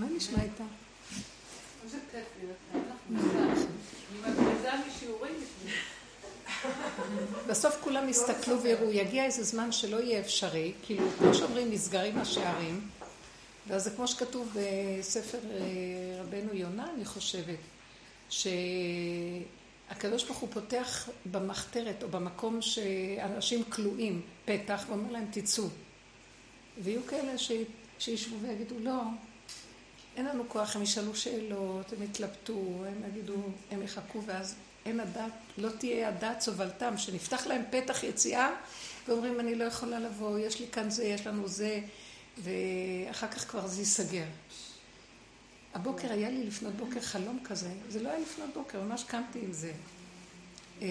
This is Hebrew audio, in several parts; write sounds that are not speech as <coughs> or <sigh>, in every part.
מה נשמע איתה? משיעורים בסוף כולם יסתכלו ויראו, יגיע איזה זמן שלא יהיה אפשרי, כאילו, כמו שאומרים, נסגרים השערים, ואז זה כמו שכתוב בספר אה, רבנו יונה, אני חושבת, שהקדוש ברוך הוא פותח במחתרת או במקום שאנשים כלואים פתח ואומר להם תצאו. ויהיו כאלה ש... שישבו ויגידו לא, אין לנו כוח, הם ישאלו שאלות, הם יתלבטו, הם יגידו, הם יחכו ואז אין הדת, לא תהיה הדת סובלתם, שנפתח להם פתח יציאה ואומרים אני לא יכולה לבוא, יש לי כאן זה, יש לנו זה ואחר כך כבר זה ייסגר. הבוקר היה לי לפנות בוקר חלום כזה, זה לא היה לפנות בוקר, ממש קמתי עם זה. אה,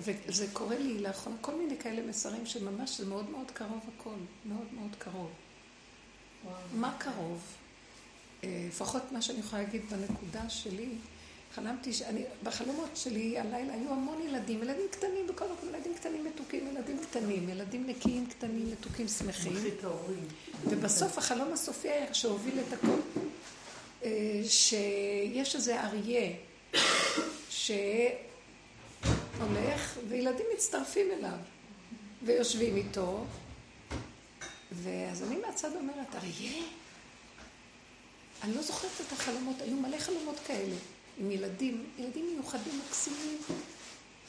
וזה קורה לי לאחרונה, כל מיני כאלה מסרים שממש זה מאוד מאוד קרוב הכל, מאוד מאוד קרוב. מה קרוב? לפחות מה שאני יכולה להגיד בנקודה שלי, חלמתי שאני, בחלומות שלי הלילה היו המון ילדים, ילדים קטנים בכל מקום, ילדים קטנים מתוקים, ילדים קטנים, ילדים נקיים קטנים, מתוקים, שמחים. ובסוף החלום הסופי היה שהוביל את הכל, אה, שיש איזה אריה שהולך וילדים מצטרפים אליו ויושבים איתו, ואז אני מהצד אומרת, אריה? אני לא זוכרת את החלומות, היו מלא חלומות כאלה. עם ילדים, ילדים מיוחדים מקסימים.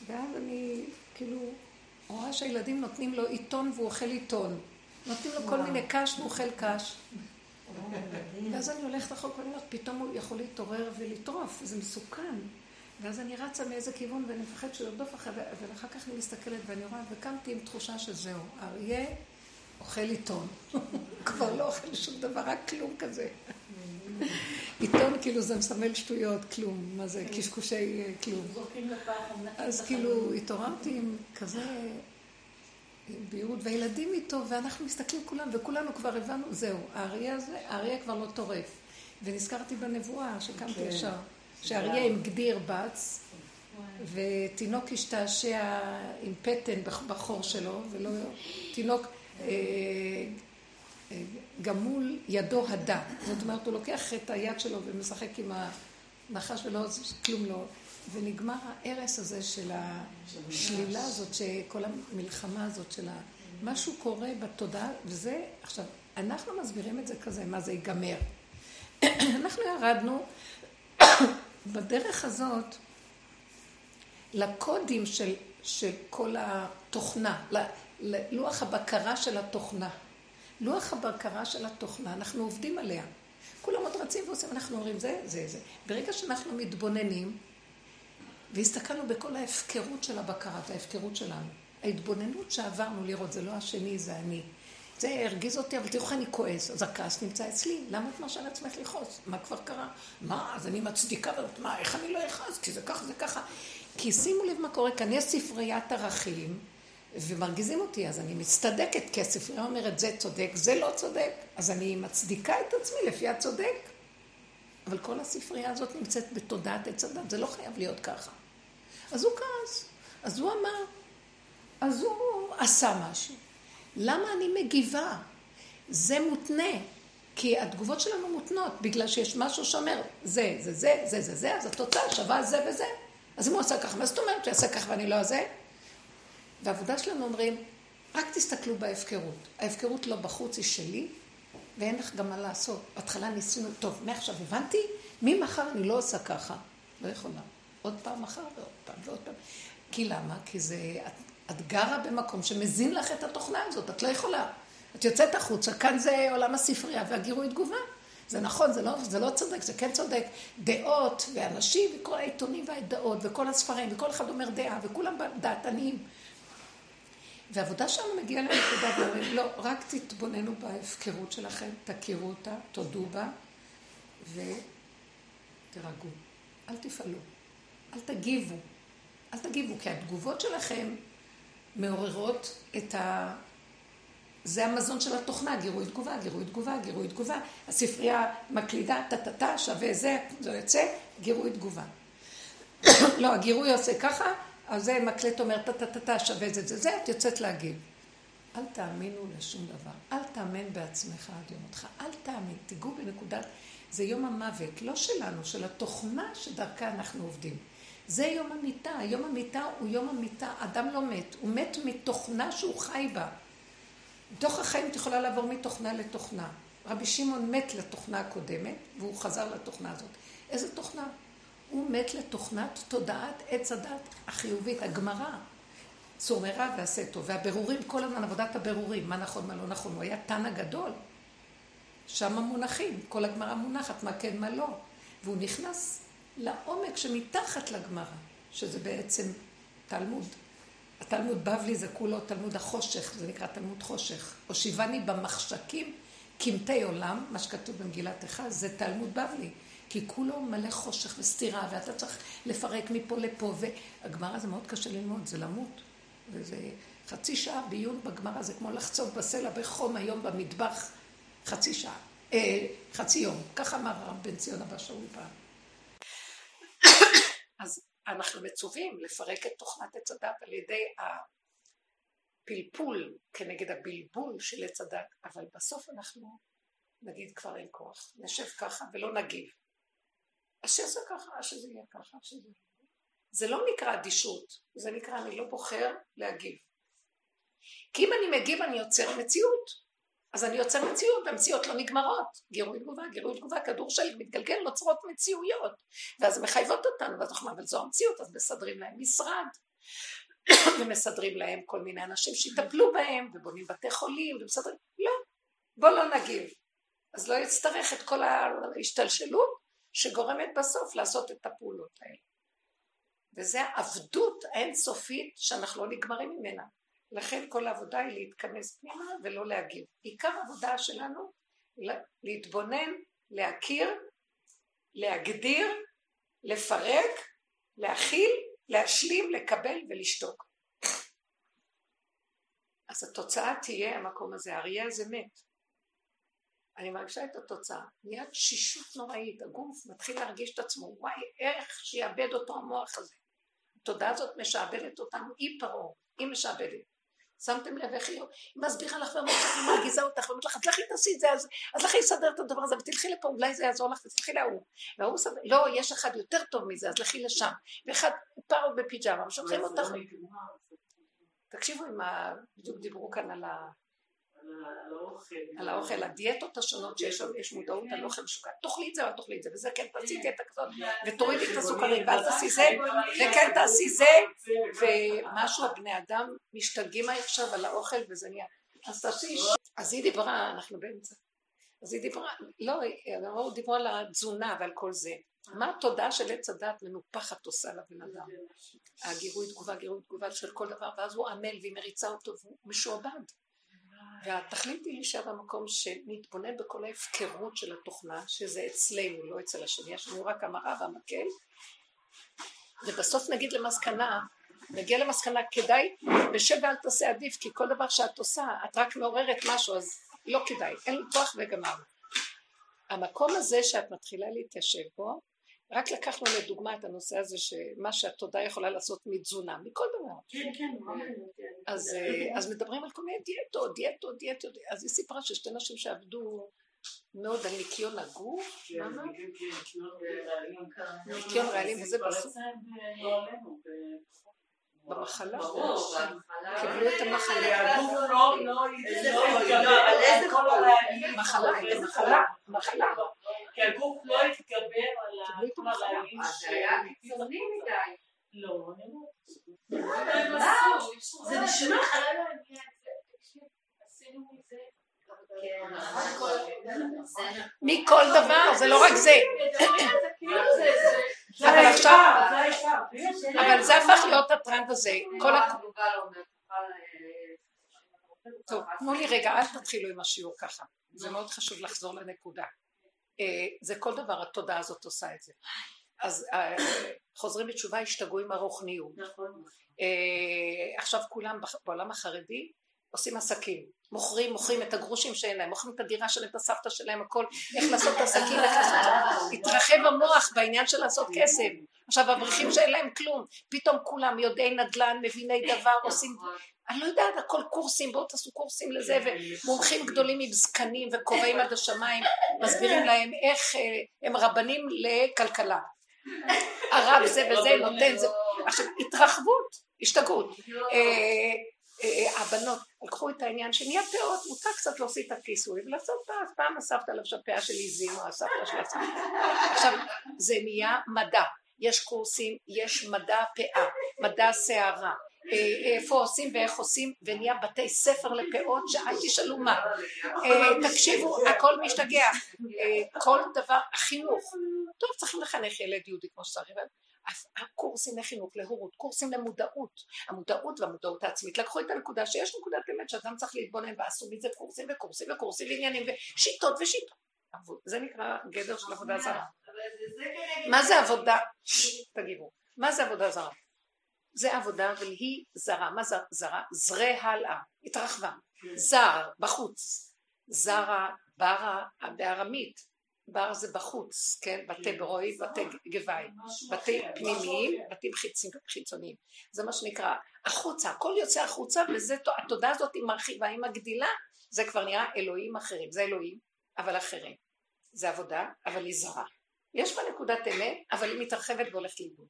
ואז אני כאילו רואה שהילדים נותנים לו עיתון והוא אוכל עיתון. נותנים לו כל מיני קש והוא אוכל קש. ואז אני הולכת רחוק ואני אומרת, פתאום הוא יכול להתעורר ולטרוף, זה מסוכן. ואז אני רצה מאיזה כיוון ואני מפחדת שהוא ירדוף אחרי, ואחר כך אני מסתכלת ואני רואה, וקמתי עם תחושה שזהו, אריה אוכל עיתון. <laughs> כבר לא אוכל שום דבר, רק כלום כזה. עיתון כאילו זה מסמל שטויות, כלום, מה זה, קשקושי אה, כלום. אז כאילו התעוררתי עם כזה בהירות, והילדים איתו, ואנחנו מסתכלים כולם, וכולנו כבר הבנו, זהו, האריה הזה, האריה כבר לא טורף. ונזכרתי בנבואה שקמתי כן. ישר, שאריה עם גדיר בץ, ותינוק השתעשע עם פטן בחור שלו, ולא תינוק אה, גם מול ידו הדה. זאת אומרת, הוא לוקח את היד שלו ומשחק עם הנחש ולא, כלום לא. ונגמר ההרס הזה של השלילה הזאת, שכל המלחמה הזאת של ה... משהו קורה בתודעה, וזה, עכשיו, אנחנו מסבירים את זה כזה, מה זה ייגמר. <coughs> אנחנו ירדנו <coughs> בדרך הזאת לקודים של, של כל התוכנה, ללוח הבקרה של התוכנה. לוח הבקרה של התוכנה, אנחנו עובדים עליה. כולם עוד רצים ועושים, אנחנו אומרים זה, זה, זה. ברגע שאנחנו מתבוננים, והסתכלנו בכל ההפקרות של הבקרת, ההפקרות שלנו, ההתבוננות שעברנו לראות, זה לא השני, זה אני. זה הרגיז אותי, אבל תראו איך אני כועס. אז הכעס נמצא אצלי. למה את מרשה לעצמך לכעוס? מה כבר קרה? מה, אז אני מצדיקה, מה, איך אני לא אכעס? כי זה ככה, זה ככה. כי שימו לב מה קורה כאן, יש ספריית ערכים. ומרגיזים אותי, אז אני מצטדקת, כי הספרייה אומרת זה צודק, זה לא צודק, אז אני מצדיקה את עצמי לפי הצודק. אבל כל הספרייה הזאת נמצאת בתודעת עץ הדת, זה לא חייב להיות ככה. אז הוא כעס, אז הוא אמר, אז הוא עשה משהו. למה אני מגיבה? זה מותנה, כי התגובות שלנו מותנות, בגלל שיש משהו שאומר, זה, זה, זה, זה, זה, זה, אז התוצאה שווה זה וזה. אז אם הוא עשה ככה, מה זאת אומרת שיעשה ככה ואני לא זה? והעבודה שלנו אומרים, רק תסתכלו בהפקרות. ההפקרות לא בחוץ, היא שלי, ואין לך גם מה לעשות. בהתחלה ניסינו, טוב, מעכשיו הבנתי, ממחר אני לא עושה ככה. לא יכולה. עוד פעם מחר ועוד פעם ועוד פעם. כי למה? כי זה, את, את גרה במקום שמזין לך את התוכנה הזאת, את לא יכולה. את יוצאת החוצה, כאן זה עולם הספרייה והגירוי תגובה. זה נכון, זה לא, זה לא צודק, זה כן צודק. דעות ואנשים וכל העיתונים והדעות וכל הספרים וכל אחד אומר דעה וכולם דעתניים. והעבודה שלנו מגיעה לנקודה ואומרים, לא, רק תתבוננו בהפקרות שלכם, תכירו אותה, תודו בה, ותירגעו. אל תפעלו, אל תגיבו. אל תגיבו, כי התגובות שלכם מעוררות את ה... זה המזון של התוכנה, גירוי תגובה, גירוי תגובה, גירוי תגובה. הספרייה מקלידה, טה-טה-טה, שווה זה, זה יוצא, גירוי תגובה. <coughs> לא, הגירוי עושה ככה, אז זה מקלט אומר טה-טה-טה שווה זה זה זה, את יוצאת להגיב. אל תאמינו לשום דבר. אל תאמן בעצמך עד יום מותך. אל תאמין. תיגעו בנקודת... זה יום המוות, לא שלנו, של התוכנה שדרכה אנחנו עובדים. זה יום המיטה. יום המיטה הוא יום המיטה. אדם לא מת. הוא מת מתוכנה שהוא חי בה. בתוך החיים את יכולה לעבור מתוכנה לתוכנה. רבי שמעון מת לתוכנה הקודמת, והוא חזר לתוכנה הזאת. איזה תוכנה? הוא מת לתוכנת תודעת עץ הדת החיובית, הגמרא. מרע ועשה טוב. והבירורים, כל הזמן עבודת הבירורים, מה נכון, מה לא נכון. הוא היה תנא גדול. שם המונחים, כל הגמרא מונחת, מה כן, מה לא. והוא נכנס לעומק שמתחת לגמרא, שזה בעצם תלמוד. התלמוד בבלי זה כולו תלמוד החושך, זה נקרא תלמוד חושך. הושיבני במחשכים קמטי עולם, מה שכתוב במגילת אחד, זה תלמוד בבלי. כי כולו מלא חושך וסתירה, ואתה צריך לפרק מפה לפה, והגמרא זה מאוד קשה ללמוד, זה למות. וזה חצי שעה בעיון בגמרא, זה כמו לחצוב בסלע בחום היום במטבח, חצי שעה, אה, חצי יום. ככה אמר הרב בן ציון אבא שאול פעם. <coughs> אז אנחנו מצווים לפרק את תוכנת עץ הדת על ידי הפלפול כנגד הבלבול של עץ הדת, אבל בסוף אנחנו נגיד כבר אין כוח, נשב ככה ולא נגיב. אז שזה ככה, אז שזה יהיה ככה, שזה... זה לא נקרא אדישות, זה נקרא אני לא בוחר להגיב. כי אם אני מגיב אני יוצר מציאות. אז אני יוצר מציאות, והמציאות לא נגמרות. גירוי תגובה, גירוי תגובה, כדור שלג מתגלגל, נוצרות מציאויות. ואז מחייבות אותנו, ואז אנחנו אבל זו המציאות, אז מסדרים להם משרד. <coughs> ומסדרים להם כל מיני אנשים שיטפלו בהם, ובונים בתי חולים, ומסדרים, לא, בוא לא נגיב. אז לא יצטרך את כל ההשתלשלות שגורמת בסוף לעשות את הפעולות האלה. וזה העבדות האינסופית שאנחנו לא נגמרים ממנה. לכן כל העבודה היא להתכנס פנימה ולא להגיב. עיקר העבודה שלנו להתבונן, להכיר, להגדיר, לפרק, להכיל, להשלים, לקבל ולשתוק. אז התוצאה תהיה המקום הזה, האריה הזה מת. אני מרגישה את התוצאה. נהיה תשישות נוראית, הגוף מתחיל להרגיש את עצמו, וואי, איך שיאבד אותו המוח הזה. התודעה הזאת משעבדת אותנו, היא פרעה, היא משעבדת. שמתם לב איך היא מסבירה לך ואומרת לך, היא מרגיזה אותך, ואומרת לך, אז לכי תעשי את זה, אז, אז לכי לסדר את הדבר הזה, ותלכי לפה, אולי זה יעזור לך, תלכי להוא. והוא סדר, לא, יש אחד יותר טוב מזה, אז לכי לשם. ואחד פרו בפיג'מה, ושולחים אותך. תקשיבו, בדיוק דיברו כאן על ה... על האוכל, הדיאטות השונות שיש שם, יש מודעות על אוכל משוקע. תאכלי את זה או תאכלי את זה, וזה כן תעשי דיאטה כזאת, ותורידי את הסוכרים, ואל תעשי זה, וכן תעשי זה, ומשהו, הבני אדם משתגעים עכשיו על האוכל, וזה נהיה. אז תעשי, אז היא דיברה, אנחנו באמצע. אז היא דיברה, לא, היא דיברו על התזונה ועל כל זה. מה התודעה של עץ הדת מנופחת עושה לבן אדם? הגירוי תגובה, גירוי תגובה של כל דבר, ואז הוא עמל והיא מריצה אותו והוא משועבד. והתכלית היא להישאר במקום שנתבונן בכל ההפקרות של התוכנה, שזה אצלנו, לא אצל השני, יש לנו רק המראה והמקל, ובסוף נגיד למסקנה, נגיע למסקנה, כדאי, בשב ואל תעשה עדיף, כי כל דבר שאת עושה, את רק מעוררת משהו, אז לא כדאי, אין לי כוח וגמרנו. המקום הזה שאת מתחילה להתיישב בו, רק לקחנו לדוגמה את הנושא הזה שמה שהתודה יכולה לעשות מתזונה, מכל דבר. כן, כן. אז, אה, אז מדברים על כל מיני דיאטות, דיאטות, דיאטות. אז היא סיפרה ששתי נשים שעבדו מאוד על ניקיון הגוף, כן, למה? כן, ניקיון רעלים וזה בסוף. במחלה. קיבלו את המחלה. הגוף לא, לא, איזה מחלה, את המחלה, מחלה. כי הגוף לא התגבר על כל הרעלים זה היה קיצוני מדי. לא, אני לא, זה נשמע מכל דבר, זה לא רק זה. אבל עכשיו, אבל זה הפך להיות הטרנד הזה. כל ה... טוב, תנו לי רגע, אל תתחילו עם השיעור ככה. זה מאוד חשוב לחזור לנקודה. זה כל דבר, התודעה הזאת עושה את זה. אז חוזרים בתשובה, השתגעו עם הרוחניות. עכשיו כולם בעולם החרדי עושים עסקים, מוכרים, מוכרים את הגרושים שאין להם, מוכרים את הדירה שלהם, את הסבתא שלהם, הכל, איך לעשות את העסקים, איך לעשות, התרחב המוח בעניין של לעשות כסף, עכשיו אברכים שאין להם כלום, פתאום כולם יודעי נדל"ן, מביני דבר, עושים, אני לא יודעת, הכל קורסים, בואו תעשו קורסים לזה, ומומחים גדולים עם זקנים וקובעים עד השמיים, מסבירים להם איך אה, הם רבנים לכלכלה. הרב זה וזה נותן זה, עכשיו התרחבות, השתגעות. אה, אה, הבנות לקחו את העניין שנהיה פאות, מותר קצת להוסיף את הכיסוי ולעשות פאה, פעם אספת עליו שהפאה של עיזים או הסבתא של הסבתא. עכשיו, זה נהיה מדע, יש קורסים, יש מדע פאה, מדע שערה, אה, איפה עושים ואיך עושים, ונהיה בתי ספר לפאות שאל תשאלו מה. אה, תקשיבו, הכל משתגע. כל דבר, החינוך. טוב, צריכים לחנך ילד יהודי כמו שצריך, הקורסים לחינוך, להורות, קורסים למודעות, המודעות והמודעות העצמית, לקחו את הנקודה שיש נקודת אמת שאדם צריך להתבונן ועשו מזה קורסים וקורסים וקורסים ועניינים ושיטות ושיטות, זה נקרא גדר של עבודה זרה. מה זה עבודה? תגידו, מה זה עבודה זרה? זה עבודה אבל היא זרה, מה זה זרה? זרה הלאה, התרחבה, זר, בחוץ, זרה, ברה, בארמית, בר זה בחוץ, כן? בתי כן. ברוי, בתי גבאי, בתי פנימיים, בתים חיצוניים. זה מה שנקרא החוצה, הכל יוצא החוצה וזה, התודעה הזאת היא מרחיבה, היא מגדילה, זה כבר נראה אלוהים אחרים, זה אלוהים, אבל אחרים. זה עבודה, אבל היא זרה. יש בה נקודת אמת, אבל היא מתרחבת והולכת לאיבוד.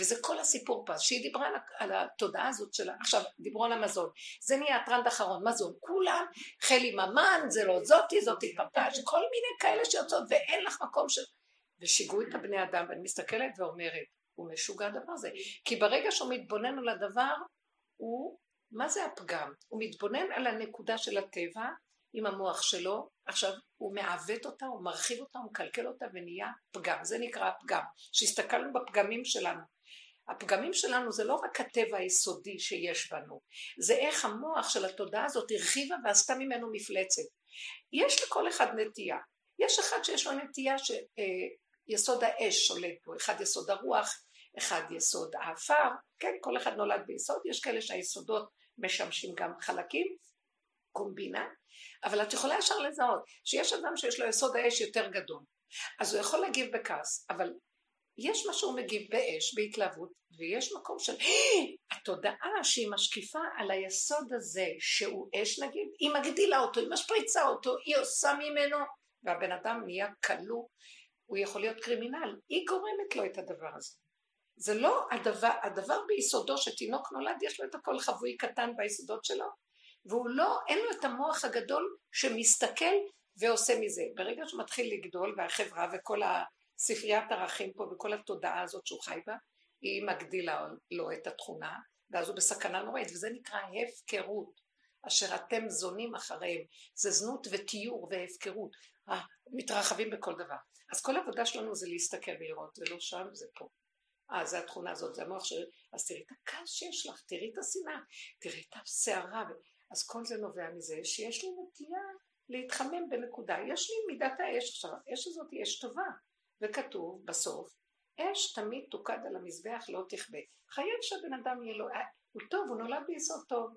וזה כל הסיפור פה, שהיא דיברה על התודעה הזאת שלה, עכשיו דיברו על המזון, זה נהיה הטרנד האחרון, מזון, כולם, חלי ממן, זה לא זאתי, זאתי פרטאז', כל מיני כאלה שיוצאות, ואין לך מקום של... ושיגעו את הבני אדם, ואני מסתכלת ואומרת, הוא משוגע הדבר הזה, כי ברגע שהוא מתבונן על הדבר, הוא, מה זה הפגם? הוא מתבונן על הנקודה של הטבע, עם המוח שלו, עכשיו הוא מעוות אותה, הוא מרחיב אותה, הוא מקלקל אותה ונהיה פגם, זה נקרא הפגם, שהסתכלנו בפגמים שלנו. הפגמים שלנו זה לא רק הטבע היסודי שיש בנו, זה איך המוח של התודעה הזאת הרחיבה ועשתה ממנו מפלצת. יש לכל אחד נטייה, יש אחד שיש לו נטייה שיסוד האש שולט בו, אחד יסוד הרוח, אחד יסוד האפר, כן, כל אחד נולד ביסוד, יש כאלה שהיסודות משמשים גם חלקים, קומבינה, אבל את יכולה ישר לזהות שיש אדם שיש לו יסוד האש יותר גדול, אז הוא יכול להגיב בכעס, אבל יש מה שהוא מגיב באש, בהתלהבות, ויש מקום של התודעה שהיא משקיפה על היסוד הזה שהוא אש נגיד, היא מגדילה אותו, היא משפריצה אותו, היא עושה ממנו, והבן אדם נהיה כלוא, הוא יכול להיות קרימינל, היא גורמת לו את הדבר הזה. זה לא הדבר, הדבר ביסודו שתינוק נולד, יש לו את הכל חבוי קטן ביסודות שלו, והוא לא, אין לו את המוח הגדול שמסתכל ועושה מזה. ברגע שהוא מתחיל לגדול והחברה וכל הספריית ערכים פה וכל התודעה הזאת שהוא חי בה, היא מגדילה לו את התכונה, ואז הוא בסכנה נוראית, וזה נקרא הפקרות, אשר אתם זונים אחריהם. זה זנות וטיור והפקרות, מתרחבים בכל דבר. אז כל העבודה שלנו זה להסתכל ולראות, זה לא שם, זה פה. אה, זה התכונה הזאת, זה המוח של... אז תראי את הכעס שיש לך, תראי את השנאה, תראי את הסערה, אז כל זה נובע מזה שיש לי נטייה להתחמם בנקודה. יש לי מידת האש עכשיו, האש הזאת היא אש טובה, וכתוב בסוף, אש תמיד תוקד על המזבח לא תכבה. חייב שהבן אדם יהיה לו, הוא טוב, הוא נולד ביסוד טוב.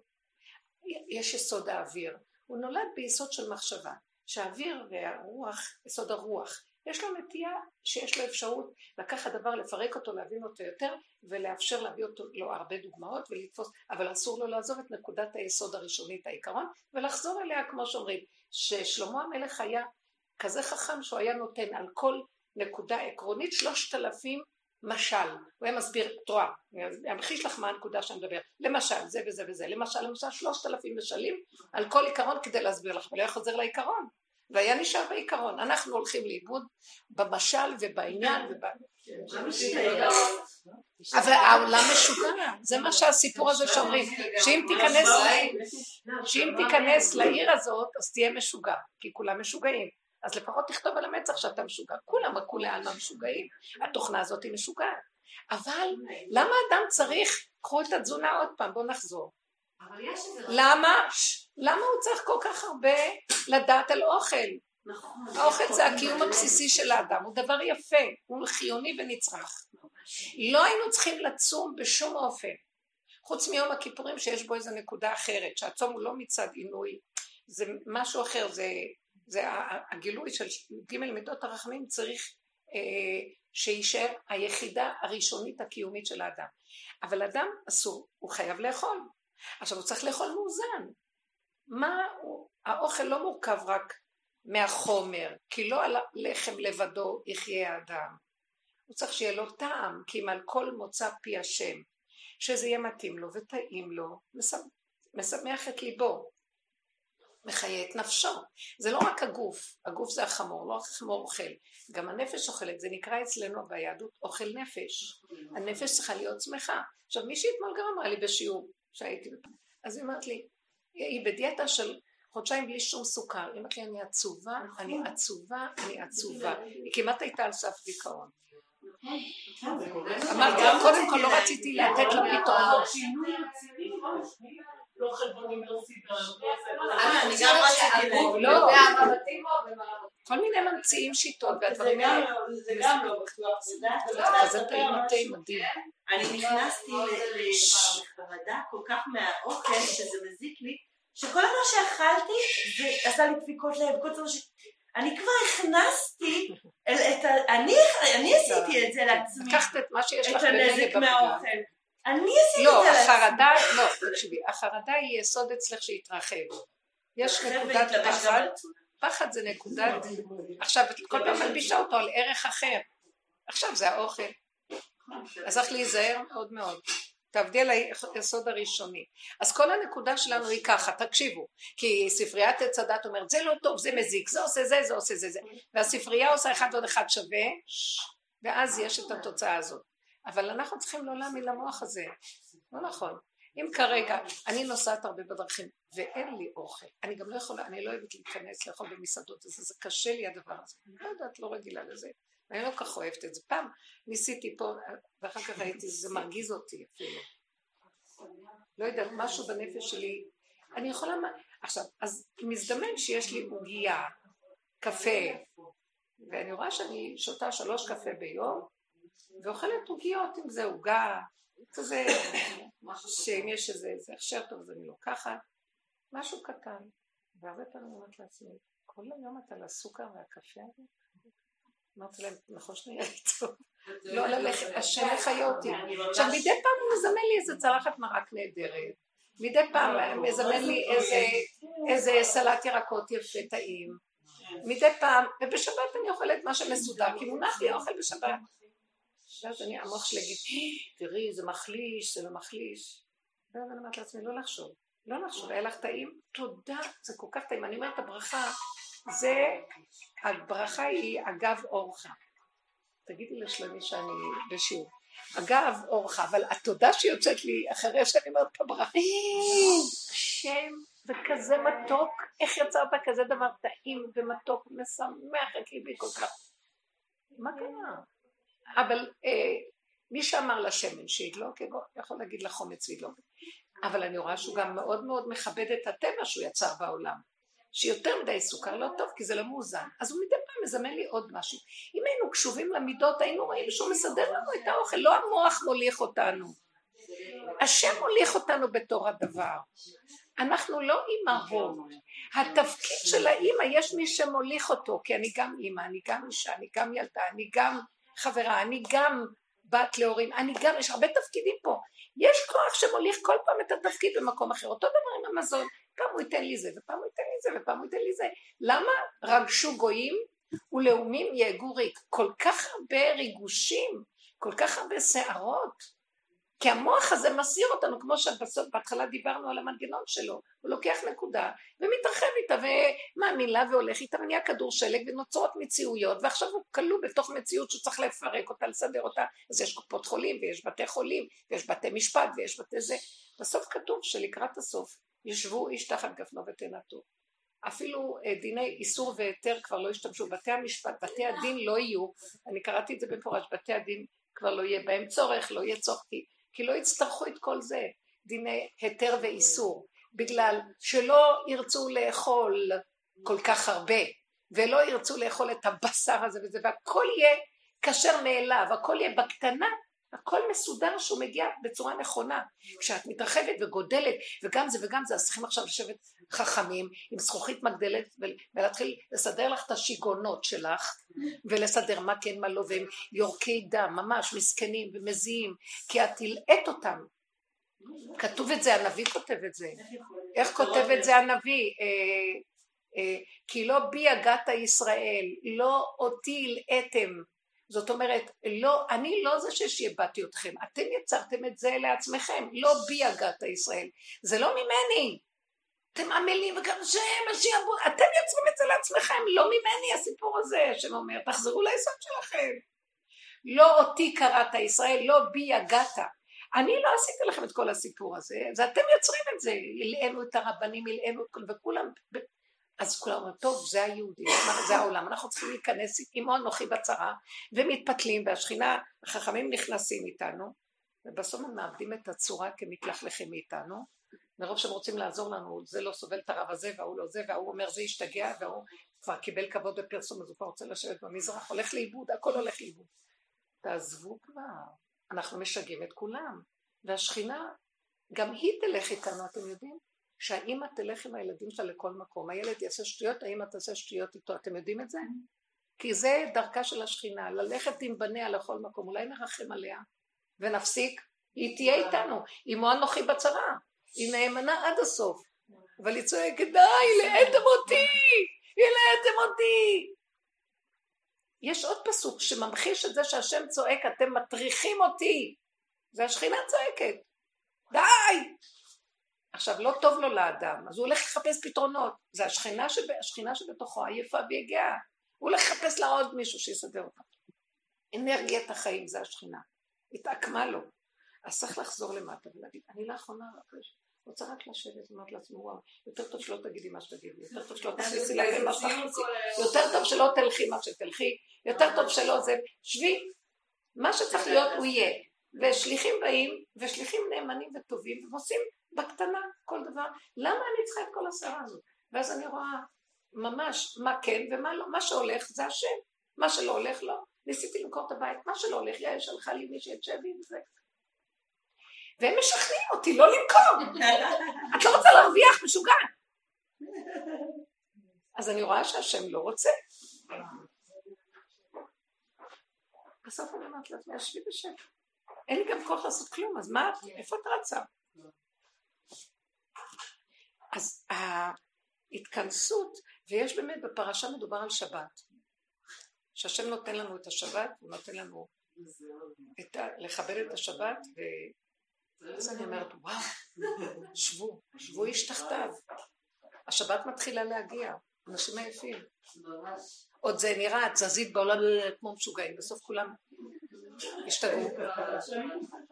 יש יסוד האוויר, הוא נולד ביסוד של מחשבה, שהאוויר והרוח, יסוד הרוח, יש לו נטייה שיש לו אפשרות לקחת דבר, לפרק אותו, להבין אותו יותר ולאפשר להביא אותו לו הרבה דוגמאות ולתפוס, אבל אסור לו לעזוב את נקודת היסוד הראשונית העיקרון ולחזור אליה כמו שאומרים, ששלמה המלך היה כזה חכם שהוא היה נותן על כל נקודה עקרונית שלושת אלפים משל, הוא היה מסביר, את רואה, אני אמחיש לך מה הנקודה שאני מדבר, למשל זה וזה וזה, למשל למשל שלושת אלפים משלים על כל עיקרון כדי להסביר לך, אבל היה חוזר לעיקרון, והיה נשאר בעיקרון. אנחנו הולכים לאיבוד במשל ובעניין וב... אבל העולם משוגע, זה מה שהסיפור הזה שאומרים, שאם תיכנס, שאם תיכנס לעיר הזאת, אז תהיה משוגע, כי כולם משוגעים. אז לפחות תכתוב על המצח שאתה משוגע. כולם כולי עלמא משוגעים, התוכנה הזאת היא משוגעת. אבל למה אדם צריך, קחו את התזונה עוד פעם, בואו נחזור. למה? למה הוא צריך כל כך הרבה לדעת על אוכל? נכון. האוכל זה הקיום הבסיסי של האדם, הוא דבר יפה, הוא חיוני ונצרך. לא היינו צריכים לצום בשום אופן, חוץ מיום הכיפורים שיש בו איזו נקודה אחרת, שהצום הוא לא מצד עינוי, זה משהו אחר, זה, זה הגילוי של ג' מידות הרחמים צריך אה, שיישאר היחידה הראשונית הקיומית של האדם. אבל אדם אסור, הוא חייב לאכול. עכשיו הוא צריך לאכול מאוזן. מה הוא, האוכל לא מורכב רק מהחומר, כי לא על לחם לבדו יחיה האדם. הוא צריך שיהיה לו טעם, כי אם על כל מוצא פי השם, שזה יהיה מתאים לו וטעים לו, משמח את ליבו. מחיה את נפשו. זה לא רק הגוף, הגוף זה החמור, לא רק החמור אוכל, גם הנפש אוכלת, זה נקרא אצלנו ביהדות אוכל נפש. הנפש צריכה להיות שמחה. עכשיו מישהי אתמול גם אמרה לי בשיעור שהייתי, אז היא אומרת לי, היא בדיאטה של חודשיים בלי שום סוכר, היא אומרת לי אני עצובה, אני עצובה, אני עצובה, היא כמעט הייתה על סף דיכאון. אמרתי, קודם כל לא רציתי לתת לה פתרונות. לא חלבונים, לא אה, אני גם רציתי לא. כל מיני ממציאים שיטות והדברים האלה. זה גם לא בטוח, זה טעים טעים מדהים. אני נכנסתי לחרדה כל כך מהאוכל שזה מזיק לי, שכל מה שאכלתי זה עשה לי דפיקות לב, כל דבר ש... אני כבר הכנסתי, אני עשיתי את זה לעצמי, לקחת את מה שיש לך בנגב מהאוכל. אני עשיתי לא, את זה. לא, החרדה, לא, תקשיבי, החרדה היא יסוד אצלך שהתרחב. יש נקודת פחד, פחד זה נקודת, עכשיו את כל פעם מלבישה אותו על ערך אחר. עכשיו זה האוכל. אז צריך להיזהר מאוד מאוד. תעבדי על היסוד הראשוני. אז כל הנקודה שלנו היא ככה, תקשיבו, כי ספריית עץ הדת אומרת זה לא טוב, זה מזיק, זה עושה זה, זה עושה זה, זה, והספרייה עושה אחד ועוד אחד שווה, ואז יש את התוצאה הזאת. אבל אנחנו צריכים לא להאמין למוח הזה, לא נכון. אם כרגע אני נוסעת הרבה בדרכים ואין לי אוכל, אני גם לא יכולה, אני לא אוהבת להיכנס לאכול במסעדות, הזה, זה קשה לי הדבר הזה, אני לא יודעת, לא רגילה לזה, אני לא כך אוהבת את זה. פעם ניסיתי פה, ואחר כך ראיתי, זה מרגיז אותי אפילו. לא יודעת, משהו בנפש שלי, אני יכולה, עכשיו, אז מזדמן שיש לי עוגייה, קפה, ואני רואה שאני שותה שלוש קפה ביום, ואוכלת עוגיות, אם זה עוגה, כזה, שאם יש איזה הכשר טוב אז אני לוקחת, משהו קטן. והרבה פעמים אומרת לעצמי, כל היום אתה על הסוכר והקפה הזה? אמרתי להם, נכון שנהיה לי טוב. לא ללכת, השם מחיה אותי. עכשיו מדי פעם הוא מזמן לי איזה צלחת מרק נהדרת. מדי פעם מזמן לי איזה סלט ירקות יפה טעים. מדי פעם, ובשבת אני אוכלת מה שמסודר, כי מונח לי אוכל בשבת. ואז אני, המוח שלי יגיד, תראי, זה מחליש, זה לא מחליש. ואז אני אומרת לעצמי, לא לחשוב, לא לחשוב, היה לך טעים? תודה, זה כל כך טעים. אני אומרת, הברכה, זה, הברכה היא אגב אורחה. תגידי לשלמי שאני בשיעור. אגב אורחה, אבל התודה שיוצאת לי אחרי שאני אומרת את הברכה, שם וכזה מתוק, איך יצרת כזה דבר טעים ומתוק, משמח את ליבי כל כך. מה קרה? אבל אה, מי שאמר לשמן שידלוק, יכול להגיד לחומץ וידלוק. אבל אני רואה שהוא גם מאוד מאוד מכבד את הטבע שהוא יצר בעולם. שיותר מדי סוכר לא טוב כי זה לא מאוזן. אז הוא מדי פעם מזמן לי עוד משהו. אם היינו קשובים למידות היינו רואים שהוא מסדר לנו את האוכל, לא המוח מוליך אותנו. השם מוליך אותנו בתור הדבר. אנחנו לא אימהות. התפקיד של האימא, יש מי שמוליך אותו, כי אני גם אימא, אני גם אישה, אני גם ילדה, אני גם חברה, אני גם בת להורים, אני גם, יש הרבה תפקידים פה. יש כוח שמוליך כל פעם את התפקיד במקום אחר. אותו דבר עם המזון, פעם הוא ייתן לי זה, ופעם הוא ייתן לי זה, ופעם הוא ייתן לי זה. למה רגשו גויים ולאומים יהגו ריק? כל כך הרבה ריגושים, כל כך הרבה שערות. כי המוח הזה מסיר אותנו, כמו שבסוף, בהתחלה דיברנו על המנגנון שלו, הוא לוקח נקודה ומתרחב איתה ומאמין לה והולך איתה ונהיה כדור שלג ונוצרות מציאויות ועכשיו הוא כלוא בתוך מציאות שהוא צריך לפרק אותה, לסדר אותה, אז יש קופות חולים ויש בתי חולים ויש בתי משפט ויש בתי זה, בסוף כתוב שלקראת הסוף ישבו איש תחת גפנו ותנתו. אפילו אה, דיני איסור והיתר כבר לא השתמשו, בתי המשפט, בתי הדין לא יהיו, אני קראתי את זה במפורש, בתי הדין כבר לא יהיה בהם צורך, לא יהיה צורך, כי כי לא יצטרכו את כל זה, דיני היתר ואיסור, בגלל שלא ירצו לאכול כל כך הרבה, ולא ירצו לאכול את הבשר הזה וזה, והכל יהיה כשר מאליו, הכל יהיה בקטנה, הכל מסודר שהוא מגיע בצורה נכונה. כשאת מתרחבת וגודלת, וגם זה וגם זה, אז צריכים עכשיו לשבת חכמים עם זכוכית מגדלת ולהתחיל לסדר לך את השיגעונות שלך, ולסדר מה כן מה לא, והם יורקי דם, ממש מסכנים ומזיעים, כי את תלעט אותם. כתוב את זה, הנביא כותב את זה. איך כותב את זה הנביא? אה, אה, כי לא בי הגעת ישראל, לא אותי הלאתם. זאת אומרת, לא, אני לא זה ששיבדתי אתכם, אתם יצרתם את זה לעצמכם, לא בי הגעת ישראל. זה לא ממני. אתם עמלים וגם זה מה שיעבוד, אתם יוצרים את זה לעצמכם, לא ממני הסיפור הזה, השם אומר, תחזרו ליסוד שלכם. לא אותי קראת ישראל, לא בי הגעת. אני לא עשיתי לכם את כל הסיפור הזה, זה אתם יוצרים את זה, הלאינו את הרבנים, הלאינו את כל, וכולם, אז כולם אומרים, טוב, זה היהודי, זה העולם, אנחנו צריכים להיכנס עם אנוכי בצרה, ומתפתלים, והשכינה, החכמים נכנסים איתנו, ובסוף הם מאבדים את הצורה כמתלכלכים מאיתנו, מרוב שהם רוצים לעזור לנו, זה לא סובל את הרב הזה, וההוא לא זה, וההוא אומר זה השתגע, וההוא כבר קיבל כבוד בפרסום, אז הוא כבר רוצה לשבת במזרח, הולך לאיבוד, הכל הולך לאיבוד. תעזבו כבר, אנחנו משגעים את כולם, והשכינה, גם היא תלך איתנו, אתם יודעים? שהאימא תלך עם הילדים שלה לכל מקום, הילד יעשה שטויות, האימא תעשה שטויות איתו, אתם יודעים את זה? כי זה דרכה של השכינה, ללכת עם בניה לכל מקום, אולי נרחם עליה ונפסיק, היא תהיה איתנו, אמו אנוכי בצרה, היא נאמנה עד הסוף, אבל היא צועקת, די, העליתם אותי, העליתם אותי. יש עוד פסוק שממחיש את זה שהשם צועק, אתם מטריחים אותי, והשכינה צועקת, די, עכשיו, לא טוב לו לאדם, אז הוא הולך לחפש פתרונות. זה השכינה, שב, השכינה שבתוכו עייפה ויגעה. הוא הולך לחפש לה עוד מישהו שיסדר אותה. אנרגיית החיים זה השכינה. התעקמה לו. אז צריך לחזור למטה ולהגיד, אני לאחרונה רוצה רק לשבת, אמרת לעצמי, וואו, יותר טוב שלא תגידי מה שתגידי, יותר טוב שלא תכניסי להם מה שתכניסי, יותר טוב שלא תלכי מה שתלכי, יותר טוב שלא זה, שבי, מה שצריך להיות הוא יהיה. ושליחים באים, ושליחים נאמנים וטובים, ועושים בקטנה כל דבר. למה אני צריכה את כל הסערה הזאת? ואז אני רואה ממש מה כן ומה לא, מה שהולך זה השם, מה שלא הולך לא. ניסיתי למכור את הבית, מה שלא הולך, יעל שלחה לי מישהי את שבי וזה. והם משכנעים אותי לא למכור. <laughs> את לא רוצה להרוויח, משוגע. אז אני רואה שהשם לא רוצה. בסוף אני אומרת לעצמי, ישבי בשקט. אין לי גם כוח לעשות כלום, אז מה, איפה את רצה? אז ההתכנסות, ויש באמת בפרשה מדובר על שבת, שהשם נותן לנו את השבת, הוא נותן לנו את ה, לכבד את השבת, ואז אני אומרת, וואו, שבו, שבו איש תחתיו. השבת מתחילה להגיע, אנשים עייפים. עוד זה נראה תזזית בעולם כמו משוגעים, בסוף כולם השתגעו.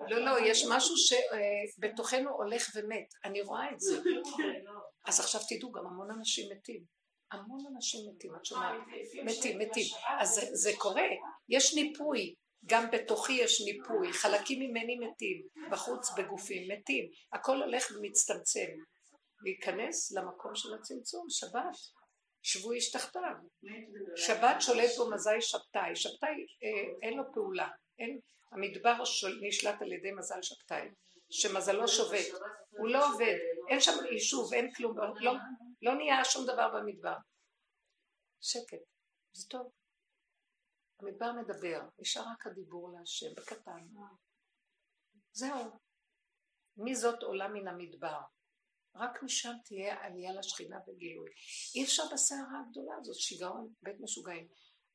לא, לא, יש משהו שבתוכנו הולך ומת, אני רואה את זה. אז עכשיו תדעו, גם המון אנשים מתים. המון אנשים מתים, את שומעת? מתים, מתים. אז זה, קורה, יש ניפוי, גם בתוכי יש ניפוי, חלקים ממני מתים, בחוץ בגופים מתים, הכל הולך ומצטמצם. להיכנס למקום של הצמצום, שבת. שבו איש תחתיו. שבת שולט בו מזי שבתאי, שבתאי אה, אין לו פעולה, אין, המדבר נשלט על ידי מזל שבתאי, שמזלו שובת, הוא לא עובד, אין שם יישוב, אין כלום, לא, לא נהיה שום דבר במדבר. שקט, זה טוב. המדבר מדבר, נשאר רק הדיבור להשם, בקטן. זהו. מי זאת עולה מן המדבר? רק משם תהיה עלייה לשכינה וגילוי. אי אפשר בסערה הגדולה הזאת, שיגעון, בית משוגעים.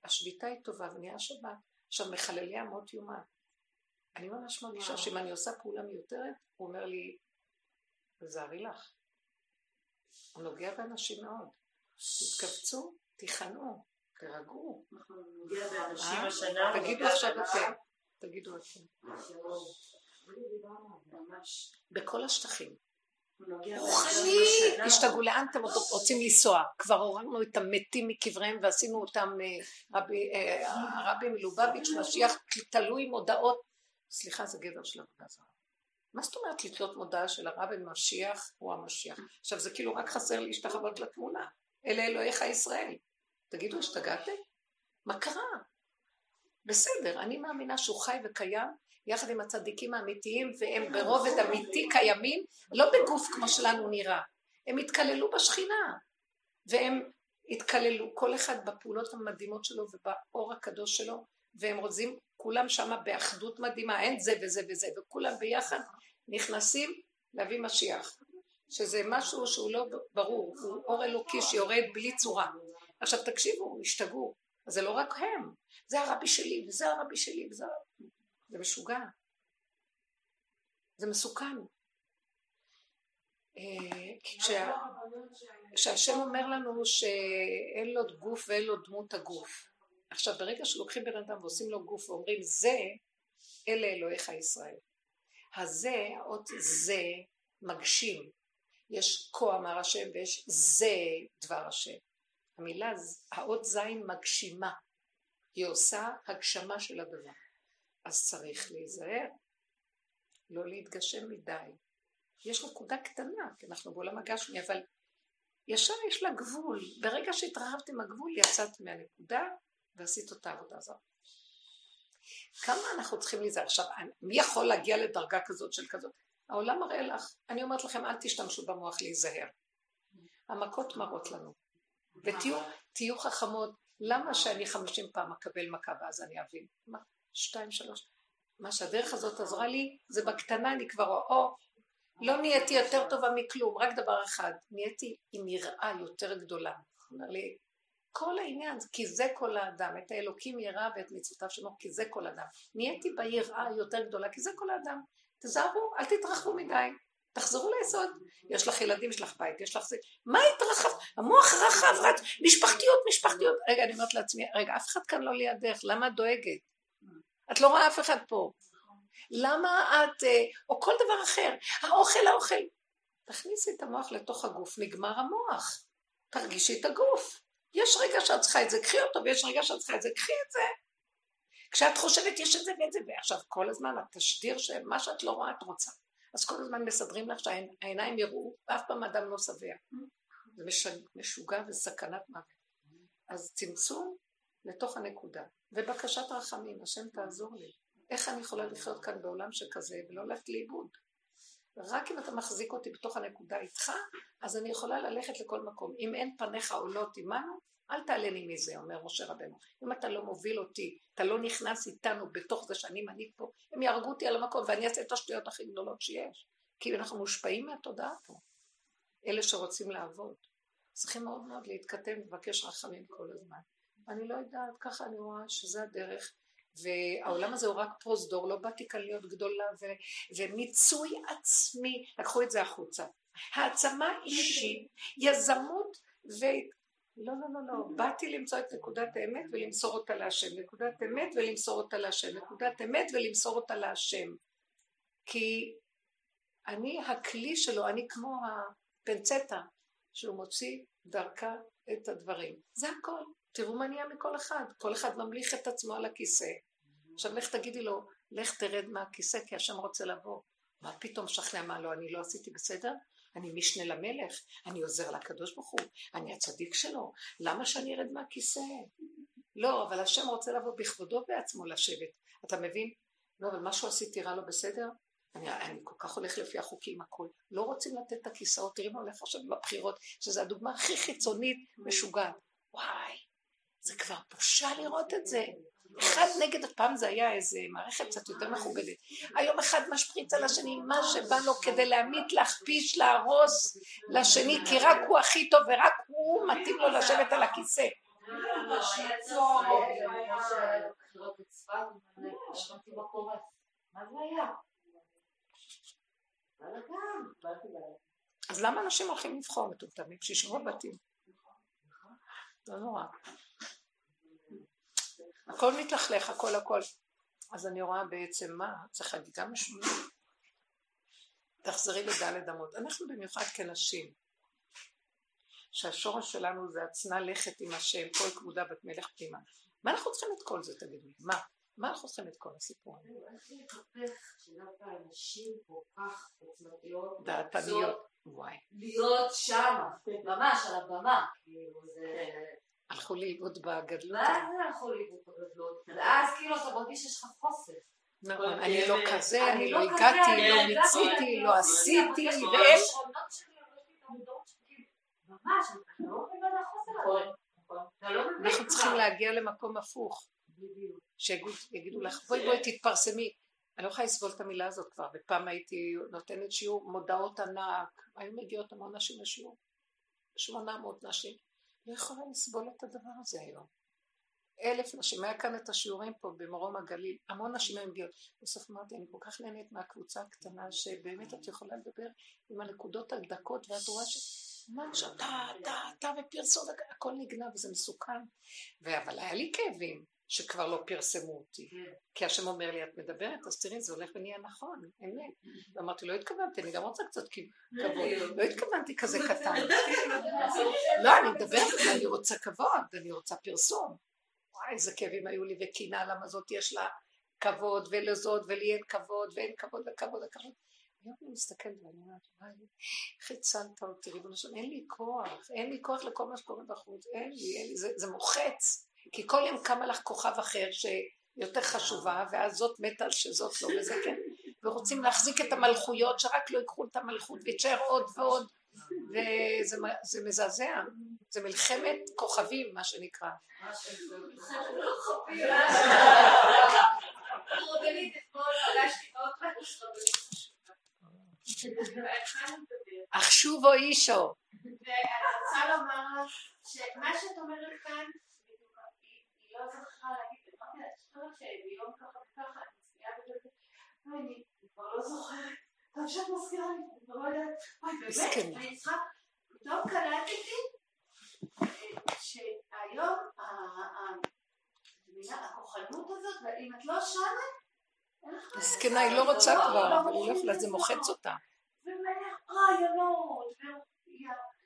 השביתה היא טובה ונהיה שבת. עכשיו, מחללי אמות יומה. אני ממש מרגישה שאם אני עושה פעולה מיותרת, הוא אומר לי, תזהרי לך. הוא נוגע באנשים מאוד. תתכווצו, תיכנעו, תירגעו. אה? תגידו עכשיו אתם. תגידו אתם. בכל השטחים. רוחני, תשתגעו, לאן אתם רוצים לנסוע? כבר הורדנו את המתים מקבריהם ועשינו אותם אה, אה, הרבי מלובביץ', משיח תלוי מודעות, סליחה זה גבר של עבודה זרה. מה זאת אומרת לתלות מודעה של הרבי משיח הוא המשיח? עכשיו זה כאילו רק חסר להשתחוות לתמונה, אלה אלוהיך ישראל. תגידו, השתגעתם? מה קרה? בסדר, אני מאמינה שהוא חי וקיים, יחד עם הצדיקים האמיתיים, והם ברובד אמיתי קיימים, לא בגוף כמו שלנו נראה. הם התקללו בשכינה, והם התקללו, כל אחד בפעולות המדהימות שלו ובאור הקדוש שלו, והם רוצים, כולם שמה באחדות מדהימה, אין זה וזה וזה, וכולם ביחד נכנסים להביא משיח, שזה משהו שהוא לא ברור, הוא אור אלוקי שיורד בלי צורה. עכשיו תקשיבו, השתגעו, זה לא רק הם, זה הרבי שלי, וזה הרבי שלי, וזה... זה משוגע. זה מסוכן. אה, כשהשם אומר לנו שאין לו גוף ואין לו דמות הגוף. עכשיו ברגע שלוקחים בן אדם ועושים לו גוף ואומרים זה, אלה אלוהיך ישראל. הזה, האות זה מגשים. יש כה אמר השם ויש זה דבר השם. המילה, האות זין מגשימה. היא עושה הגשמה של הדבר. אז צריך להיזהר, לא להתגשם מדי. יש נקודה קטנה, כי אנחנו בעולם הגשמי, אבל ישר יש לה גבול. ברגע שהתרחבת עם הגבול, יצאת מהנקודה ועשית אותה עבודה הזאת. כמה אנחנו צריכים להיזהר? עכשיו, מי יכול להגיע לדרגה כזאת של כזאת? העולם מראה לך, אני אומרת לכם, אל תשתמשו במוח להיזהר. המכות מראות לנו. ותהיו חכמות, למה שאני חמישים פעם אקבל מכה ואז אני אבין? שתיים, שלוש. מה שהדרך הזאת עזרה לי, זה בקטנה אני כבר, או, לא נהייתי יותר טובה מכלום, רק דבר אחד, נהייתי עם יראה יותר גדולה. אומר לי, כל העניין, כי זה כל האדם, את האלוקים יראה ואת מצוותיו שלו, כי זה כל אדם. נהייתי ביראה יותר גדולה, כי זה כל האדם. תזהרו, אל תתרחבו מדי. תחזרו ליסוד. יש לך ילדים, יש לך בית, יש לך זה. מה התרחב? המוח רחב, רץ, משפחתיות, משפחתיות. רגע, אני אומרת לעצמי, רגע, אף אחד כאן לא לידך, למה את דואגת? את לא רואה אף אחד פה. למה את, אה, או כל דבר אחר, האוכל, האוכל. תכניסי את המוח לתוך הגוף, נגמר המוח. תרגישי את הגוף. יש רגע שאת צריכה את זה, קחי אותו, ויש רגע שאת צריכה את זה, קחי את זה. כשאת חושבת יש את זה ואת זה, ועכשיו כל הזמן התשדיר שמה שאת לא רואה את רוצה. אז כל הזמן מסדרים לך שהעיניים יראו, ואף פעם אדם לא שבע. זה משוגע וסכנת מוות. אז צמצום לתוך הנקודה, ובקשת רחמים, השם תעזור לי. איך אני יכולה לחיות כאן בעולם שכזה ולא ללכת לאיבוד? רק אם אתה מחזיק אותי בתוך הנקודה איתך, אז אני יכולה ללכת לכל מקום. אם אין פניך עולות עמנו, אל תעלה לי מזה, אומר משה רבנו. אם אתה לא מוביל אותי, אתה לא נכנס איתנו בתוך זה שאני מנהיג פה, הם יהרגו אותי על המקום ואני אעשה את השטויות הכי גדולות שיש. כי אנחנו מושפעים מהתודעה פה. אלה שרוצים לעבוד. צריכים מאוד מאוד להתכתב ולבקש רחמים כל הזמן. אני לא יודעת, ככה אני רואה שזה הדרך. והעולם הזה הוא רק פרוזדור, לא באתי כאן להיות גדולה, ו, ומיצוי עצמי, לקחו את זה החוצה. העצמה אישית, יזמות ו... לא, לא, לא, לא, באתי למצוא את נקודת האמת ולמסור אותה להשם, נקודת אמת ולמסור אותה להשם, נקודת אמת ולמסור אותה להשם. כי אני הכלי שלו, אני כמו הפנצטה שהוא מוציא דרכה את הדברים. זה הכל. תראו מה נהיה מכל אחד. כל אחד ממליך את עצמו על הכיסא. עכשיו לך תגידי לו, לך תרד מהכיסא כי השם רוצה לבוא. מה פתאום שכנע מה לא, אני לא עשיתי בסדר? אני משנה למלך, אני עוזר לקדוש ברוך הוא, אני הצדיק שלו, למה שאני ארד מהכיסא? לא, אבל השם רוצה לבוא בכבודו בעצמו לשבת. אתה מבין? לא, אבל משהו עשיתי רע לא בסדר? אני, אני כל כך הולך לפי החוקים הכל. לא רוצים לתת את הכיסאות, תראי מה הולך עכשיו בבחירות, שזו הדוגמה הכי חיצונית משוגעת. וואי, זה כבר בושה לראות את זה. אחד נגד, פעם זה היה איזה מערכת קצת יותר מכובדת. היום אחד משפריץ על השני, מה שבא לו כדי להמית, להכפיש, להרוס לשני, כי רק הוא הכי טוב ורק הוא מתאים לו לשבת על הכיסא. אז למה אנשים הולכים לבחור מטומטמים? שישבו בבתים. לא נורא. הכל מתלכלך, הכל הכל. אז אני רואה בעצם מה, צריך חגיגה משונה. תחזרי לדלת אמות. אנחנו במיוחד כנשים, שהשורש שלנו זה הצנע לכת עם השם, כל כבודה בת מלך פנימה. מה אנחנו צריכים את כל זה, תגידו לי? מה? מה אנחנו צריכים את כל הסיפור הזה? דעתניות, וואי. להיות שם, ממש על הבמה, כאילו. הלכו לאיבוד בגדלות. ואז זה הלכו לאיבוד בגדלות, ואז כאילו אתה מרגיש שיש לך חוסר. נכון, אני לא כזה, אני לא כזה, הגעתי, אני לא הגעתי, מיציתי, לא לא עשיתי, ואין... שלי, ממש, אני לא הזה. נכון, נכון. לא מבין אנחנו צריכים. להגיע למקום הפוך. שיגידו לך, בואי בואי תתפרסמי. אני לא יכולה לסבול את המילה הזאת כבר, ופעם הייתי נותנת שיעור מודעות ענק, היו מגיעות המון נשים לשיעור, 800 נשים, לא יכולה לסבול את הדבר הזה היום. אלף נשים, היה כאן את השיעורים פה במרום הגליל, המון נשים היו מגיעות. בסוף אמרתי, אני כל כך נהנית מהקבוצה הקטנה, שבאמת את יכולה לדבר עם הנקודות הדקות, ואת רואה ש... ממש אתה, אתה, אתה ופרסום, הכל נגנב וזה מסוכן. אבל היה לי כאבים שכבר לא פרסמו אותי. כי השם אומר לי, את מדברת, אז תראי, זה הולך ונהיה נכון, אמת. ואמרתי, לא התכוונתי, אני גם רוצה קצת כבוד. לא התכוונתי כזה קטן. <laughs> לא, אני מדברת, אני רוצה כבוד, אני רוצה פרסום. וואי, איזה כאבים היו לי, וקינה, למה זאת יש לה כבוד, ולזאת, ולי אין כבוד, ואין כבוד וכבוד וכבוד. היום אני מסתכלת ואני אומרת, וואי, איך הצלת אותי, ריבונו שלום, אין לי כוח, אין לי כוח לכל מה שקורה בחוץ, אין לי, אין לי, זה, זה מוחץ. כי כל יום קמה לך כוכב אחר שיותר חשובה, ואז זאת מתה שזאת לא, וזה כן. ורוצים להחזיק את המלכויות, שרק לא ייקחו את המלכות, ויתשאר עוד ועוד, וזה זה מזעזע. זה מלחמת כוכבים, מה שנקרא. והתחלנו לדבר. אך שובו אישו. ואני רוצה לומר לך שמה שאת אומרת כאן, לא זכרה להגיד, אמרתי לה, את זוכרת שביום ככה וככה, אני מזכירה בזה, וואי, אני כבר לא זוכרת, טוב שאת מזכירה לי, אני כבר לא יודעת, וואי. באמת, אני צריכה, פתאום קלטתי אה, שהיום הכוחנות הזאת, ואם את לא שמה, מסכנה, היא לא לעשות. רוצה לא- כבר, לא אבל היא לא יכולה, זה. מוחץ אותה. ומלא רעיונות,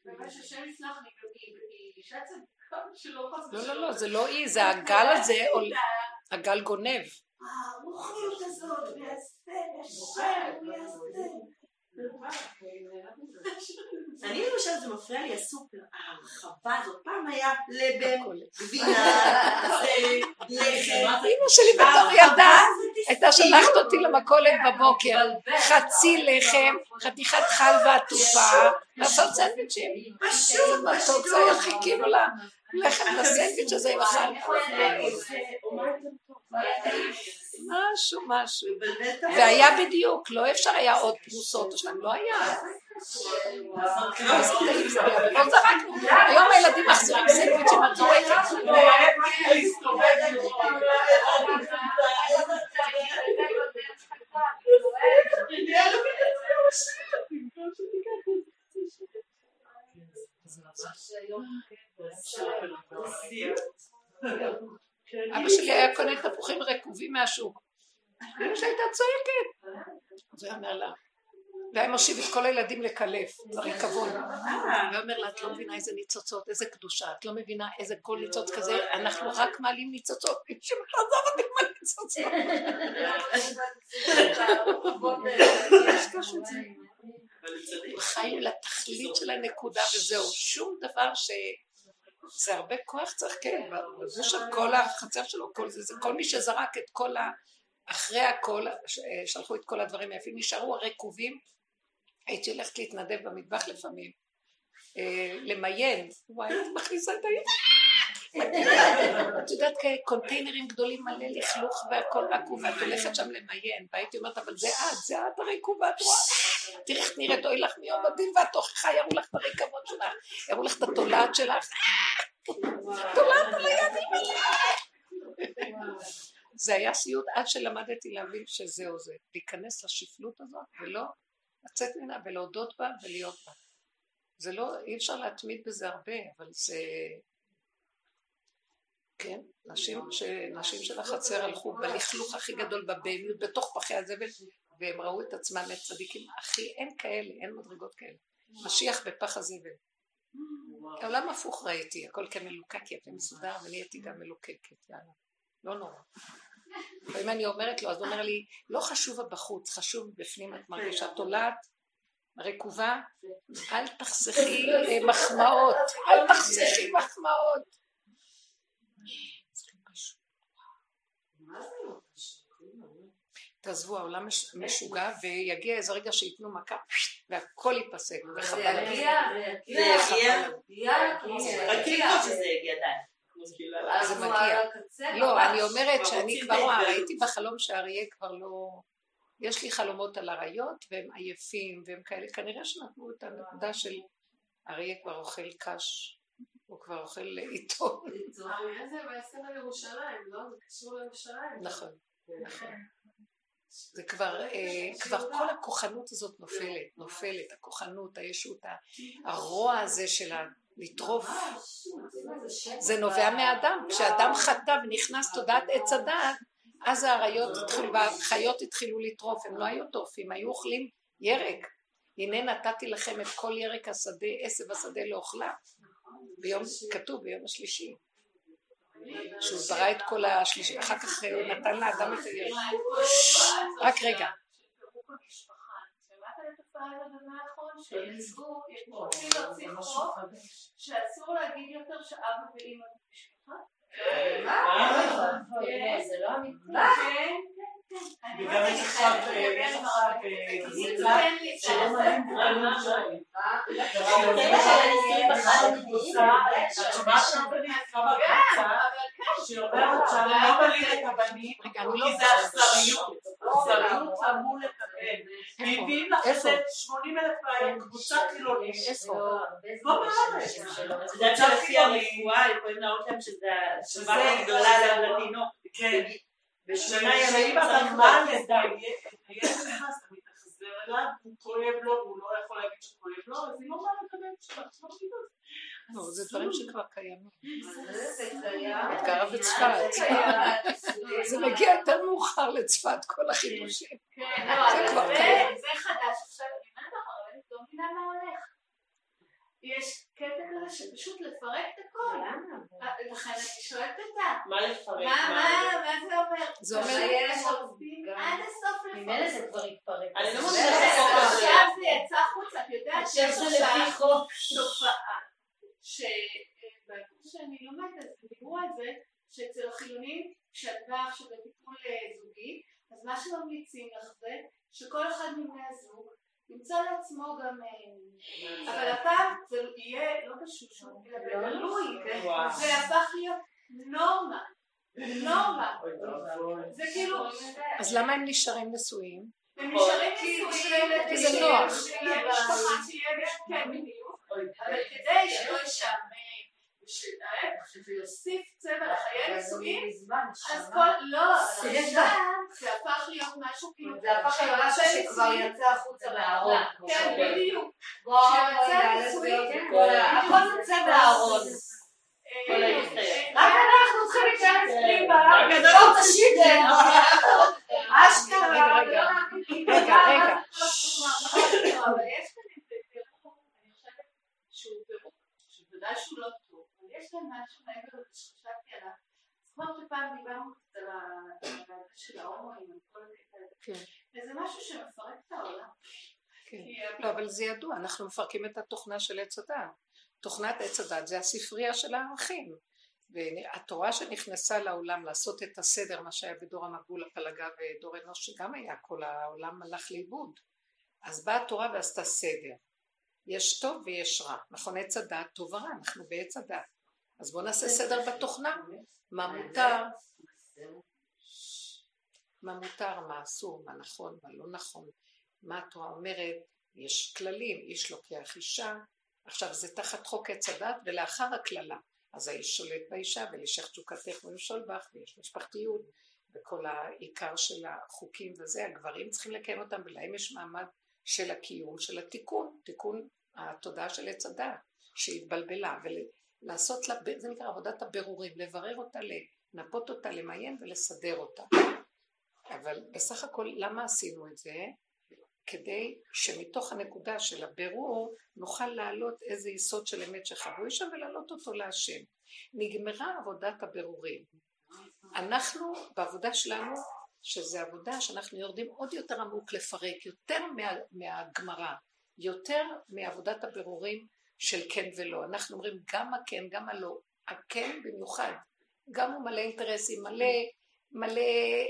ובאמת שהשם יסלח לי, והיא אישה צדיקה לא, לא. לא, זה לא היא, זה הגל הזה, הגל גונב. הרוחיות הזאת, ויעשה, וישם, ויעשה. אני למשל זה מפריע לי הסופר, ההרחבה הזאת, פעם היה לבן. גבינה, זה לחם, אמא שלי בתור ילדה הזאת הייתה שולחת אותי למכולת בבוקר, חצי לחם, חתיכת חלבה עטופה, לעשות סנדוויצ'ים. פשוט, היה חיכינו לה, לחם לסנדוויץ' הזה עם החלבה. משהו, משהו. והיה בדיוק, לא אפשר היה עוד פרוסות, עכשיו לא היה. טעים זה היה, ולא זרקנו. היום הילדים מחזירים סנדוויצ'ים, את זורקת. אבא שלי היה קונה תפוחים רקובים מהשוק. אמא שלי הייתה צועקת. אז הוא היה אומר לה, והיה מושיב את כל הילדים לקלף, בריקבון. והיה אומר לה, את לא מבינה איזה ניצוצות, איזה קדושה, את לא מבינה איזה כל ניצוץ כזה, אנחנו רק מעלים ניצוצות. מישהו עזוב אותי עם הניצוצות. חיים לתכלית של הנקודה וזהו, שום דבר ש... זה הרבה כוח צריך, כן, בגוש של כל החצר שלו, כל זה, זה כל מי שזרק את כל ה... אחרי הכל, ש- שלחו את כל הדברים היפים, נשארו הרקובים, הייתי הולכת להתנדב במטבח לפעמים, אה, למיין, וואי, הייתי מכניסה את היד. את יודעת, קונטיינרים גדולים מלא לכלוך והכל רקוב, ואת הולכת שם למיין, והייתי אומרת, אבל זה את, זה את הרקובה, את רואה? תראי איך נראית, אוי לך מיום הדין והתוכחה, יראו לך את הריקבון שלך, יראו לך את התולעת שלך, תולעת על היד, זה היה סיוט עד שלמדתי להבין שזהו זה, להיכנס לשפלות הזאת ולא לצאת ממנה ולהודות בה ולהיות בה. זה לא, אי אפשר להתמיד בזה הרבה, אבל זה... כן, נשים, ש... נשים של החצר הלכו בלכלוך הכי גדול בבהמיות, בתוך פחי הזבל, והם ראו את עצמם לצדיקים הכי, אין כאלה, אין מדרגות כאלה. משיח בפח הזבל. העולם הפוך ראיתי, הכל כמלוקק יפה מסודר, ונהייתי גם מלוקקת, יאללה. לא נורא. ואם אני אומרת לו, אז הוא אומר לי, לא חשוב הבחוץ, חשוב בפנים את מרגישה תולעת, רקובה, אל תחסכי אה, מחמאות, אל תחסכי מחמאות. תעזבו, העולם מש- משוגע, ויגיע איזה רגע שייתנו מכה, והכל ייפסק. זה. יגיע, זה זה יגיע, יגיע, רק לקרות שזה יגיע די. זה מגיע. לא. אני אומרת שאני כבר רואה. ראיתי בחלום שהאריה כבר לא... יש לי חלומות על אריות, והם עייפים, והם כאלה, כנראה שנתנו את הנקודה של אריה כבר אוכל קש, הוא כבר אוכל עיתון. האריה זה בעצם על ירושלים, לא? זה קשור לירושלים. נכון, נכון. זה כבר, אה, כבר כל הכוחנות הזאת נופלת, נופלת, הכוחנות, הישות, הרוע הזה של לטרוף, זה נובע מהאדם. כשאדם חטא ונכנס תודעת עץ הדעת, אז האריות התחילו, והחיות התחילו לטרוף, הם לא היו טורפים, היו אוכלים ירק. הנה נתתי לכם את כל ירק השדה, עשב השדה לאוכלה. ביום, כתוב ביום השלישי. שהוא ברא את כל השלישי, אחר כך הוא נתן לאדם את הירק. רק רגע. שאסור להגיד יותר שאבא ואימא זה משפחה? לא, זה לא אמיתי. כן, כן, כן. וגם יש עכשיו, אה. אה, קבוצה שלא זה. זה. קבוצה שאומרת שאני לא מלין את הבנים לא... כי זה אכזריות, אכזריות אמור לקבל. והביאים לך איפה? איזה 80 אלף קבוצה חילונית. פה בארץ. את יודעת שלפי הרפואה יכולים להראות להם שזה השבת הגדולה לתינוק. בשמונה ימים אתה להכניס לדם, הילד נכנס, אתה מתאכזר אליו, הוא כואב לו, והוא לא יכול להגיד שכואב לו, אז היא לא באה לקבל תשובה. לא. לא, זה דברים שכבר קיימים. את גרה בצפת. זה מגיע יותר מאוחר לצפת, כל החידושים. כן, לא, זה כבר זה- קיים. זה חדש עכשיו, אני אומרת לך, אבל אני לא מבינה מה הולך. יש קטע כזה שפשוט לפרק את הכל. אה, לכן אני שואלת אותה, מה לפרק? מה מה- מה זה אומר? זה אומר- שהם עובדים עד הסוף ממילא לפרק. זה כבר התפרק. אני לא מבינה. עכשיו זה יצא החוצה, את יודעת שיש עכשיו. תופעה שבקורס שאני לומדת אז דיברו על זה שאצל החילונים כשאת באה עכשיו לטיפול אה, זוגי אז מה שממליצים לך זה שכל אחד מבני הזוג ימצא לעצמו גם אה, אבל הפעם זה יהיה לא בשושו אלא בגלוי וואו. זה הפך להיות נורמה נורמה זה כאילו אז למה הם נשארים נשואים? הם נשארים נשואים כי זה נוח. שיהיה משפחה שיהיה כן בדיוק. אבל כדי שלא ישעמם ושההפך, שזה יוסיף צבע לחיי נישואים, אז כל, לא, עכשיו זה הפך להיות משהו כאילו, זה הפך להיות משהו שכבר יצא החוצה מהארון. כן, בדיוק, שיוצא נישואים. הכל יוצא מהארון. אה, אה. רק אנחנו צריכים להיכנס פנימה. לא אנחנו תשיתם. אשכרה. רגע, רגע. רגע, רגע. אבל יש כאן איזה פירוק, אני חושבת שהוא פירוק, שבוודאי שהוא לא כאן משהו מעבר לזה שחשבתי עליו. זוכרת שפעם דיברנו קצת על ה- על זה של ההומואים, על כל הקטע הזה. וזה משהו שמפרק את העולם. כן. לא, אבל זה ידוע, אנחנו מפרקים את התוכנה של עץ הדת. תוכנת עץ הדת זה הספרייה של הערכים. והתורה שנכנסה לעולם לעשות את הסדר, מה שהיה בדור המבול, הפלגה ודור אנוש, שגם היה, כל העולם הלך לאיבוד. אז באה התורה ועשתה סדר. יש טוב ויש רע. נכון, עץ הדת טוב ורע, אנחנו בעץ הדת. אז בואו נעשה סדר בתוכנה. מה מותר, מה מותר, מה אסור, מה נכון, מה לא נכון. מה התורה אומרת, יש כללים, איש לוקח אישה, עכשיו זה תחת חוק עץ הדת ולאחר הקללה. אז האיש שולט באישה ולשך תשוקתך ולמשול בך ויש משפחתיות וכל העיקר של החוקים וזה, הגברים צריכים לקיים אותם ולהם יש מעמד של הקיום, של התיקון, תיקון התודעה של עץ הדת שהתבלבלה ולעשות לה, זה נקרא עבודת הבירורים, לברר אותה, לנפות אותה, למיין ולסדר אותה. אבל בסך הכל למה עשינו את זה? כדי שמתוך הנקודה של הבירור נוכל להעלות איזה יסוד של אמת שחבוי שם ולהעלות אותו להשם. נגמרה עבודת הבירורים. אנחנו בעבודה שלנו, שזה עבודה שאנחנו יורדים עוד יותר עמוק לפרק, יותר מה, מהגמרא, יותר מעבודת הבירורים של כן ולא. אנחנו אומרים גם הכן, גם הלא. הכן במיוחד, גם הוא מלא אינטרסים, מלא מלא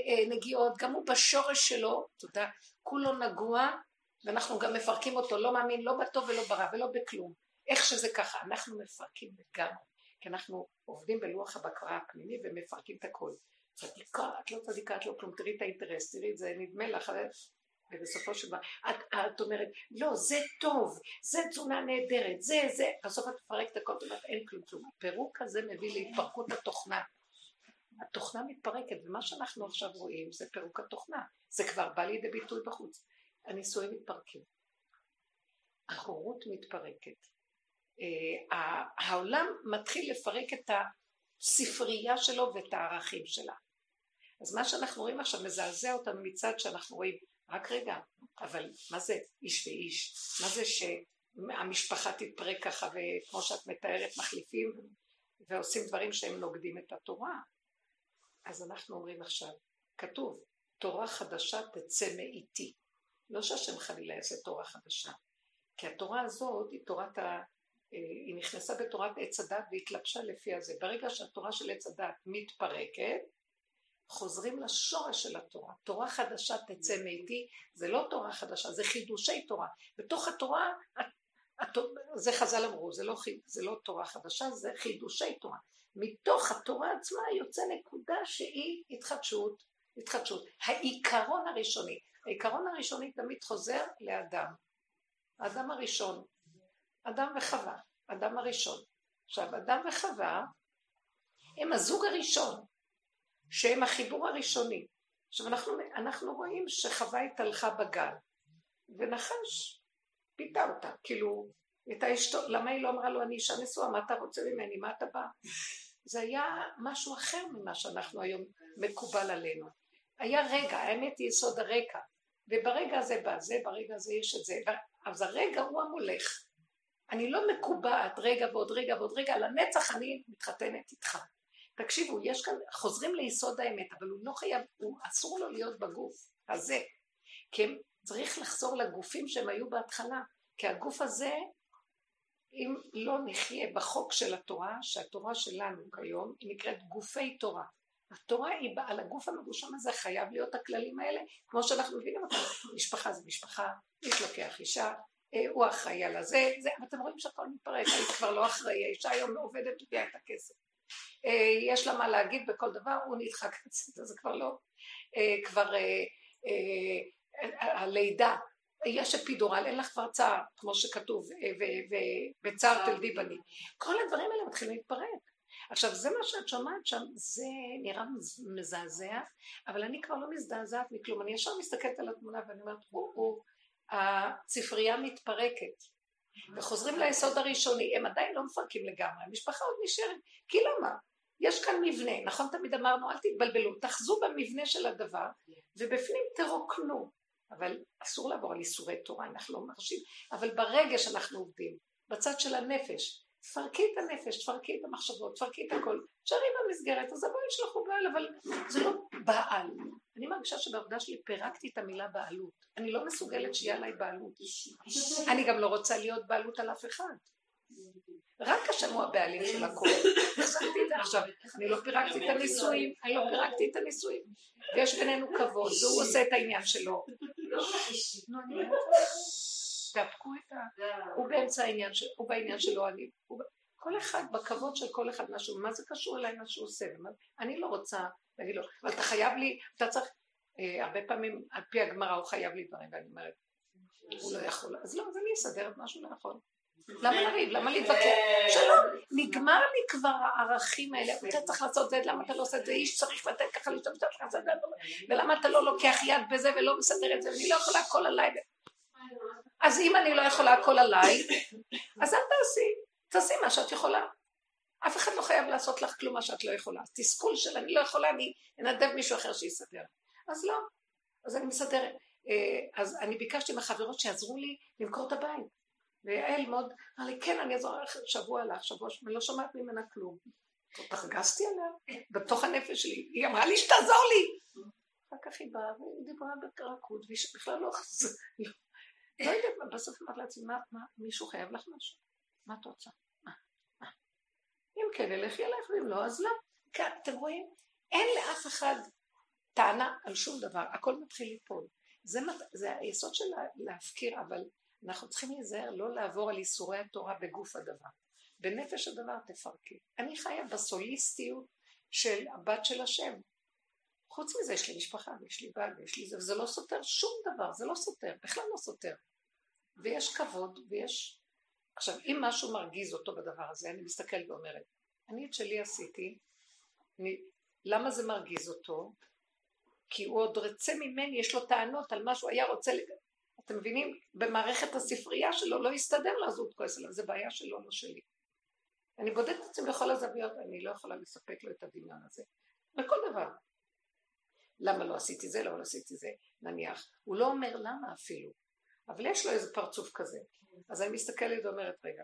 אה, נגיעות, גם הוא בשורש שלו, יודע, כולו נגוע, ואנחנו גם מפרקים אותו, לא מאמין לא בטוב ולא ברע ולא בכלום. איך שזה ככה, אנחנו מפרקים לגמרי, כי אנחנו עובדים בלוח הבקרה הפנימי ומפרקים את הכל. צדיקה, את לא צדיקה, את לא כלום, תראי את האינטרס, תראי את זה, נדמה לך, ובסופו של דבר, את, את אומרת, לא, זה טוב, זה תזונה נהדרת, זה, זה, בסוף את מפרקת הכל, את אומרת, אין כלום כלום. הפירוק הזה מביא להתפרקות התוכנה. התוכנה מתפרקת, ומה שאנחנו עכשיו רואים זה פירוק התוכנה. זה כבר בא לידי ביטוי בחוץ. הנישואים מתפרקים. ההורות מתפרקת. Uh, העולם מתחיל לפרק את הספרייה שלו ואת הערכים שלה. אז מה שאנחנו רואים עכשיו מזעזע אותנו מצד שאנחנו רואים, רק רגע, אבל מה זה איש ואיש? מה זה שהמשפחה תתפרק ככה וכמו שאת מתארת מחליפים ועושים דברים שהם נוגדים את התורה? אז אנחנו אומרים עכשיו, כתוב, תורה חדשה תצא מאיתי. לא שהשם חלילה יעשה תורה חדשה, כי התורה הזאת היא תורת ה... אה, היא נכנסה בתורת עץ הדת והתלבשה לפי הזה. ברגע שהתורה של עץ הדת מתפרקת, חוזרים לשורש של התורה. תורה חדשה תצא מאיתי, זה לא תורה חדשה, זה חידושי תורה. בתוך התורה, זה חז"ל אמרו, זה לא, זה לא תורה חדשה, זה חידושי תורה. מתוך התורה עצמה יוצא נקודה שהיא התחדשות, התחדשות. העיקרון הראשוני, העיקרון הראשוני תמיד חוזר לאדם. האדם הראשון, אדם וחווה, אדם הראשון. עכשיו, אדם וחווה הם הזוג הראשון, שהם החיבור הראשוני. עכשיו, אנחנו, אנחנו רואים שחווה התהלכה בגל, ונחש פיתה אותה, כאילו, הייתה אשתו, למה היא לא אמרה לו, אני אישה נשואה, מה אתה רוצה ממני, מה אתה בא? זה היה משהו אחר ממה שאנחנו היום מקובל עלינו. היה רגע, האמת היא יסוד הרקע, וברגע הזה בא זה, ברגע הזה יש את זה, אז הרגע הוא המולך. אני לא מקובעת רגע ועוד רגע ועוד רגע, לנצח אני מתחתנת איתך. תקשיבו, יש כאן, חוזרים ליסוד האמת, אבל הוא לא חייב, הוא אסור לו להיות בגוף הזה. כי צריך לחזור לגופים שהם היו בהתחלה, כי הגוף הזה אם לא נחיה בחוק של התורה, שהתורה שלנו כיום היא נקראת גופי תורה. התורה היא, על הגוף המגושם הזה חייב להיות הכללים האלה, כמו שאנחנו מבינים אותם. משפחה זה משפחה, איש לוקח אישה, אה, הוא אחראי על הזה, זה, אתם רואים שהכל מתפרק, היית כבר לא אחראי, האישה היום עובדת, הביאה את הכסף. אה, יש לה מה להגיד בכל דבר, הוא נדחק <laughs> את זה כבר לא. אה, כבר הלידה, יש אפידורל, אין לך כבר צער, כמו שכתוב, וצער תלדי בני. כל הדברים האלה מתחילים להתפרק. עכשיו, זה מה שאת שומעת שם, זה נראה מזעזע, אבל אני כבר לא מזדעזעת מכלום. אני ישר מסתכלת על התמונה ואני אומרת, או, הצפרייה מתפרקת. וחוזרים ליסוד הראשוני, הם עדיין לא מפרקים לגמרי, המשפחה עוד נשארת. כי למה? יש כאן מבנה, נכון תמיד אמרנו, אל תתבלבלו, תחזו במבנה של הדבר, ובפנים תרוקנו. אבל אסור לעבור על איסורי תורה, אנחנו לא מרשים, אבל ברגע שאנחנו עובדים, בצד של הנפש, תפרקי את הנפש, תפרקי את המחשבות, תפרקי את הכל, תשארי במסגרת, אז הבוא ישלחו בעל, אבל זה לא בעל. אני מרגישה שבעבודה שלי פירקתי את המילה בעלות. אני לא מסוגלת שיהיה עליי בעלות. אני גם לא רוצה להיות בעלות על אף אחד. רק השם הוא הבעלים של הכל. חשבתי את זה עכשיו, אני לא פירקתי את הנישואים, אני לא פירקתי את הנישואים. ויש בינינו כבוד, והוא עושה את העניין שלו. <laughs> תאפקו את ה... הוא באמצע העניין שלו, הוא בעניין שלו, אני... כל אחד בכבוד של כל אחד משהו, מה זה קשור אליי מה שהוא עושה? אני לא רוצה להגיד לו, אבל אתה חייב לי, אתה צריך, אה, הרבה פעמים על פי הגמרא הוא חייב לי דברים, ואני אומרת, הוא לא יכול, אז לא, אז אני אסדר את מה שהוא יכול. למה לריב? למה להתווכח? שלום, נגמר לי כבר הערכים האלה, אתה צריך לעשות זה, למה אתה לא עושה את זה, איש צריך לתת ככה להשתמש זה, ולמה אתה לא לוקח יד בזה ולא מסדר את זה, ואני לא יכולה הכל עליי. אז אם אני לא יכולה הכל עליי, אז אל תעשי, תעשי מה שאת יכולה. אף אחד לא חייב לעשות לך כלום מה שאת לא יכולה. תסכול של אני לא יכולה, אני אנדב מישהו אחר שיסדר. אז לא, אז אני מסדרת. אה, אז אני ביקשתי מהחברות שיעזרו לי למכור את הבית. ויעל מאוד, אמר לי, כן, אני אעזור לך שבוע הלך, שבוע, ואני לא שומעת ממנה כלום. התרגזתי עליה, בתוך הנפש שלי, היא אמרה לי שתעזור לי. אחר כך היא באה והיא דיברה בקרקות, והיא בכלל לא... לא יודעת, בסוף אמרת לעצמי, מה, מישהו חייב לך משהו? מה את רוצה? אם כן, אלך ילך, ואם לא, אז לא. אתם רואים? אין לאף אחד טענה על שום דבר, הכל מתחיל ליפול. זה, זה היסוד של להפקיר, אבל אנחנו צריכים להיזהר לא לעבור על איסורי התורה בגוף הדבר. בנפש הדבר תפרקי. אני חיה בסוליסטיות של הבת של השם. חוץ מזה יש לי משפחה ויש לי בעל ויש לי זה, וזה לא סותר שום דבר, זה לא סותר, בכלל לא סותר. ויש כבוד ויש... עכשיו, אם משהו מרגיז אותו בדבר הזה, אני מסתכלת ואומרת, אני את שלי עשיתי, אני... למה זה מרגיז אותו? כי הוא עוד רצה ממני, יש לו טענות על מה שהוא היה רוצה, לג... אתם מבינים? במערכת הספרייה שלו לא הסתדר לו, אז הוא כועס עליו, זה בעיה שלו, לא שלי. אני בודקת את עצמי בכל הזוויות, אני לא יכולה לספק לו את הדמיון הזה. בכל דבר. למה לא עשיתי זה, למה לא עשיתי זה, נניח. הוא לא אומר למה אפילו, אבל יש לו איזה פרצוף כזה. אז אני מסתכלת ואומרת, רגע,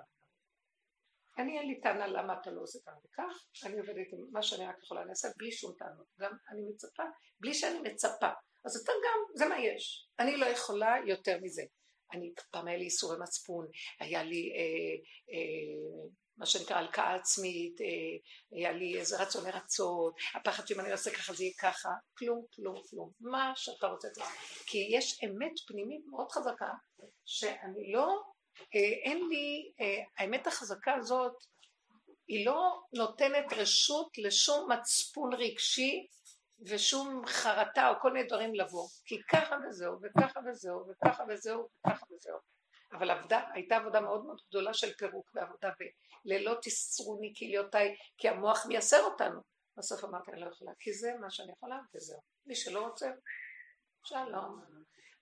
אני אין לי טענה למה אתה לא עושה כך וכך, אני עובדת עם מה שאני רק יכולה לעשות בלי שום טענות. גם אני מצפה, בלי שאני מצפה. אז אתה גם, זה מה יש. אני לא יכולה יותר מזה. אני, פעם היה לי איסורי מצפון, היה לי אה, אה, מה שנקרא הלקאה עצמית, אה, היה לי איזה רצון לרצות, הפחד שאם אני עושה ככה זה יהיה ככה, כלום, כלום, כלום. מה שאתה רוצה. כי יש אמת פנימית מאוד חזקה, שאני לא, אין לי, אה, האמת החזקה הזאת, היא לא נותנת רשות לשום מצפון רגשי ושום חרטה או כל מיני דברים לבוא, כי ככה וזהו, וככה וזהו, וככה וזהו, וככה וזהו. אבל עבדה, הייתה עבודה מאוד מאוד גדולה של פירוק ועבודה בלילות תסרוני כליותיי, כי המוח מייסר אותנו. בסוף אמרתי, אני לא יכולה, כי זה מה שאני יכולה, וזהו. מי שלא רוצה, שלום.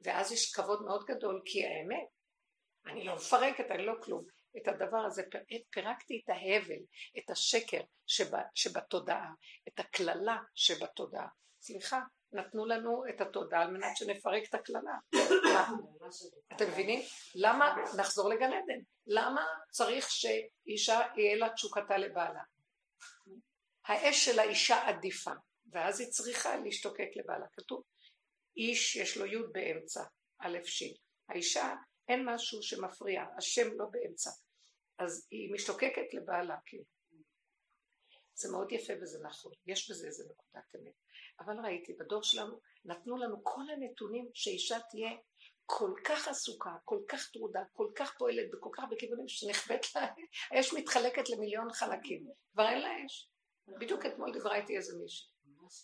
ואז יש כבוד מאוד גדול, כי האמת, אני לא מפרקת, אני לא כלום. את הדבר הזה, פירקתי את ההבל, את השקר שבה, שבתודעה, את הקללה שבתודעה. סליחה, נתנו לנו את התודה על מנת שנפרק את הקללה. אתם מבינים? למה, נחזור לגן עדן, למה צריך שאישה יהיה לה תשוקתה לבעלה? האש של האישה עדיפה, ואז היא צריכה להשתוקק לבעלה. כתוב, איש יש לו י' באמצע, א' ש'. האישה אין משהו שמפריע, השם לא באמצע. אז היא משתוקקת לבעלה, כאילו. זה מאוד יפה וזה נכון, יש בזה איזה נקודת אמת. אבל ראיתי, בדור שלנו נתנו לנו כל הנתונים שאישה תהיה כל כך עסוקה, כל כך טרודה, כל כך פועלת בכל כך הרבה כיוונים שנכבדת לה, האש מתחלקת למיליון חלקים, כבר אין לה אש. בדיוק אתמול דיברה איתי איזה מישהי.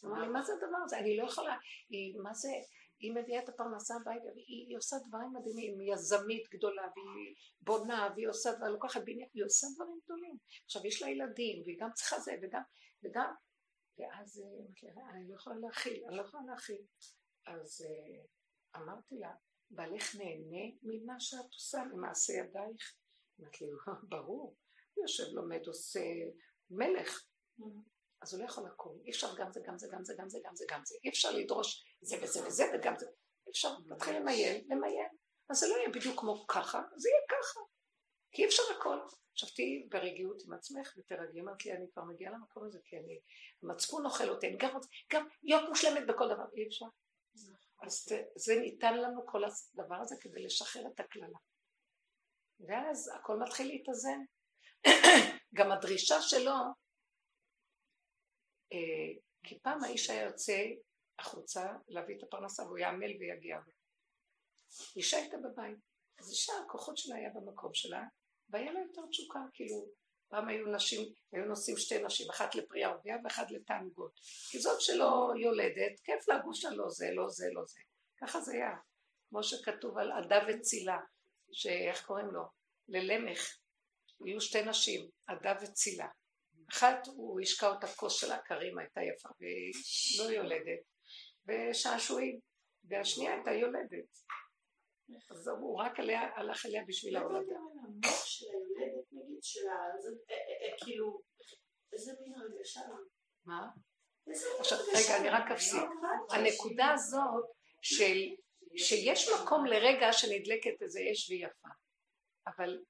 אמרה לי, מה זה הדבר הזה? אני לא יכולה, היא, מה זה, היא מביאה את הפרנסה הביתה, והיא היא עושה דברים מדהימים, היא יזמית גדולה, והיא בונה, והיא עושה, והיא לוקחת בניין, היא עושה דברים גדולים. עכשיו יש לה ילדים, והיא גם צריכה זה, וגם, וגם, ואז אה, אני לא יכולה להכיל, אני לא יכולה להכיל. אז אה, אמרתי לה, בעלך נהנה ממה שאת עושה, ממעשה ידייך? אמרתי לי, ברור, הוא יושב, לומד, עושה מלך. אז הוא לא יכול לקום, אי אפשר גם זה, גם זה, גם זה, גם זה, גם זה, גם זה, אי אפשר לדרוש זה וזה וזה וגם זה, אפשר, תתחיל למיין, למיין, אז זה לא יהיה בדיוק כמו ככה, זה יהיה ככה, כי אי אפשר הכל. עכשיו תהיי ברגיעות עם עצמך ותרגעי, אמרת לי, אני כבר מגיעה למקום הזה, כי אני, המצפון אוכל אותי, אני גם גם להיות מושלמת בכל דבר, אי אפשר. אז זה ניתן לנו כל הדבר הזה כדי לשחרר את הקללה. ואז הכל מתחיל להתאזן. <coughs> גם הדרישה שלו אה, כי פעם האיש היה יוצא החוצה להביא את הפרנסה והוא יעמל ויגיע. אישה הייתה בבית. אז אישה, הכוחות שלה היה במקום שלה, והיה לה יותר תשוקה, כאילו, פעם היו נשים, היו נוסעים שתי נשים, אחת לפרי ערבייה ואחת לתענוגות. כי זאת שלא יולדת, כיף לה גושה לא זה, לא זה, לא זה. ככה זה היה. כמו שכתוב על עדה וצילה, שאיך קוראים לו? ללמך. היו שתי נשים, עדה וצילה. אחת הוא השקע אותה כוס של הכרים הייתה יפה והיא לא יולדת ושעשועים והשנייה הייתה יולדת אז הוא רק עליה, הלך אליה בשביל ההולדה. המוח של היולדת נגיד, של ה... אה, אה, אה, כאילו, איזה מין הרגשה? מה? עכשיו רגע אני רק אפסיק. הנקודה הזאת של שיש מקום לרגע שנדלקת איזה אש ויפה אבל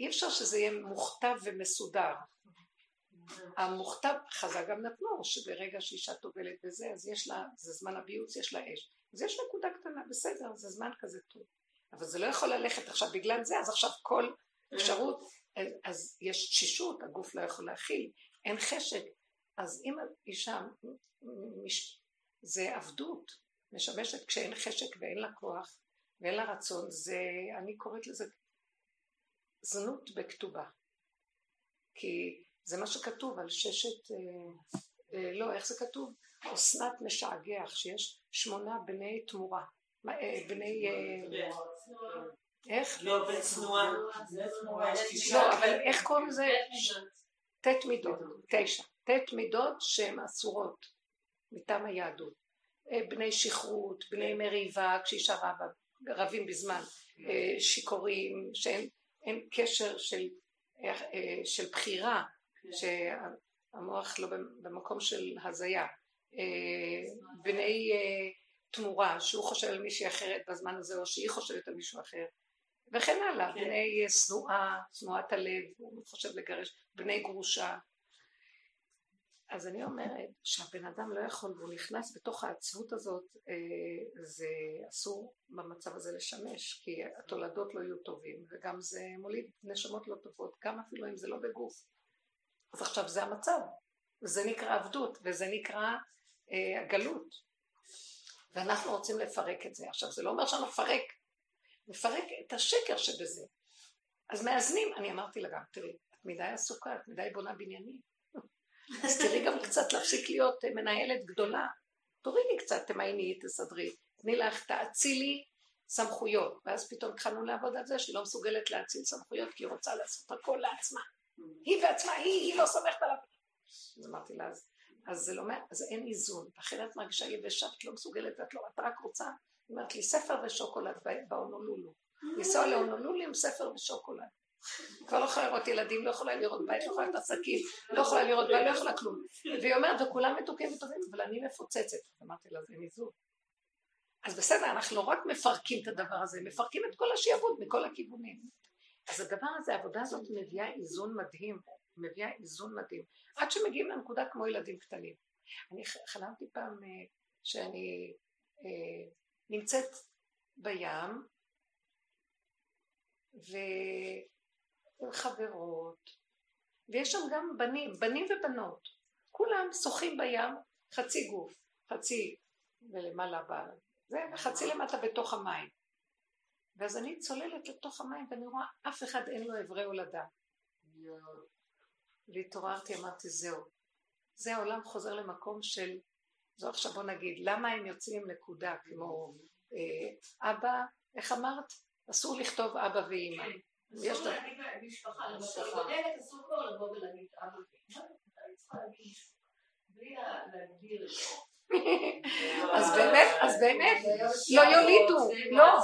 אי אפשר שזה יהיה מוכתב ומסודר המוכתב, חז"ל גם נתנו, שברגע שאישה טובלת בזה, אז יש לה, זה זמן הביוץ, יש לה אש. אז יש נקודה קטנה, בסדר, זה זמן כזה טוב. אבל זה לא יכול ללכת עכשיו בגלל זה, אז עכשיו כל אפשרות, אז יש תשישות, הגוף לא יכול להכיל, אין חשק. אז אם אישה, זה עבדות, משמשת כשאין חשק ואין לה כוח ואין לה רצון, זה, אני קוראת לזה זנות בכתובה. כי זה מה שכתוב על ששת, אה, אה, לא, איך זה כתוב? אסנת משעגח, שיש שמונה בני תמורה. מה, אה, בני... אה, איך? לא, בצנועה. לא, אבל איך קוראים לזה? ט' מידות, תשע. ט' מידות שהן אסורות מטעם היהדות. אה, בני שכרות, בני מריבה, כשאישה רבה, רבים בזמן, אה, שיכורים, שאין אין קשר של, אה, של בחירה, שהמוח לא במקום של הזיה. אה, בני אה, תמורה, שהוא חושב על מישהי אחרת בזמן הזה, או שהיא חושבת על מישהו אחר. וכן הלאה, כן. בני אה, שנואה, שנואת הלב, הוא חושב לגרש, בני גרושה. אז אני אומרת שהבן אדם לא יכול, והוא נכנס בתוך העצבות הזאת, זה אסור במצב הזה לשמש, כי התולדות לא יהיו טובים, וגם זה מוליד נשמות לא טובות, גם אפילו אם זה לא בגוף. אז עכשיו זה המצב, וזה נקרא עבדות, וזה נקרא אה, הגלות. ואנחנו רוצים לפרק את זה. עכשיו, זה לא אומר שאני נפרק, נפרק את השקר שבזה. אז מאזנים, אני אמרתי לה גם, תראי, את מדי עסוקה, את מדי בונה בניינים. אז תראי גם קצת להפסיק להיות אה, מנהלת גדולה. תורידי קצת, תמייני, תסדרי. תני לך, תאצילי סמכויות. ואז פתאום התחלנו לעבוד על זה שהיא לא מסוגלת להאציל סמכויות כי היא רוצה לעשות הכל לעצמה. היא בעצמה, היא, היא לא סומכת עליו. אז אמרתי לה, אז, אז זה לא אומר, אז אין איזון. לכן את מרגישה יבשה, את לא מסוגלת, את לא, את רק רוצה, היא אומרת לי, ספר ושוקולד בהונולולו. לנסוע להונולולו עם ספר ושוקולד. כבר לא יכולה לראות ילדים, לא יכולה לראות בית, לא יכולה לראות עסקים, לא יכולה לראות בית, לא יכולה כלום. והיא אומרת, וכולם מתוקים וטובים, אבל אני מפוצצת. אמרתי לה, זה איזון. אז בסדר, אנחנו לא רק מפרקים את הדבר הזה, מפרקים את כל השיעבוד מכל הכיוונים. אז הדבר הזה, העבודה הזאת מביאה איזון מדהים, מביאה איזון מדהים. עד שמגיעים לנקודה כמו ילדים קטנים. אני חלמתי פעם אה, שאני אה, נמצאת בים, ועם חברות, ויש שם גם בנים, בנים ובנות. כולם שוחים בים, חצי גוף, חצי ולמעלה. זה, וחצי למטה בתוך המים. ואז אני צוללת לתוך המים ואני רואה אף אחד אין לו אברי הולדה. והתעוררתי, אמרתי זהו. זה העולם חוזר למקום של, זו עכשיו בוא נגיד, למה הם יוצאים עם נקודה כמו אה, אבא, איך אמרת? אסור לכתוב אבא ואימא. יש אסור להגיד משפחה, למשל, בדלת אסור כבר לבוא ולהגיד אבא ואמא, אתה צריכה להגיד משפחה, בלי להגדיר את זה. <laughs> אז באמת, אז באמת, לא יולידו, לא. לא.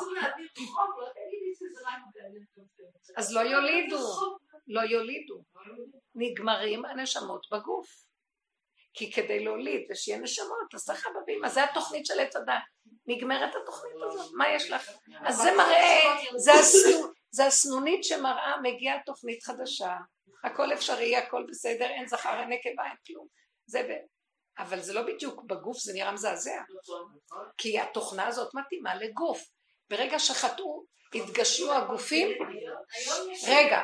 אז לא יולידו, לא יולידו. נגמרים הנשמות בגוף. כי כדי להוליד ושיהיה נשמות, אז אבא ואמא, זה התוכנית של עץ הדת. נגמרת התוכנית הזאת, מה יש לך? אז זה מראה, זה הסנו- זה הסנונית שמראה, מגיעה תוכנית חדשה, הכל אפשרי, הכל בסדר, אין זכר, אין נקבה, אין כלום. זה. אבל זה לא בדיוק, בגוף זה נראה מזעזע. כי התוכנה הזאת מתאימה לגוף. ברגע שחטאו, התגשמו הגופים, רגע.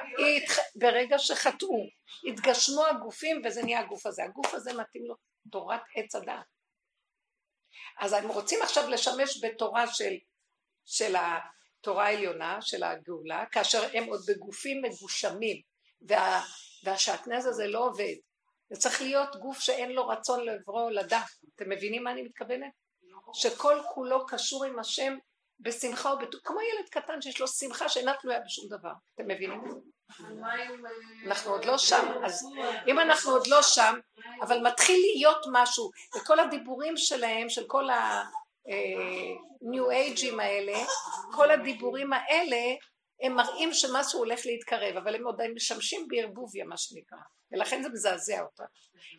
ברגע שחטאו, התגשמו הגופים וזה נהיה הגוף הזה. הגוף הזה מתאים לו תורת עץ הדעת. אז הם רוצים עכשיו לשמש בתורה של, של התורה העליונה, של הגאולה, כאשר הם עוד בגופים מגושמים, וה, והשעטנז הזה לא עובד. זה צריך להיות גוף שאין לו רצון לעברו הולדה. אתם מבינים מה אני מתכוונת? שכל כולו קשור עם השם בשמחה ובטוב, כמו ילד קטן שיש לו שמחה שאינה תלויה בשום דבר. אתם מבינים את זה? אנחנו עוד לא שם, אז אם אנחנו עוד לא שם, אבל מתחיל להיות משהו, וכל הדיבורים שלהם, של כל ה-new age'ים האלה, כל הדיבורים האלה, הם מראים שמשהו הולך להתקרב, אבל הם עוד משמשים בערבוביה, מה שנקרא, ולכן זה מזעזע אותה.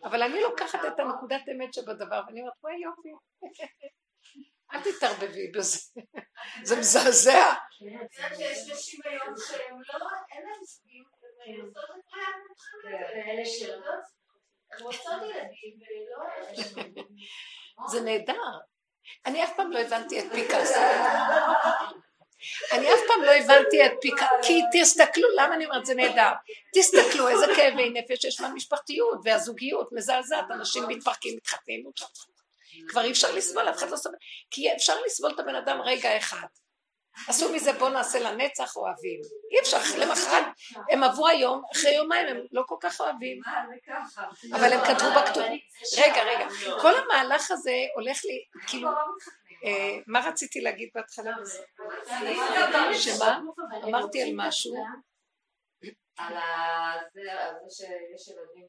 אבל אני לוקחת את הנקודת אמת שבדבר, ואני אומרת, וואי יופי, <laughs> אל תתערבבי בזה, <laughs> זה מזעזע. אני יודעת שיש נשים היום שהן לא, אין להן זוגים, והן עושות את חייהן ואלה שלא. הן רוצות ילדים ולא... זה נהדר. אני אף פעם לא הבנתי את פיקאסו. <laughs> אני אף פעם לא הבנתי את פיקאסו, כי תסתכלו, למה אני אומרת זה נהדר? תסתכלו איזה כאבי נפש יש מהמשפחתיות והזוגיות מזעזעת, אנשים מתפרקים, מתחתנים, כבר אי אפשר לסבול, אף אחד לא סובל, כי אפשר לסבול את הבן אדם רגע אחד. עשו מזה בוא נעשה לנצח אוהבים. אי אפשר, למחרת, הם עברו היום, אחרי יומיים הם לא כל כך אוהבים. אבל הם כתבו בכתוב. רגע, רגע, כל המהלך הזה הולך לי, כאילו, מה רציתי להגיד בהתחלה? שמה? אמרתי על משהו. על זה שיש ילדים.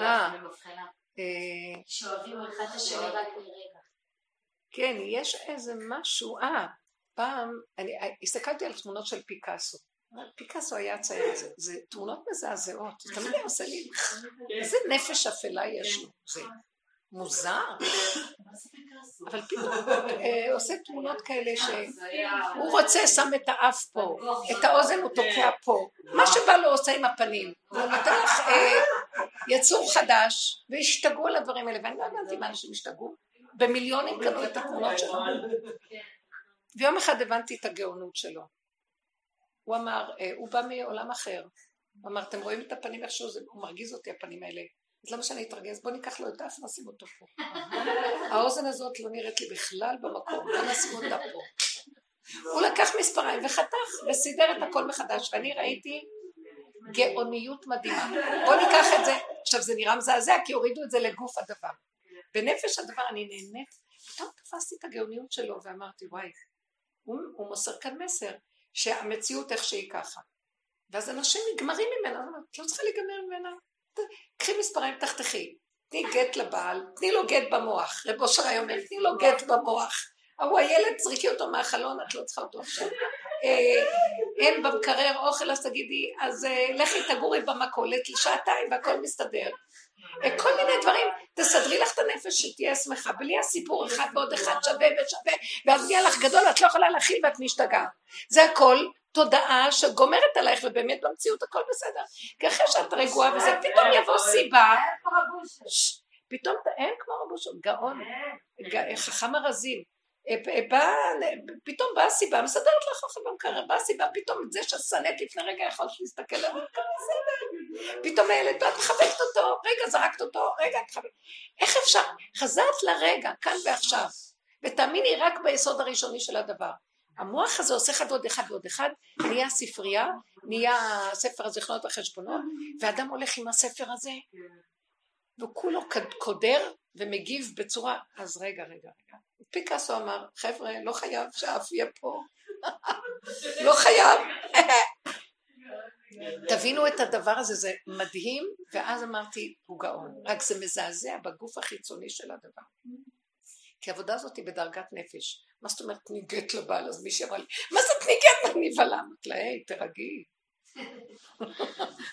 אה. אה, שאוהבים אחד את השני רק לרגע. כן, יש איזה משהו, אה, פעם, אני אה, הסתכלתי על תמונות של פיקאסו. פיקאסו היה צייר, זה, זה תמונות מזעזעות, תמיד היה עושה לי, איזה נפש אפלה יש לו, זה מוזר, אבל <laughs> פתאום אה, עושה תמונות כאלה שהוא רוצה, שם את האף פה, את האוזן הוא תוקע פה, מה שבא לו עושה עם הפנים, הוא נותן לך אה, יצור חדש, והשתגעו על הדברים האלה, ואני לא הבנתי מה אנשים השתגעו, במיליונים קנו את התמונות שלו. ויום אחד הבנתי את הגאונות שלו. הוא אמר, אה, הוא בא מעולם אחר. הוא אמר, אתם רואים את הפנים איכשהו, הוא מרגיז אותי הפנים האלה. אז למה שאני אתרגז? בוא ניקח לו את האף ונשים אותו פה. האוזן הזאת לא נראית לי בכלל במקום, בוא נשים אותה פה. הוא לקח מספריים וחתך וסידר את הכל מחדש, ואני ראיתי גאוניות מדהימה. בוא ניקח את זה, עכשיו זה נראה מזעזע כי הורידו את זה לגוף הדבר. בנפש הדבר אני נהנית, פתאום תפסתי את הגאוניות שלו ואמרתי וואי, הוא, הוא מוסר כאן מסר שהמציאות איך שהיא ככה. ואז אנשים נגמרים ממנה, את לא צריכה להיגמר ממנה, קחי מספריים תחתכי, תני גט לבעל, תני לו גט במוח, רב אושר היה אומר, תני לו גט במוח, ההוא הילד, זריקי אותו מהחלון, את לא צריכה אותו עכשיו. אה, אין במקרר אוכל, אז תגידי, אז אה, לכי תגורי במכולת לשעתיים והכל מסתדר. אה, כל מיני דברים, תסדרי לך את הנפש שתהיה שמחה, בלי הסיפור אחד ועוד אחד שווה ושווה, ואז יהיה לך גדול, את לא יכולה להכיל ואת משתגעת. זה הכל תודעה שגומרת עלייך, ובאמת במציאות הכל בסדר. כי אחרי שאת רגועה וזה, פתאום יבוא סיבה, ש- פתאום, אין כמו רבושו, גאון, ג- חכם הרזים. אה, אה, בא, פתאום באה סיבה, מסדרת לך אוכל במקרר, באה סיבה, פתאום את זה ששנאת לפני רגע יכולת להסתכל עליו, בסדר. פתאום הילד, ואת מחבקת אותו, רגע זרקת אותו, רגע את מחבקת. איך אפשר? חזרת לרגע, כאן ועכשיו. ותאמיני, רק ביסוד הראשוני של הדבר. המוח הזה עושה אחד ועוד אחד ועוד אחד, נהיה ספרייה, נהיה ספר הזיכרונות והחשבונות, ואדם הולך עם הספר הזה, וכולו קודר ומגיב בצורה, אז רגע, רגע, רגע. פיקאסו אמר, חבר'ה, לא חייב שהאף יהיה פה. <laughs> לא חייב. <laughs> תבינו את הדבר הזה, זה מדהים, ואז אמרתי, הוא גאון. רק זה מזעזע בגוף החיצוני של הדבר. כי העבודה הזאת היא בדרגת נפש. מה זאת אומרת גט לבעל? אז מישהי אמרה לי, מה זה תני גט? אני נבהלה. אמרתי לה, היי, תרגי.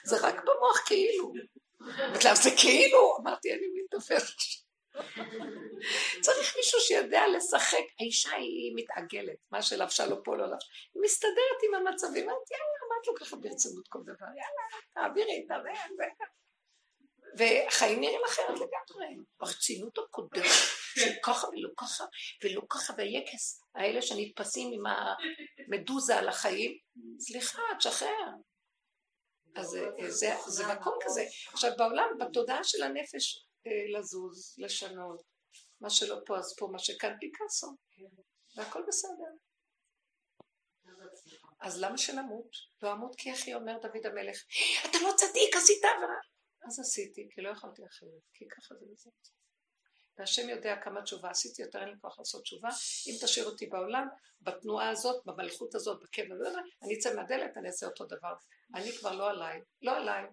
זה רק במוח כאילו. אמרתי לה, זה כאילו? אמרתי, אני מתדפקת עכשיו. צריך מישהו שיודע לשחק. האישה היא מתעגלת, מה שלבשה לו פה לא לבשה. היא מסתדרת עם המצבים. אמרתי, יאללה, מה את לוקחת ברצינות כל דבר? יאללה, תעבירי את זה. והחיים נראים אחרת לגמרי. ברצינות הקודמת, של ככה ולא ככה, ולא ככה, והיקס האלה שנתפסים עם המדוזה על החיים, סליחה, תשחרר. אז זה, זה, מקום כזה. עכשיו בעולם, בתודעה של הנפש, אה, לזוז, לשנות, מה שלא פה אז פה, מה שכאן פיקאסו, והכל בסדר. אז למה שנמות? לא אמות כי אחי אומר דוד המלך, אתה לא צדיק, עשית עבירה. אז עשיתי, כי לא יכולתי אחרת, כי ככה זה וזה. והשם יודע כמה תשובה עשיתי, יותר אין לי כוח לעשות תשובה. אם תשאיר אותי בעולם, בתנועה הזאת, במלכות הזאת, בקבע, אני אצא מהדלת, אני אעשה אותו דבר. אני כבר לא עליי, לא עליי.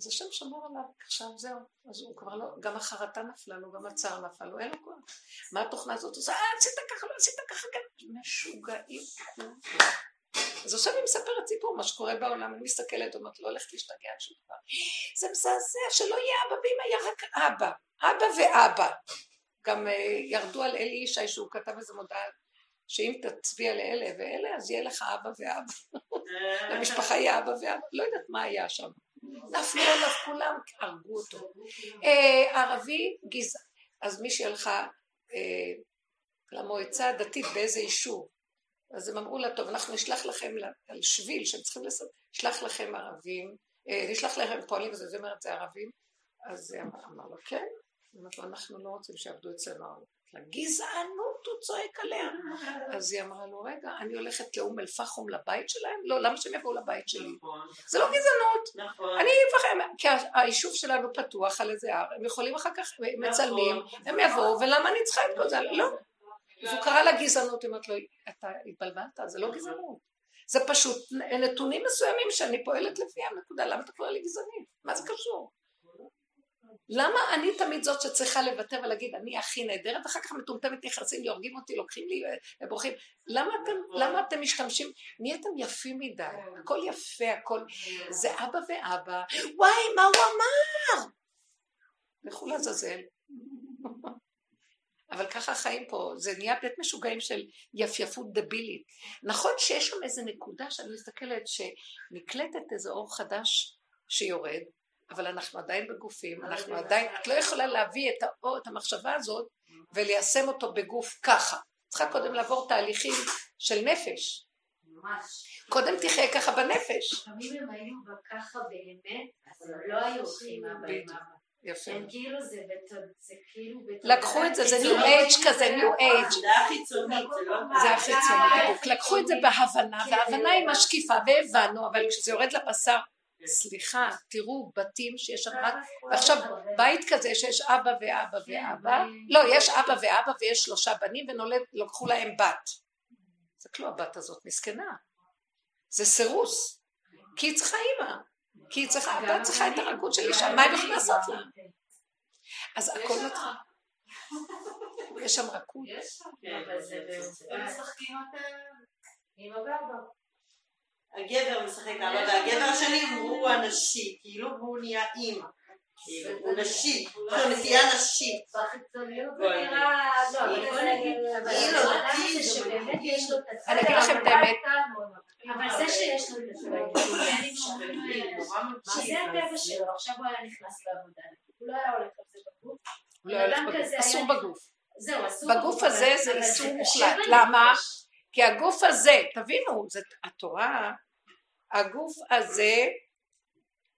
אז השם שמור עליו, עכשיו זהו. אז הוא כבר לא, גם החרטה נפלה לו, גם הצער נפל לו, אין לו כוח. מה התוכנה הזאת עושה? אה, עשית ככה, לא עשית ככה, כן. משוגעים. אז עכשיו היא מספרת סיפור, מה שקורה בעולם, אני מסתכלת, אומרת, לא הולכת להשתגע על שום דבר. זה מזעזע, שלא יהיה אבא ואמא, יהיה רק אבא. אבא ואבא. גם uh, ירדו על אלי ישי שהוא כתב איזה מודעה, שאם תצביע לאלה ואלה, אז יהיה לך אבא ואבא. למשפחה יהיה אבא ואבא. לא יודעת מה היה שם. נפלו עליו כולם, הרגו אותו. Uh, ערבי, גזע. אז מישהי הלכה למועצה הדתית באיזה יישוב. אז הם אמרו לה, טוב, אנחנו נשלח לכם על שביל שהם צריכים לעשות, נשלח לכם ערבים, נשלח לכם פועלים, וזה אומרת, זה ערבים. אז אמר לו, כן. אמרתי לו, אנחנו לא רוצים שיעבדו אצלנו. לגזענות הוא צועק עליה. אז היא אמרה לו, רגע, אני הולכת לאום אל פחום לבית שלהם? לא, למה שהם יבואו לבית שלי? נכון. זה לא גזענות. נכון. אני מפחד, כי היישוב שלנו פתוח על איזה הר, הם יכולים אחר כך, הם מצלמים, הם יבואו, ולמה אני צריכה את כל זה? לא. אז הוא קרא לה גזענות, היא אומרת לו, אתה התבלבלת, זה לא גזענות. זה פשוט נתונים מסוימים שאני פועלת לפיהם, נקודה, למה אתה קורא לי גזענית? מה זה קשור? למה אני תמיד זאת שצריכה לוותר ולהגיד, אני הכי נהדרת, אחר כך מטומטמת נכנסים לי, הורגים אותי, לוקחים לי ובורחים. למה אתם, למה אתם משתמשים, נהייתם יפים מדי, הכל יפה, הכל, זה אבא ואבא, וואי, מה הוא אמר? לכו לעזאזל. אבל ככה החיים פה, זה נהיה בית משוגעים של יפייפות דבילית. נכון שיש שם איזה נקודה שאני מסתכלת שנקלטת איזה אור חדש שיורד, אבל אנחנו עדיין בגופים, אנחנו עדיין, את לא יכולה להביא את האור, את המחשבה הזאת וליישם אותו בגוף ככה. צריכה קודם לעבור תהליכים של נפש. ממש. קודם תחיה ככה בנפש. לפעמים הם היו ככה באמת, אז הם לא היו הולכים אבא. יפה. הם כאילו זה כאילו לקחו את זה, זה ניו. אייג' כזה, ניו אייג'. זה לא... זה החיצוני בדיוק. לקחו את זה בהבנה, וההבנה היא משקיפה, והבנו, אבל כשזה יורד לבשר, סליחה, תראו בתים שיש שם רק, ועכשיו בית כזה שיש אבא ואבא ואבא, לא, יש אבא ואבא ויש שלושה בנים ונולד, לקחו להם בת. זה כלום הבת הזאת, מסכנה. זה סירוס. כי היא צריכה אימא. כי היא צריכה, הבת צריכה את הרגות של אישה, מה הם יכולים לעשות לה? אז הכל מתחיל. יש שם רכות. יש שם. אבל זה הם משחקים אותה. הגבר משחק אבא, והגבר השני הוא הנשי, כאילו הוא נהיה אימא. כאילו, הוא נשי, לו נטייה נשית. לא, הצד אני אגיד לכם את האמת. אבל זה שיש לו את העבודה, שזה הטבע שלו, עכשיו הוא היה נכנס לעבודה, הוא לא היה הולך על זה בגוף. הוא לא הולך בגוף, אסור בגוף. זהו, אסור בגוף הזה זה איסור מוחלט. למה? כי הגוף הזה, תבינו, זה התורה, הגוף הזה,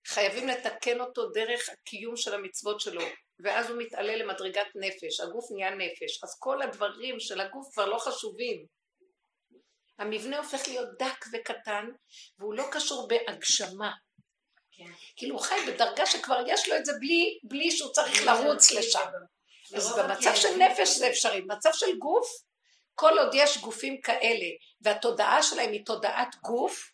חייבים לתקן אותו דרך הקיום של המצוות שלו, ואז הוא מתעלה למדרגת נפש, הגוף נהיה נפש, אז כל הדברים של הגוף כבר לא חשובים. המבנה הופך להיות דק וקטן, והוא לא קשור בהגשמה. כן. כאילו הוא חי בדרגה שכבר יש לו את זה בלי, בלי שהוא צריך לרוץ לשם. אז במצב של נפש זה אפשרי, במצב של גוף, כל עוד יש גופים כאלה, והתודעה שלהם היא תודעת גוף,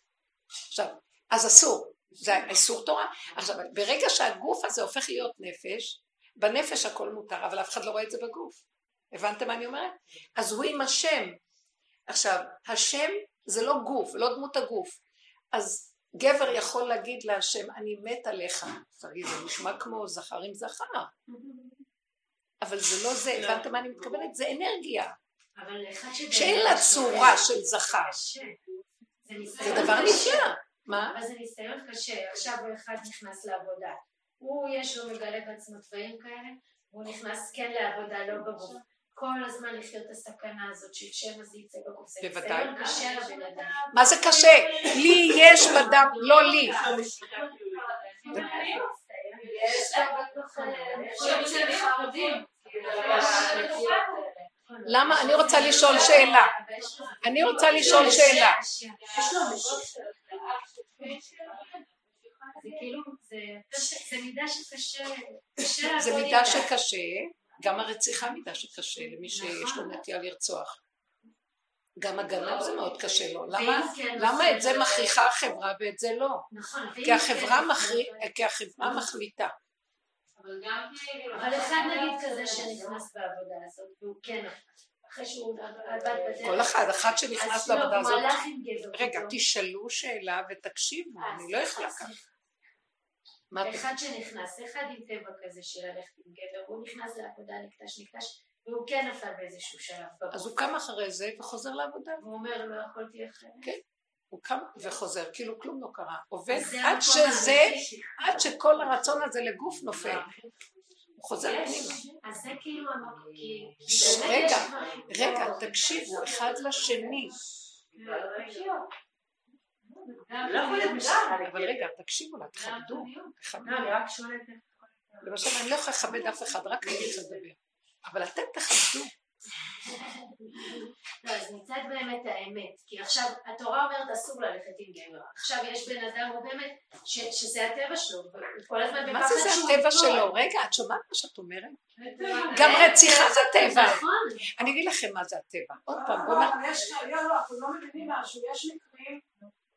עכשיו, אז אסור, זה איסור תורה. עכשיו, ברגע שהגוף הזה הופך להיות נפש, בנפש הכל מותר, אבל אף אחד לא רואה את זה בגוף. הבנתם מה אני אומרת? אז הוא עם השם. עכשיו, השם זה לא גוף, לא דמות הגוף. אז גבר יכול להגיד להשם, אני מת עליך. תגיד, זה נשמע כמו זכר עם זכר. אבל זה לא זה, הבנתם מה אני מתכוונת? זה אנרגיה. שאין לה צורה של זכר. זה דבר. נפלא. מה? אבל זה ניסיון קשה, עכשיו הוא אחד נכנס לעבודה. הוא יש לו מגלה בעצמו דברים כאלה, והוא נכנס כן לעבודה, לא בגוף. כל הזמן לחיות את הסכנה הזאת של שמא זה יצא בגוף. זה בוודאי. אדם. מה זה קשה? לי יש בדם, לא לי. למה? אני רוצה לשאול שאלה. אני רוצה לשאול שאלה. זה כאילו, זה- מידה שקשה, קשה זה מידה. שקשה, גם הרציחה מידה שקשה למי שיש לו נטייה לרצוח. גם הגנב זה מאוד קשה לו. למה, כן למה את זה עושים- מכריחה החברה ואת זה לא? נכון, ואם כי כן החברה, מכרי... כי החברה מחליטה. אבל גם. אבל אחד נגיד כזה שנכנס בעבודה הזאת, והוא כן, אחרי שהוא עבד בדרך. כל אחד, אחד שנכנס לא, לעבודה הזאת. רגע. תשאלו שאלה ותקשיבו, אה, אני לא יכולה ככה. אחד שנכנס, אחד עם טבע כזה של ללכת עם גבר, הוא נכנס לעבודה, נקטש נקטש, והוא כן נפל באיזשהו שלב. אז הוא קם אחרי זה וחוזר לעבודה. והוא אומר, לא יכולתי אחרת. הוא קם וחוזר, כאילו כלום לא קרה. עובד עד שזה. עד שכל הרצון הזה לגוף נופל. הוא חוזר פנימה. אז זה כאילו המקום, כי... רגע, רגע, תקשיבו אחד לשני. לא יכול להיות משחק. אבל רגע, תקשיבו לה, תכבדו, תכבדו. לא, למשל, אני לא יכולה לכבד אף אחד, רק אני רוצה לדבר. אבל אתם תכבדו. <laughs> לא, אז מצד באמת האמת, כי עכשיו התורה אומרת אסור ללכת עם גבר, עכשיו יש בן אדם, הוא באמת, ש- שזה הטבע שלו, הוא כל הזמן מה בפחד זה זה שהוא הטבע. שלו? רגע, את שומעת מה שאת אומרת? גם רציחה זה טבע. נכון. אני אגיד לכם מה זה הטבע. עוד פעם, לא, בוא נ... אבל יש, לא, לא, אתם לא מבינים משהו, יש מקרים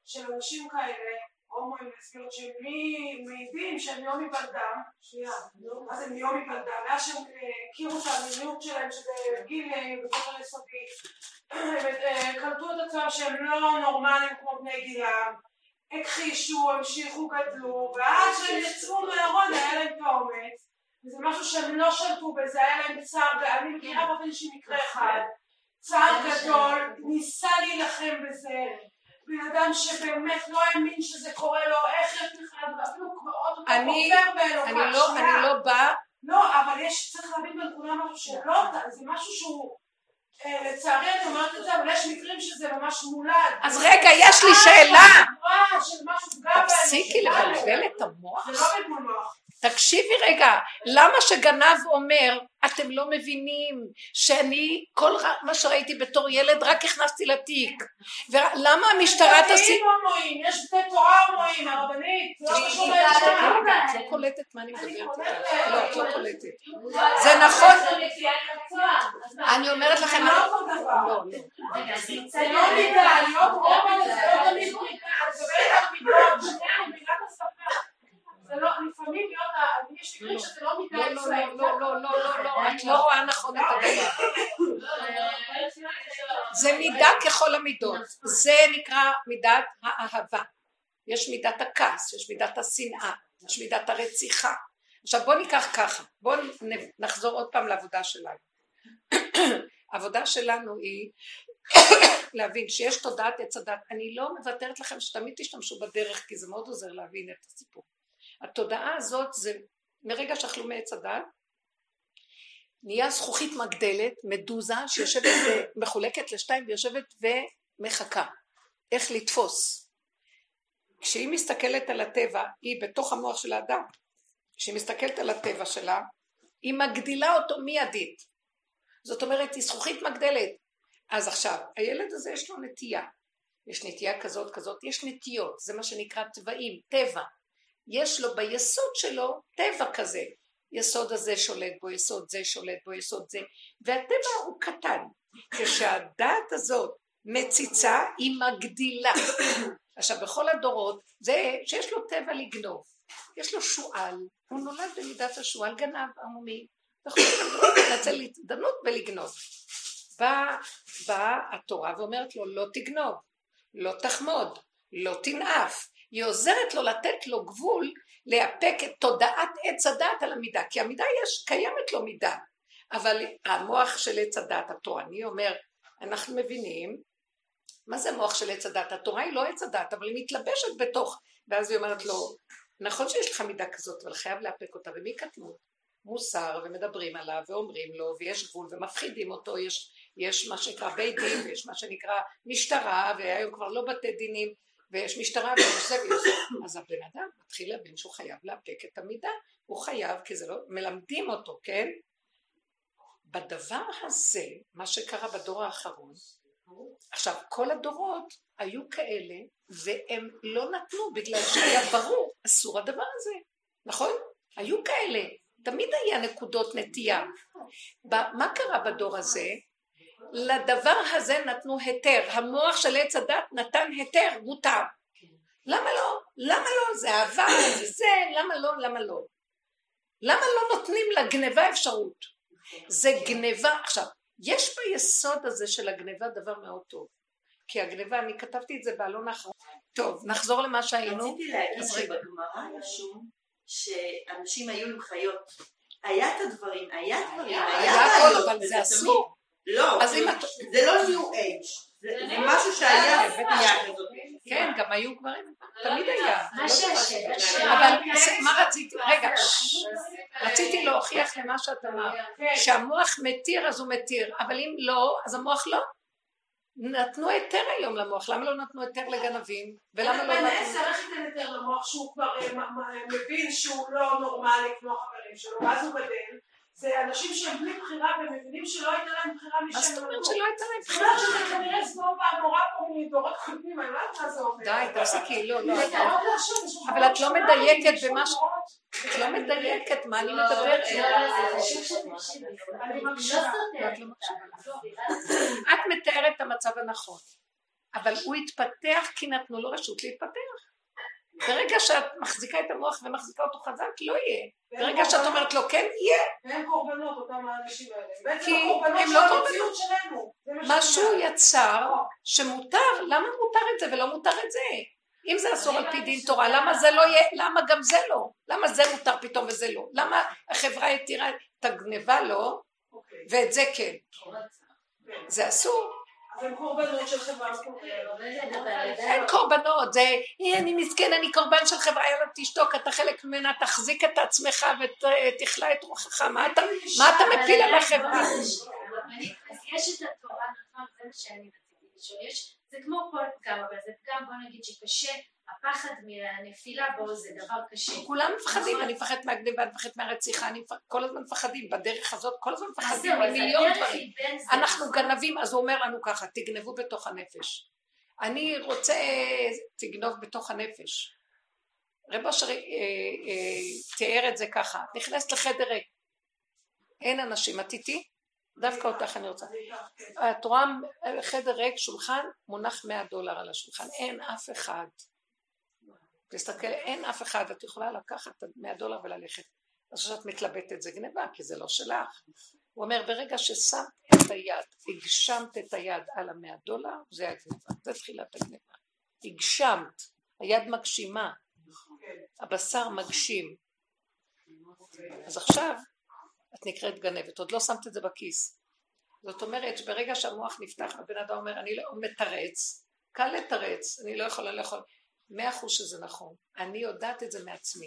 של אנשים כאלה, הומואים לסביות, שהם מעידים שהם יום היוולדם, שנייה, מה זה מיום היוולדם, מאז שהם אה, הכירו שהמיניות שלהם, שזה גיל אה, היסודי, הם אה, קלטו את עצמם שהם לא נורמליים כמו בני גילם, הכחישו, המשיכו, גדלו, ועד שהם יצאו מהארון היה להם את האומץ, וזה משהו שהם לא שלטו בזה, היה להם צער, ואני מכירה באופן אישי מקרה אחד, צער גדול, ניסה להילחם בזה, בן אדם שבאמת לא האמין שזה קורה לו, איך יש בכלל, ואפילו מאוד אותו אני- כופר באלוהיו, אני לא. אני לא באה, לא, אבל יש, צריך להבין בנקודה משהו שלא, זה משהו שהוא, אה, לצערי אני אומרת את זה, אבל יש מקרים שזה ממש מולד. אז רגע, יש לי שאלה. אה, בהם, תפסיקי לבלבל. את המוח. זה לא בלבול מוח. תקשיבי רגע, למה שגנב אומר, אתם לא מבינים שאני, כל מה שראיתי בתור ילד, רק הכנסתי לתיק. ולמה המשטרה תשים... דתיים הומואים, יש בתי תורה הומואים, הרבנית, זה לא. רגע, את לא קולטת מה אני מדברת. לא, את לא קולטת. זה נכון. אני אומרת לכם, זה לא. לא, לא. לא מידה, להיות הומו זה לא תמיד מידה, אני מדברת על מידות, שנייה, את השפה. זה לא, לפעמים להיות, יש מקרים שזה לא מידה לא, לא, אצלהם. לא, לא, לא, לא, לא, את לא רואה נכון את הדבר. זה מידה ככל המידות. זה נקרא מידת האהבה. יש מידת הכעס, יש מידת השנאה, יש מידת הרציחה. עכשיו בואו ניקח ככה, בואו נחזור עוד פעם לעבודה שלנו. <coughs> העבודה שלנו היא <coughs> להבין שיש תודעת עץ הדת. אני לא מוותרת לכם שתמיד תשתמשו בדרך כי זה מאוד עוזר להבין את הסיפור. התודעה הזאת זה מרגע שאכלו מעץ הדת נהיה זכוכית מגדלת, מדוזה, שיושבת ומחולקת <coughs> לשתיים ויושבת ומחכה. איך לתפוס. כשהיא מסתכלת על הטבע, היא בתוך המוח של האדם. כשהיא מסתכלת על הטבע שלה, היא מגדילה אותו מיידית. זאת אומרת, היא זכוכית מגדלת. אז עכשיו, הילד הזה יש לו נטייה. יש נטייה כזאת כזאת, יש נטיות, זה מה שנקרא טבעים, טבע. יש לו ביסוד שלו טבע כזה. יסוד הזה שולט בו, יסוד זה שולט בו, יסוד זה, והטבע הוא קטן. כשהדעת הזאת מציצה, היא מגדילה. עכשיו, בכל הדורות, זה שיש לו טבע לגנוב. יש לו שועל, הוא נולד במידת השועל, גנב עמומי, יכול לנצל הזדמנות ולגנוב. באה בא התורה ואומרת לו, לא תגנוב, לא תחמוד, לא תנאף. היא עוזרת לו לתת לו גבול לאפק את תודעת עץ הדת על המידה, כי המידה יש, קיימת לו מידה, אבל המוח של עץ הדת התורני אומר, אנחנו מבינים, מה זה המוח של עץ הדת? התורה היא לא עץ הדת, אבל היא מתלבשת בתוך, ואז היא אומרת לו, נכון שיש לך מידה כזאת, אבל חייב לאפק אותה, ומי כתבו? מוסר, ומדברים עליו, ואומרים לו, ויש גבול, ומפחידים אותו, יש, יש מה שנקרא בית דין, ויש מה שנקרא משטרה, והיום כבר לא בתי דינים, ויש משטרה ויש זה ויש זה. אז הבן אדם מתחיל להבין שהוא חייב לאפק את המידה, הוא חייב, כי זה לא, מלמדים אותו, כן? בדבר הזה, מה שקרה בדור האחרון, עכשיו כל הדורות היו כאלה והם לא נתנו בגלל שהיה ברור, אסור הדבר הזה, נכון? היו כאלה, תמיד היה נקודות נטייה. מה קרה בדור הזה? לדבר הזה נתנו היתר, המוח של עץ הדת נתן היתר, מותר. למה לא? למה לא? זה אהבה, זה זה, למה לא? למה לא? למה לא נותנים לגניבה אפשרות? זה גניבה. עכשיו, יש ביסוד הזה של הגניבה דבר מאוד טוב. כי הגניבה, אני כתבתי את זה בעלון האחרון. טוב, נחזור למה שהיינו. רציתי להגיד. שבגמרא רשום שאנשים היו עם חיות. היה את הדברים, היה דברים, היה היה הכל, בעיות, אבל זה אסור. לא, אז אם את... זה לא ניו אייג', זה משהו שהיה כזאת. כן, גם היו גברים, תמיד היה. שלך, אבל מה רציתי? רגע. רציתי להוכיח למה שאת אמרת. כשהמוח מתיר אז הוא מתיר, אבל אם לא, אז המוח לא. נתנו היתר היום למוח, למה לא נתנו היתר לגנבים? ולמה לא בן נתנו... עשר, איך ייתן היתר למוח שהוא כבר אה, מבין שהוא לא נורמלי כמו החברים שלו, ואז הוא גדל. זה אנשים שהם בלי בחירה והם מבינים שלא הייתה להם בחירה מה זאת משם. אומרת שלא הייתה להם זאת אומרת בחירה? שזה כנראה כמו במורה פה מדורות קודמים, אני לא יודעת מה זה אומר. די, תפסיקי, לא, לא. אבל את לא מדייקת במה ש-. את לא מדייקת מה אני לא, מדברת. לא, לא, לא לא. את מתארת את המצב הנכון, אבל הוא התפתח כי נתנו לו רשות להתפתח. ברגע שאת מחזיקה את המוח ומחזיקה אותו חזק, לא יהיה. ברגע שאת אומרת לו כן, יהיה. והם קורבנות, אותם האנשים האלה. בעצם כי הקורבנות הם של לא המציאות שלנו. משהו. יצר שמותר, למה מותר את זה ולא מותר את זה? אם זה אסור על פי דין תורה, למה זה לא יהיה, למה גם זה לא? למה זה מותר פתאום וזה לא? למה החברה התירה את הגניבה לא, אוקיי. ואת זה? כן. זה אסור. קורבנות של חברה. אין קורבנות, זה "אה, אני מסכן, אני קורבן של חברה, יאללה תשתוק, אתה חלק ממנה, תחזיק את עצמך ותכלה את רוחך, מה אתה, מה אתה מפיל על החברה? אז יש את התורה, נכון? זה מה שאני רציתי לשאול. יש, זה כמו כל פגם, אבל זה פגם, בוא נגיד שקשה, הפחד מהנפילה בו זה דבר קשה. כולם מפחדים, אני מפחדת מהגניבה, אני מפחדת מהרציחה, אני כל הזמן מפחדים, בדרך הזאת כל הזמן מפחדים, ממיליון דברים. אנחנו נכון? גנבים, אז הוא אומר לנו ככה, תגנבו בתוך הנפש. אני רוצה, תגנוב בתוך הנפש. רב אשר אה, אה, תיאר את זה ככה, נכנסת לחדר ריק, אין אנשים, את איתי? דווקא אותך אני רוצה. את רואה חדר ריק, שולחן, מונח 100 דולר על השולחן, אין אף אחד. תסתכל, אין אף אחד, את יכולה לקחת את 100 דולר וללכת. אז כשאת מתלבטת זה גניבה, כי זה לא שלך. הוא אומר, ברגע ששמת את היד, הגשמת את היד על המאה דולר, זה הגניבה, זה תחילת הגניבה. הגשמת, היד מגשימה, הבשר מגשים. אז עכשיו את נקראת גנבת, עוד לא שמת את זה בכיס. זאת אומרת שברגע שהמוח נפתח, הבן אדם אומר, אני לא, מתרץ, קל לתרץ, אני לא יכולה לאכול. מאה אחוז שזה נכון, אני יודעת את זה מעצמי.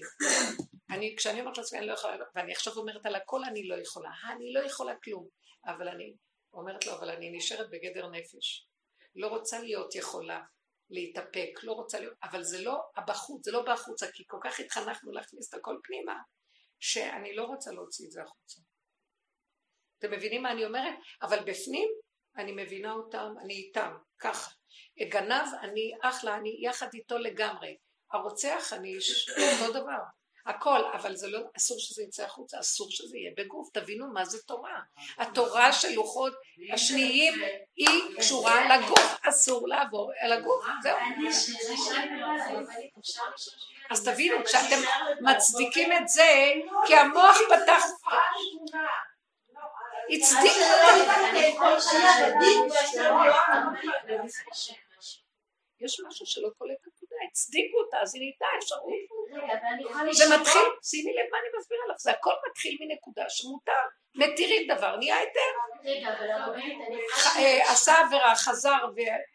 אני, כשאני אומרת לעצמי, אני לא יכולה, ואני עכשיו אומרת על הכל אני לא יכולה, אני לא יכולה כלום, אבל אני אומרת לו, אבל אני נשארת בגדר נפש. לא רוצה להיות יכולה להתאפק, לא רוצה להיות, אבל זה לא הבחוץ, זה לא בחוצה, כי כל כך התחנכנו להכניס את הכל פנימה, שאני לא רוצה להוציא את זה החוצה. אתם מבינים מה אני אומרת? אבל בפנים אני מבינה אותם, אני איתם, ככה. גנב, אני אחלה, אני יחד איתו לגמרי. הרוצח, אני איש- אותו דבר. הכל, אבל זה לא, אסור שזה יצא החוצה, אסור שזה יהיה בגוף, תבינו מה זה תורה. התורה של לוחות השניים היא קשורה לגוף, אסור לעבור על הגוף, זהו. אז תבינו, כשאתם מצדיקים את זה, כי המוח פתח, הצדיק יש משהו שלא קולט נקודה, הצדיקו אותה, אז היא נהייתה אפשרות. זה מתחיל, שימי לב מה אני מסבירה לך, זה הכל מתחיל מנקודה שמותר, מתירים דבר, נהיה היתר. אה, עשה עבירה, חזר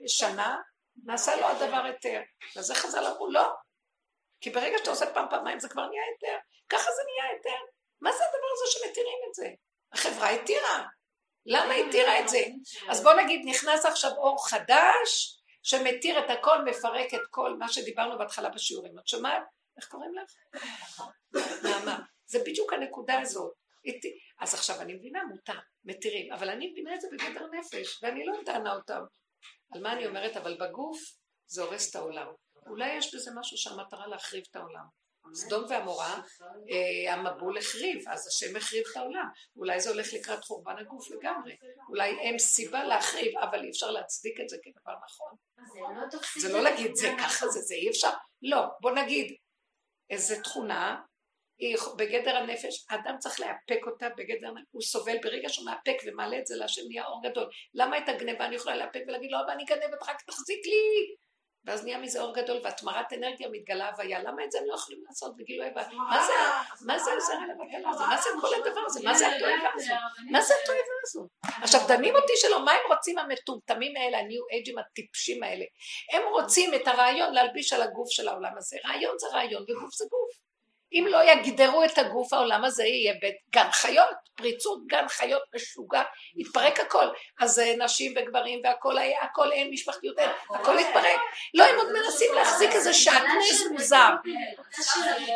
ושנה, נעשה לו הדבר היתר. וזה חז"ל אמרו, לא. כי ברגע שאתה עושה פעם פעמיים זה כבר נהיה היתר. ככה זה נהיה היתר. מה זה הדבר הזה שמתירים את זה? החברה התירה. למה התירה את זה? אז בוא נגיד, נכנס עכשיו אור חדש, שמתיר את הכל, מפרק את כל מה שדיברנו בהתחלה בשיעורים. את שומעת? איך קוראים לך? נעמה. זה בדיוק הנקודה הזאת. אז עכשיו אני מבינה, מותר, מתירים, אבל אני מבינה את זה בגדר נפש, ואני לא מטענה אותם. על מה אני אומרת? אבל בגוף זה הורס את העולם. אולי יש בזה משהו שהמטרה להחריב את העולם. סדום ועמורה, אה, המבול החריב, אז השם החריב את העולם. אולי זה הולך לקראת חורבן הגוף לגמרי. אולי הם סיבה להחריב, אבל אי אפשר להצדיק את זה כדבר נכון. זה לא לא להגיד זה ככה, זה זה, אי אפשר. לא, בוא נגיד, איזה תכונה, בגדר הנפש, האדם צריך לאפק אותה בגדר הנפש, הוא סובל ברגע שהוא מאפק ומעלה את זה להשם נהיה אור גדול. למה את הגניבה אני יכולה לאפק ולהגיד לו, אבל אני גנבת, רק תחזיק לי. ואז נהיה מזה אור גדול והתמרת אנרגיה מתגלה הוויה, למה את זה הם לא יכולים לעשות בגילוי הוויה? מה זה, מה זה עוזר על הבטלה הזה? מה זה כל הדבר הזה? מה זה התועבה הזאת? מה זה התועבה הזאת? עכשיו דנים אותי שלא, מה הם רוצים המטומטמים האלה, הניו אייג'ים הטיפשים האלה? הם רוצים את הרעיון להלביש על הגוף של העולם הזה. רעיון זה רעיון וגוף זה גוף. אם לא יגדרו את הגוף העולם הזה יהיה בית גן חיות, פריצות גן חיות משוגע, יתפרק הכל. אז אה, נשים וגברים והכל היה, הכל אין משפחתיות אין, הכל יתפרק. לא, הם עוד מנסים להחזיק איזה שעטנז מוזר.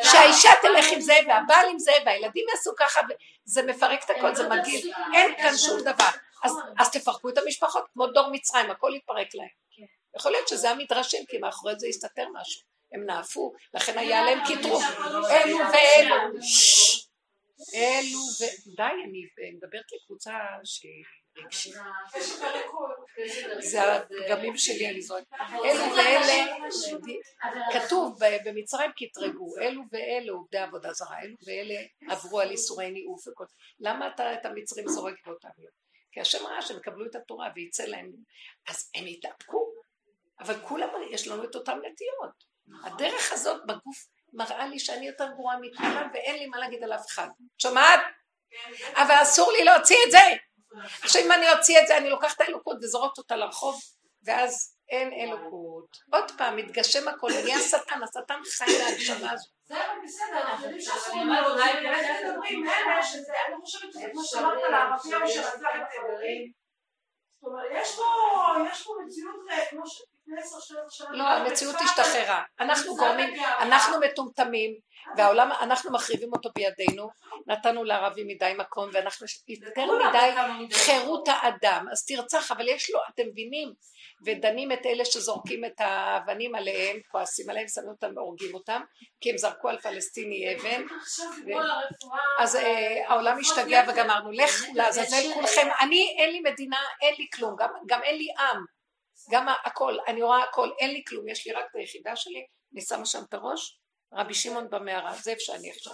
שהאישה תלך עם זה והבעל עם זה והילדים יעשו ככה, זה מפרק את הכל, זה מגעיל, אין כאן שום דבר. אז, אז תפרקו את המשפחות כמו דור מצרים, הכל יתפרק להם. יכול להיות שזה המדרשים, כי מאחורי זה יסתתר משהו. הם נאפו, לכן היה להם קטרוג. אלו ואלו. אלו ו... די, אני מדברת לקבוצה שהיא רגשית. זה הפגמים שלי, אני זוכרת. אלו ואלה, כתוב במצרים קטרגו, אלו ואלה עובדי עבודה זרה, אלו ואלה עברו על איסורי ניאוף וכל למה אתה את המצרים זורק באותם יום? כי השם ראה שהם יקבלו את התורה ויצא להם, אז הם יתאפקו, אבל כולם יש לנו את אותן נטיות. הדרך הזאת בגוף מראה לי שאני יותר גרועה מכולם ואין לי מה להגיד על אף אחד. שומעת? אבל אסור לי להוציא את זה. עכשיו אם אני אוציא את זה אני לוקחת את האלוקות וזורקת אותה לרחוב ואז אין אלוקות. עוד פעם, מתגשם הכל, נהיה שטן, השטן חי מהגשמה הזאת. זה בסדר, אנחנו יודעים שאסור לנו, איך מדברים אני חושבת שזה כמו שאמרת לערבים שרצה את אלוהים. זאת אומרת, יש פה מציאות כמו ש... לא, המציאות השתחררה. אנחנו גורמים, אנחנו מטומטמים, והעולם, אנחנו מחריבים אותו בידינו, נתנו לערבים מדי מקום, ואנחנו יותר מדי חירות האדם. אז תרצח, אבל יש לו, אתם מבינים, ודנים את אלה שזורקים את האבנים עליהם, כועסים עליהם, שמים אותם והורגים אותם, כי הם זרקו על פלסטיני אבן. אז אה, העולם השתגע וגמרנו, לך לעזאזל כולכם, אני אין לי מדינה, אין לי כלום, גם אין לי עם. גם הכל, אני רואה הכל, אין לי כלום, יש לי רק את היחידה שלי, אני שמה שם את הראש, רבי שמעון במערה, זה איפה שאני עכשיו,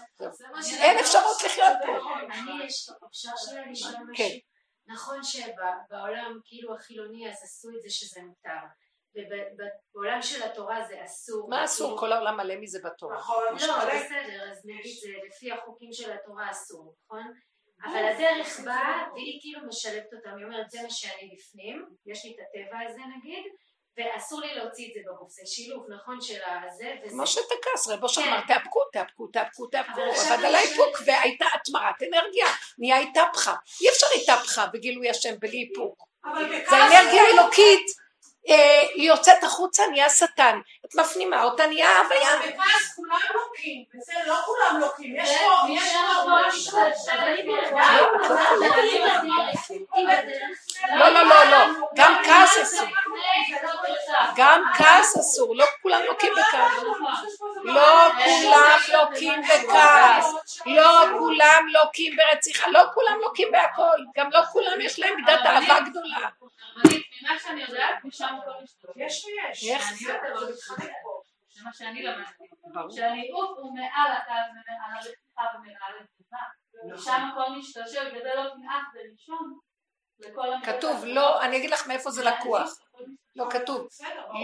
אין אפשרות לחיות פה. אני, אפשר שאלה לשאול משהו? נכון שבעולם כאילו החילוני אז עשו את זה שזה מותר, ובעולם של התורה זה אסור. מה אסור? כאילו- כל העולם מלא מזה בתורה. נכון. לא, בסדר, אז נגיד זה לפי החוקים של התורה אסור, נכון? אבל הדרך באה והיא כאילו משלבת אותם, היא אומרת זה מה שאני בפנים, יש לי את הטבע הזה נגיד, ואסור לי להוציא את זה בגוף, זה שילוב נכון של הזה וזה. כמו שתקס, רבו שאמר תאפקו, תאפקו, תאפקו, תאפקו, עבד על האיפוק והייתה התמרת אנרגיה, נהיה התהפכה, אי אפשר התהפכה בגילוי השם בלי איפוק, זה אנרגיה אלוקית. אה, היא יוצאת החוצה נהיה שטן, את מפנימה אותה נהיה הוויה. אבל בכעס כולם לוקים, וזה לא כולם לוקים, יש פה, יש פה לא, לא, לא, לא, גם כעס אסור, גם כעס אסור, לא כולם לוקים בכעס, לא כולם לוקים. בכעס, לא כולם לוקים ברציחה, לא כולם לוקים בהכל, גם לא כולם יש להם מידת אהבה גדולה. ממה שאני יודעת, משם. יש ויש. איך? זה מה שאני למדתי. שהניאוף הוא מעל הקו ומעל הרציחה ומעל התגובה. ושם הכל משתשב, וזה לא תנאף ולישון. כתוב, לא, אני אגיד לך מאיפה זה לקוח. לא כתוב.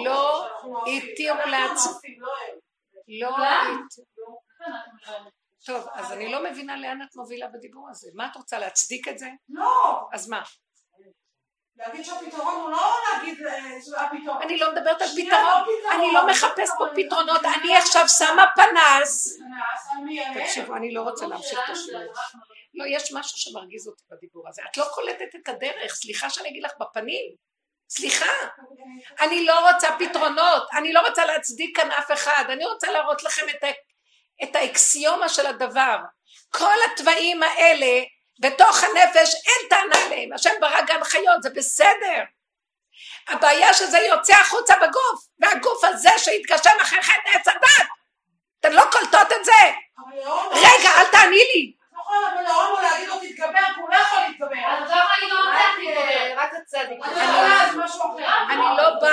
לא התירו לעצמם. לא התירו. טוב, אז אני לא מבינה לאן את מובילה בדיבור הזה. מה את רוצה, להצדיק את זה? לא. אז מה? להגיד שהפתרון הוא לא להגיד אה, הפתרון. אני לא מדברת על פתרון, אני לא מחפש פה פתרונות, אני עכשיו שמה פנס. תקשיבו, אני לא רוצה להמשיך את השיעור. לא, יש משהו שמרגיז אותי בדיבור הזה. את לא קולטת את הדרך, סליחה שאני אגיד לך בפנים. סליחה, אני לא רוצה פתרונות, אני לא רוצה להצדיק כאן אף אחד, אני רוצה להראות לכם את, ה, את האקסיומה של הדבר. כל התוואים האלה בתוך הנפש אין טענה עליהם, השם ברא גן חיות, זה בסדר. הבעיה שזה יוצא החוצה בגוף, והגוף הזה שהתגשם אחרי חטא עץ הדת. אתן לא קולטות את זה? רגע, אל תעני לי. אבל להומו להגיד לו תתגבר, כי הוא לא לא לא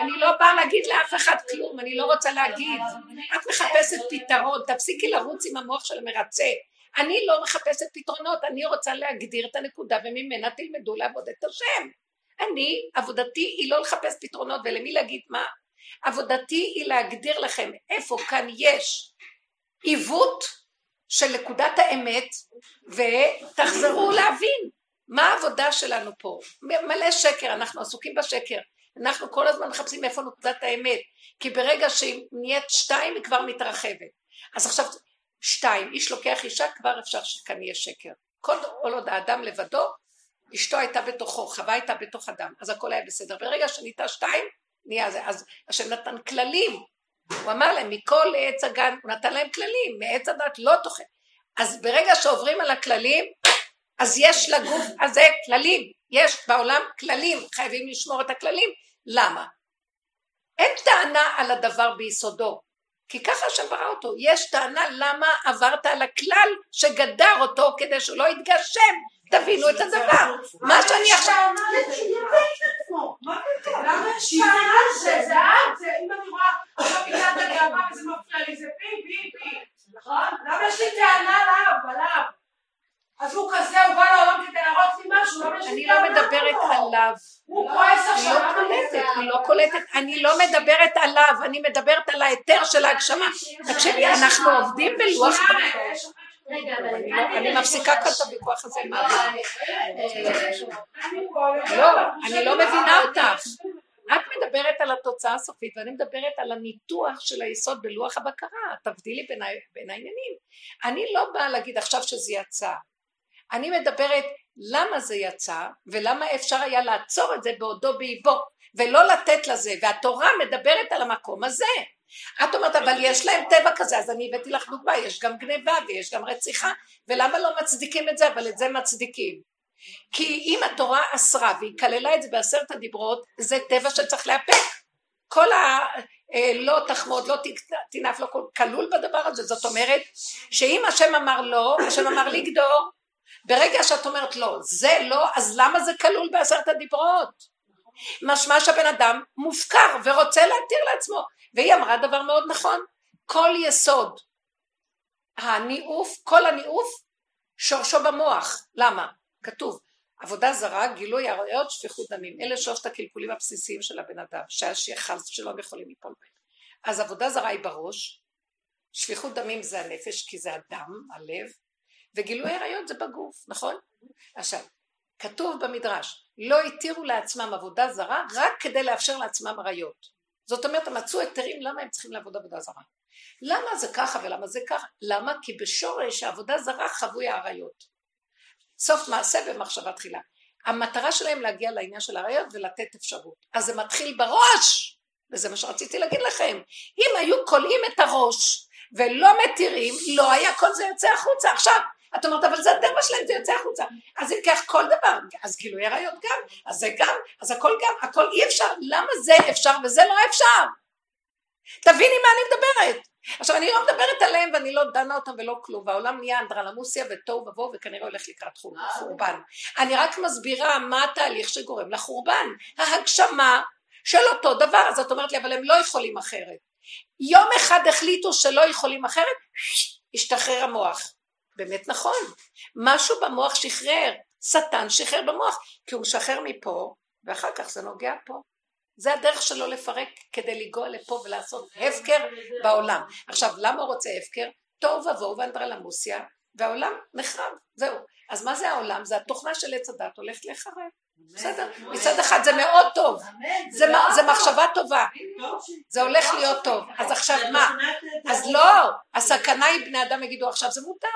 אני לא באה להגיד לאף אחד כלום, אני לא רוצה להגיד. את מחפשת פתרון, תפסיקי לרוץ עם המוח של המרצה. אני לא מחפשת פתרונות, אני רוצה להגדיר את הנקודה וממנה תלמדו לעבוד את השם. אני, עבודתי היא לא לחפש פתרונות ולמי להגיד מה. עבודתי היא להגדיר לכם איפה כאן יש עיוות של נקודת האמת ותחזרו להבין מה העבודה שלנו פה. מלא שקר, אנחנו עסוקים בשקר. אנחנו כל הזמן מחפשים איפה נקודת האמת, כי ברגע שהיא נהיית שתיים היא כבר מתרחבת. אז עכשיו שתיים, איש לוקח אישה כבר אפשר שכאן יהיה שקר. כל עוד האדם לבדו, אשתו הייתה בתוכו, חווה הייתה בתוך אדם, אז הכל היה בסדר. ברגע שנהייתה שתיים, נהיה זה. אז השם נתן כללים, הוא אמר להם מכל עץ הגן, הוא נתן להם כללים, מעץ הדת לא תאכל. אז ברגע שעוברים על הכללים, אז יש לגוף הזה כללים, יש בעולם כללים, חייבים לשמור את הכללים, למה? אין טענה על הדבר ביסודו, כי ככה השם ברא אותו, יש טענה למה עברת על הכלל שגדר אותו כדי שהוא לא יתגשם, תבינו את הדבר, מה שאני עכשיו... למה יש טענה על זה? זה את, זה אם אני רואה עכשיו בגלל הגאווה וזה מפריע לי, זה פי, פי, פי, נכון? למה יש לי טענה עליו, עליו? אז הוא כזה, הוא בא לעולם כדי להראות לי משהו, למה יש אני לא מדברת עליו? הוא כועס עכשיו, לא למה קולטת, אני לא קולטת, אני לא מדברת עליו, אני מדברת על ההיתר של ההגשמה. תקשיבי, אנחנו עובדים בלוח... אני לא- מפסיקה כאן את הוויכוח הזה לא, אני לא מבינה אותך. את מדברת על התוצאה הסופית ואני מדברת על הניתוח של היסוד בלוח הבקרה, תבדילי בין העניינים. אני לא באה להגיד עכשיו שזה יצא. אני מדברת למה זה יצא ולמה אפשר היה לעצור את זה בעודו באיבו ולא לתת לזה, והתורה מדברת על המקום הזה. את אומרת, אבל יש להם טבע כזה, אז אני הבאתי לך דוגמה, יש גם גניבה ויש גם רציחה, ולמה לא מצדיקים את זה, אבל את זה מצדיקים. כי אם התורה אסרה והיא כללה את זה בעשרת הדיברות, זה טבע שצריך לאפק. כל ה... אה, לא תחמוד, לא ת- תנאף, לא כל- כלול בדבר הזה. זאת אומרת, שאם השם אמר לא, השם אמר לגדור. ברגע שאת אומרת לא, זה לא, אז למה זה כלול בעשרת הדיברות? משמע שהבן אדם מופקר ורוצה להתיר לעצמו. והיא אמרה דבר מאוד נכון, כל יסוד הניאוף, כל הניאוף שורשו במוח. למה? כתוב, עבודה זרה, גילוי עריות, שפיכות דמים. אלה שלושת הקלקולים הבסיסיים של הבן אדם, שהחס שלו יכולים ליפול בהם. אז עבודה זרה היא בראש, שפיכות דמים זה הנפש, כי זה הדם, הלב, וגילוי עריות זה בגוף, נכון? עכשיו, כתוב במדרש, לא התירו לעצמם עבודה זרה רק כדי לאפשר לעצמם עריות. זאת אומרת, הם מצאו היתרים למה הם צריכים לעבוד עבודה זרה. למה זה ככה ולמה זה ככה? למה? כי בשורש העבודה זרה חבוי העריות. סוף מעשה במחשבה תחילה. המטרה שלהם להגיע לעניין של העריות ולתת אפשרות. אז זה מתחיל בראש, וזה מה שרציתי להגיד לכם. אם היו כולאים את הראש ולא מתירים, לא היה כל זה יוצא החוצה. עכשיו, את אומרת, אבל זה הטבע שלהם, זה יוצא החוצה. אז אם כך כל דבר, אז גילוי עריות גם, אז זה גם, אז הכל גם, הכל אי אפשר. למה זה אפשר וזה לא אפשר? תביני מה אני מדברת. עכשיו אני לא מדברת עליהם ואני לא דנה אותם ולא כלום, והעולם נהיה אנדרלמוסיה ותוהו ובוהו וכנראה הולך לקראת חור- חורבן. אני רק מסבירה מה התהליך שגורם לחורבן, ההגשמה של אותו דבר, אז את אומרת לי אבל הם לא יכולים אחרת. יום אחד החליטו שלא יכולים אחרת, השתחרר המוח. באמת נכון, משהו במוח שחרר, שטן שחרר במוח, כי הוא משחרר מפה ואחר כך זה נוגע פה. זה הדרך שלו לפרק כדי לגוע לפה ולעשות הפקר בעולם. עכשיו, למה הוא רוצה הפקר? תוהו ובוהו ואנדרלמוסיה, והעולם נחרב, זהו. אז מה זה העולם? זה התוכנה של עץ הדת הולכת להיחרב. בסדר, מצד אחד זה מאוד טוב, זה מחשבה טובה, זה הולך להיות טוב. אז עכשיו מה? אז לא, הסכנה היא בני אדם יגידו עכשיו זה מותר,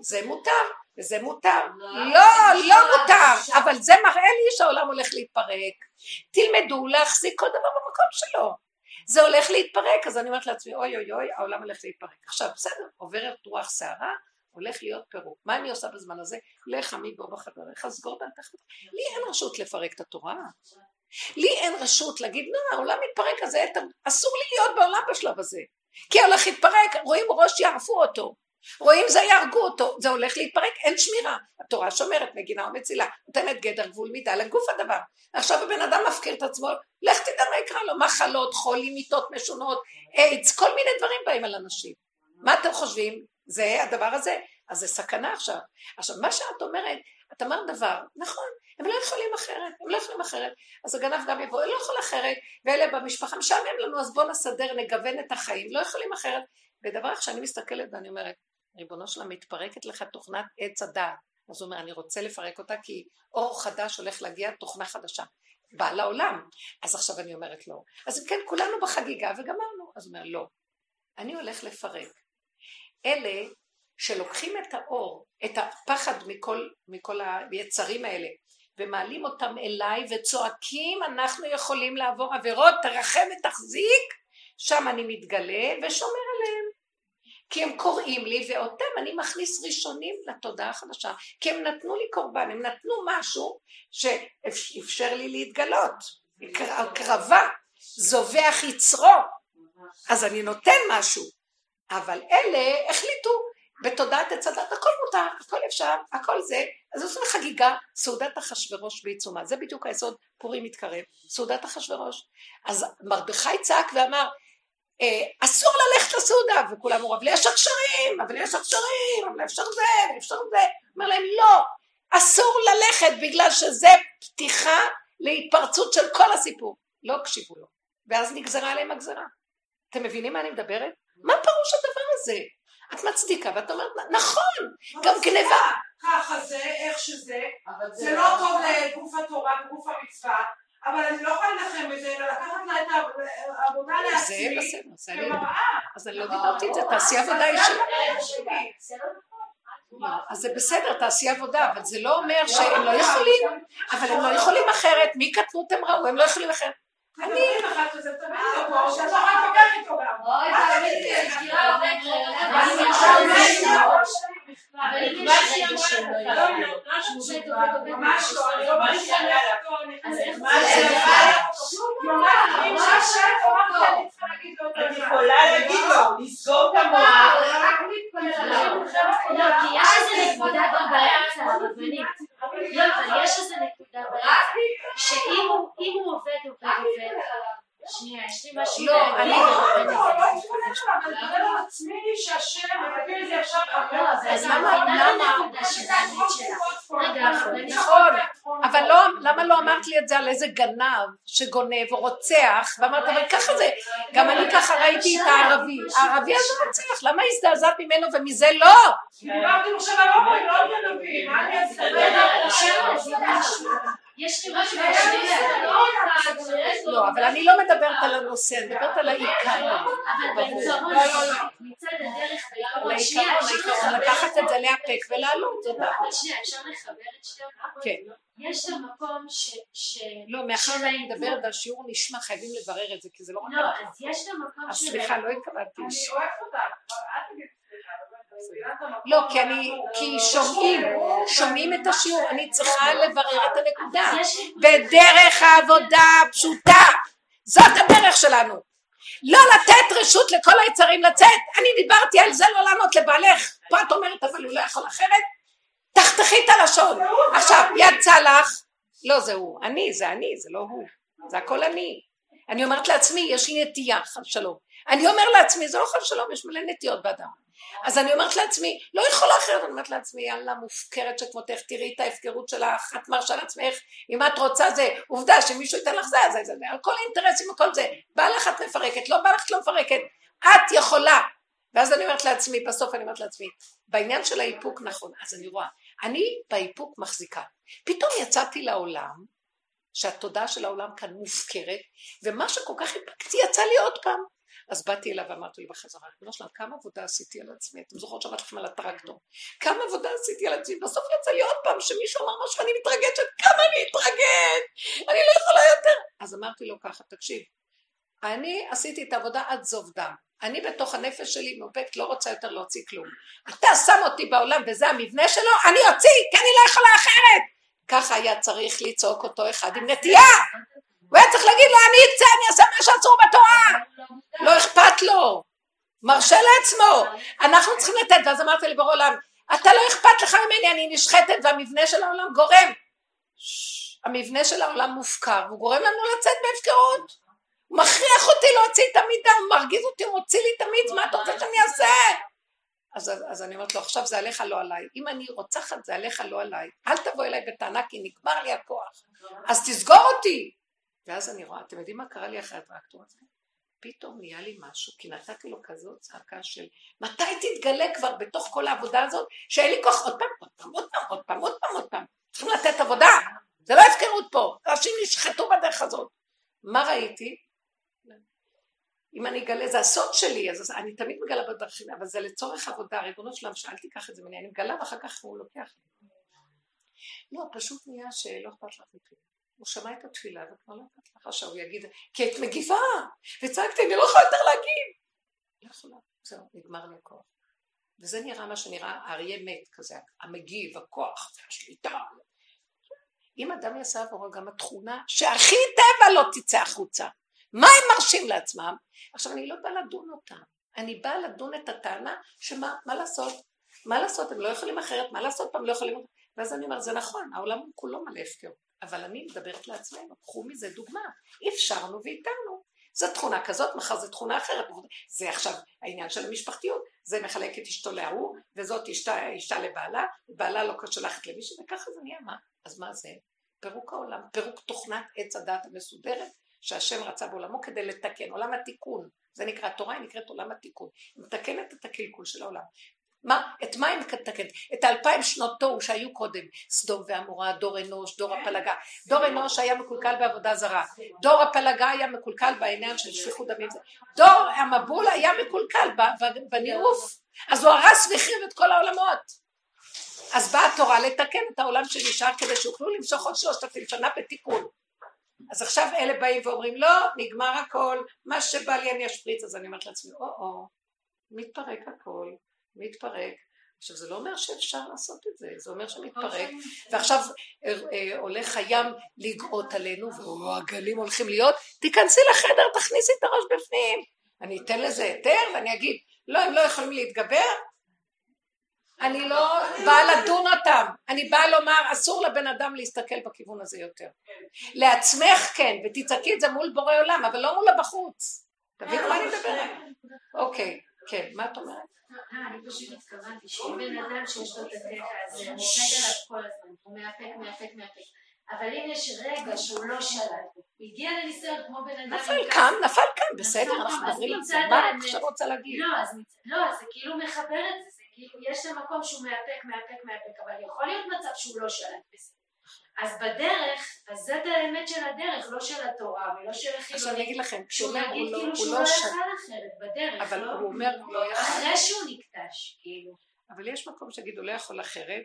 זה מותר, וזה מותר. לא, לא מותר, אבל זה מראה לי שהעולם הולך להתפרק. תלמדו להחזיק כל דבר במקום שלו. זה הולך להתפרק, אז אני אומרת לעצמי, אוי אוי אוי, העולם הולך להתפרק. עכשיו, בסדר, עוברת רוח סערה, הולך להיות פירוק. מה אני עושה בזמן הזה? לך עמי בוא בחדריך, סגור דלתך. לי אין רשות לפרק את התורה. לי אין רשות להגיד, לא, העולם מתפרק, אז אסור לי להיות בעולם בשלב הזה. כי הולך להתפרק, רואים ראש יערפו אותו. רואים זה יהרגו אותו, זה הולך להתפרק, אין שמירה. התורה שומרת, מגינה ומצילה, נותנת גדר גבול מידה לגוף הדבר. עכשיו הבן אדם מפקיר את עצמו, לך תדע מה יקרה לו, מחלות, חולים, מיטות משונות, איידס, כל מיני דברים באים על אנשים. מה אתם חושבים? זה הדבר הזה? אז זה סכנה עכשיו. עכשיו, מה שאת אומרת, את אמרת דבר, נכון, הם לא יכולים אחרת, הם לא יכולים אחרת. אז הגנב גם יבוא, הם לא יכול אחרת, ואלה במשפחה משעמם לנו, אז בואו נסדר, נגוון את החיים, לא יכולים אחרת. ודבר שאני מסתכלת ואני אומרת, ריבונו שלה, מתפרקת לך תוכנת עץ הדעת. אז הוא אומר, אני רוצה לפרק אותה כי אור חדש הולך להגיע, תוכנה חדשה. בא לעולם. אז עכשיו אני אומרת לו, אז כן, כולנו בחגיגה וגמרנו. אז הוא אומר, לא, אני הולך לפרק. אלה שלוקחים את האור, את הפחד מכל, מכל היצרים האלה, ומעלים אותם אליי וצועקים, אנחנו יכולים לעבור עבירות, תרחם ותחזיק, שם אני מתגלה ושומר. כי הם קוראים לי ואותם אני מכניס ראשונים לתודעה החדשה, כי הם נתנו לי קורבן, הם נתנו משהו שאפשר לי להתגלות, הקרבה, זובח יצרו, אז אני נותן משהו, אבל אלה החליטו בתודעת עץ הדת הכל מותר, הכל אפשר, הכל זה, אז עושים חגיגה, סעודת אחשורוש בעיצומה, זה בדיוק היסוד, פורים מתקרב, סעודת אחשורוש. אז מרדכי צעק ואמר, אסור ללכת לסעודה, וכולם אמרו, אבל יש הקשרים, אבל יש הקשרים, אבל אפשר זה, אפשר זה, אומר להם, לא, אסור ללכת בגלל שזה פתיחה להתפרצות של כל הסיפור, לא הקשיבו לו, ואז נגזרה עליהם הגזרה. אתם מבינים מה אני מדברת? מה פירוש הדבר הזה? את מצדיקה ואת אומרת, נכון, גם גניבה. ככה זה, איך שזה, זה לא טוב לגוף התורה, גוף המצווה, אבל אני לא יכולה להילחם בזה, אלא לקחת לה את העבודה לעצמי, כמראה. אז אני לא דיברתי את זה, תעשי עבודה אישית. לא, אז זה בסדר, תעשי עבודה, אבל זה לא אומר שהם לא יכולים, אבל הם לא יכולים אחרת, מי כתבו אותם ראו, הם לא יכולים אחרת. אני... אוי, תאמין לי, אני מכירה אבל אם יש רגע שלא יהיה, ממש לא, אני לא אז איך את יכולה להגיד לו, לסגור את המוח. לא, כי יש איזה נקודה גם באמצע, הרבנית. לא, אבל יש איזה נקודה באמצע, שאם הוא עובד, עובד, עובד, שנייה, יש לי משהו... לא, אני... אז למה... נכון, אבל לא, למה לא אמרת לי את זה על איזה גנב שגונב או רוצח, ואמרת, אבל ככה זה, גם אני ככה ראיתי את הערבי, הערבי הזה רוצח, למה הזדעזעת ממנו ומזה לא? דיברתי עכשיו על הומואים, לא על גנבים, מה אני אעשה? יש לי משהו לא, אבל אני לא מדברת על הנושא, אני מדברת על העיקר. אבל בעיקרון, מצד הדרך, בעיקרון, לקחת את זה להפק ולעלות, זאת אבל שנייה, אפשר לחבר את שניהם? כן. יש שם מקום ש... לא, מאחר שאני מדברת והשיעור נשמע, חייבים לברר את זה, כי זה לא רק... לא, אז יש שם מקום אז סליחה, לא התכוונתי. אני אוהבת אותך, אל תגידי. לא, כי אני, כי שומעים, שומעים את השיעור, אני צריכה לברר את הנקודה. בדרך העבודה הפשוטה, זאת הדרך שלנו. לא לתת רשות לכל היצרים לצאת. אני דיברתי על זה לא לענות לבעלך. פה את אומרת, אבל הוא לא יכול אחרת. תחתכי את הלשון. עכשיו, יצא לך, לא זה הוא, אני, זה אני, זה לא הוא. זה הכל אני. אני אומרת לעצמי, יש לי נטייה, חס שלום. אני אומר לעצמי, זה לא חס שלום, יש מלא נטיות באדם. אז אני אומרת לעצמי, לא יכולה אחרת, אני אומרת לעצמי, יאללה מופקרת שכמותך, תראי את ההפקרות שלך, את מרשה לעצמך, אם את רוצה זה, עובדה שמישהו ייתן לך זה, זה, זה, זה, כל האינטרסים וכל זה, בא לך את מפרקת, לא בא לך את לא מפרקת, את יכולה. ואז אני אומרת לעצמי, בסוף אני אומרת לעצמי, בעניין של האיפוק נכון, אז אני רואה, אני באיפוק מחזיקה. פתאום יצאתי לעולם, שהתודעה של העולם כאן מופקרת, ומה שכל כך איפקתי יצא לי עוד פעם. אז באתי אליו ואמרתי לו בחזרה, ריבונו שלנו, כמה עבודה עשיתי על עצמי, אתם זוכרות שאמרתי לכם על הטרקטור, כמה עבודה עשיתי על עצמי, בסוף יצא לי עוד פעם שמישהו אמר משהו, אני מתרגשת, כמה אני אתרגש, אני לא יכולה יותר. אז אמרתי לו ככה, תקשיב, אני עשיתי את העבודה עד זוב דם, אני בתוך הנפש שלי מאופקת לא רוצה יותר להוציא כלום. אתה שם אותי בעולם וזה המבנה שלו, אני אוציא, כי אני לא יכולה אחרת. ככה היה צריך לצעוק אותו אחד עם נטייה. הוא היה צריך להגיד לו, אני אצא, אני אעשה מה שאסור בתורה. לא אכפת לו. מרשה לעצמו. אנחנו צריכים לתת, ואז אמרתי לי בור עולם, אתה לא אכפת לך ממני, אני נשחטת, והמבנה של העולם גורם. המבנה של העולם מופקר, הוא גורם לנו לצאת בהפקרות. הוא מכריח אותי להוציא את המידה, הוא מרגיז אותי, הוא מוציא לי את המיץ, מה אתה רוצה שאני אעשה? אז, אז, אז אני אומרת לו, עכשיו זה עליך לא עליי. אם אני רוצחת זה עליך לא עליי. אל תבוא אליי בטענה כי נגמר לי הכוח. אז תסגור אותי. ואז אני רואה, אתם יודעים מה קרה לי אחרי הטרקטור הזה? פתאום נהיה לי משהו, כי נתתי לו כזאת צעקה של מתי תתגלה כבר בתוך כל העבודה הזאת, שאין לי כוח עוד פעם, עוד פעם, עוד פעם, עוד פעם, עוד פעם, עוד פעם. צריכים לתת עבודה, זה לא הפקרות פה, אנשים נשחטו בדרך. מה ראיתי? אם אני אגלה, זה הסוד שלי, אז אני תמיד מגלה בדרכים, אבל זה לצורך עבודה, ריבונו שלם, שאל תיקח את זה ממני, אני מגלה ואחר כך הוא לוקח. לא, פשוט נהיה שלא אכפת לך מכלום. הוא שמע את התפילה וכבר לא אכפת לך עכשיו, הוא יגיד, כי את מגיבה, וצעקתי, אני לא יכולה יותר להגיב. לא יכולה, זהו, נגמר לי הכוח. וזה נראה מה שנראה אריה מת כזה, המגיב, הכוח, השליטה. אם אדם יעשה עבורו גם התכונה שהכי טבע לא תצא החוצה, מה הם מרשים לעצמם? עכשיו אני לא באה לדון אותם, אני באה לדון את הטענה שמה מה לעשות? מה לעשות? הם לא יכולים אחרת, מה לעשות פעם לא יכולים... ואז אני אומרת, זה נכון, העולם כולו מלא הפקר, אבל אני מדברת לעצמנו, קחו מזה דוגמה, אפשרנו ואיתרנו. זו תכונה כזאת, מחר זו תכונה אחרת. זה עכשיו העניין של המשפחתיות. זה מחלק את אשתו להוא, וזאת אשתה, אשתה לבעלה, ובעלה לא שולחת למישהו, וככה זה נהיה מה? אז מה זה? פירוק העולם, פירוק תוכנת עץ הדת המסודרת, שהשם רצה בעולמו כדי לתקן, עולם התיקון. זה נקרא, התורה היא נקראת עולם התיקון. היא מתקנת את הקלקול של העולם. מה, את מה היא מתקנת? את האלפיים שנות תוהו שהיו קודם, סדום ועמורה, דור אנוש, דור כן. הפלגה. דור אנוש היה מקולקל בעבודה זרה. דור הפלגה היה מקולקל בעניין של שפיכות דמים. דור המבול היה מקולקל בניאוף. אז הוא הרס והחריב את כל העולמות. אז באה התורה לתקן את העולם שנשאר כדי שיוכלו למשוך עוד שלושת אלפים שנה בתיקון. אז עכשיו אלה באים ואומרים לא, נגמר הכל, מה שבא לי אני אשפריץ, אז אני אומרת לעצמי, או-או, מתפרק הכל, מתפרק. עכשיו זה לא אומר שאפשר לעשות את זה, זה אומר שמתפרק, ועכשיו אה, אה, הולך הים לגאות עלינו, והגלים הולכים להיות, תיכנסי לחדר, תכניסי את הראש בפנים. אני אתן לזה היתר ואני אגיד, לא, הם לא יכולים להתגבר, אני לא באה לדון אותם, אני באה לומר, אסור לבן אדם להסתכל בכיוון הזה יותר. לעצמך כן, ותצעקי את זה מול בורא עולם, אבל לא מול הבחוץ. תבינו מה אני מדברת? אוקיי, כן, מה את אומרת? אה, אני פשוט התכוונתי שאם בן אדם שיש לו את הקטע הזה, הוא עובד עליו כל הזמן, הוא מאפק, מאפק, מאפק. אבל אם יש רגע שהוא לא שלט, הגיע לניסיון כמו בן אדם... נפל כאן, נפל כאן, בסדר, אנחנו מדברים על זה, מה את עכשיו רוצה להגיד? לא, לא, זה כאילו מחבר את זה, זה כאילו, יש שם מקום שהוא מאפק, מאפק, מאפק, אבל יכול להיות מצב שהוא לא שלט בזה. אז בדרך, אז זאת האמת של הדרך, לא של התורה ולא של החילונים. עכשיו אני אגיד לכם, כשהוא אומר הוא לא, כאילו הוא לא לא יכל. אחרת, בדרך, אבל לא? הוא אומר הוא לא יכול, אחרי שהוא נקטש, כאילו. אבל יש מקום שיגיד הוא לא יכול אחרת,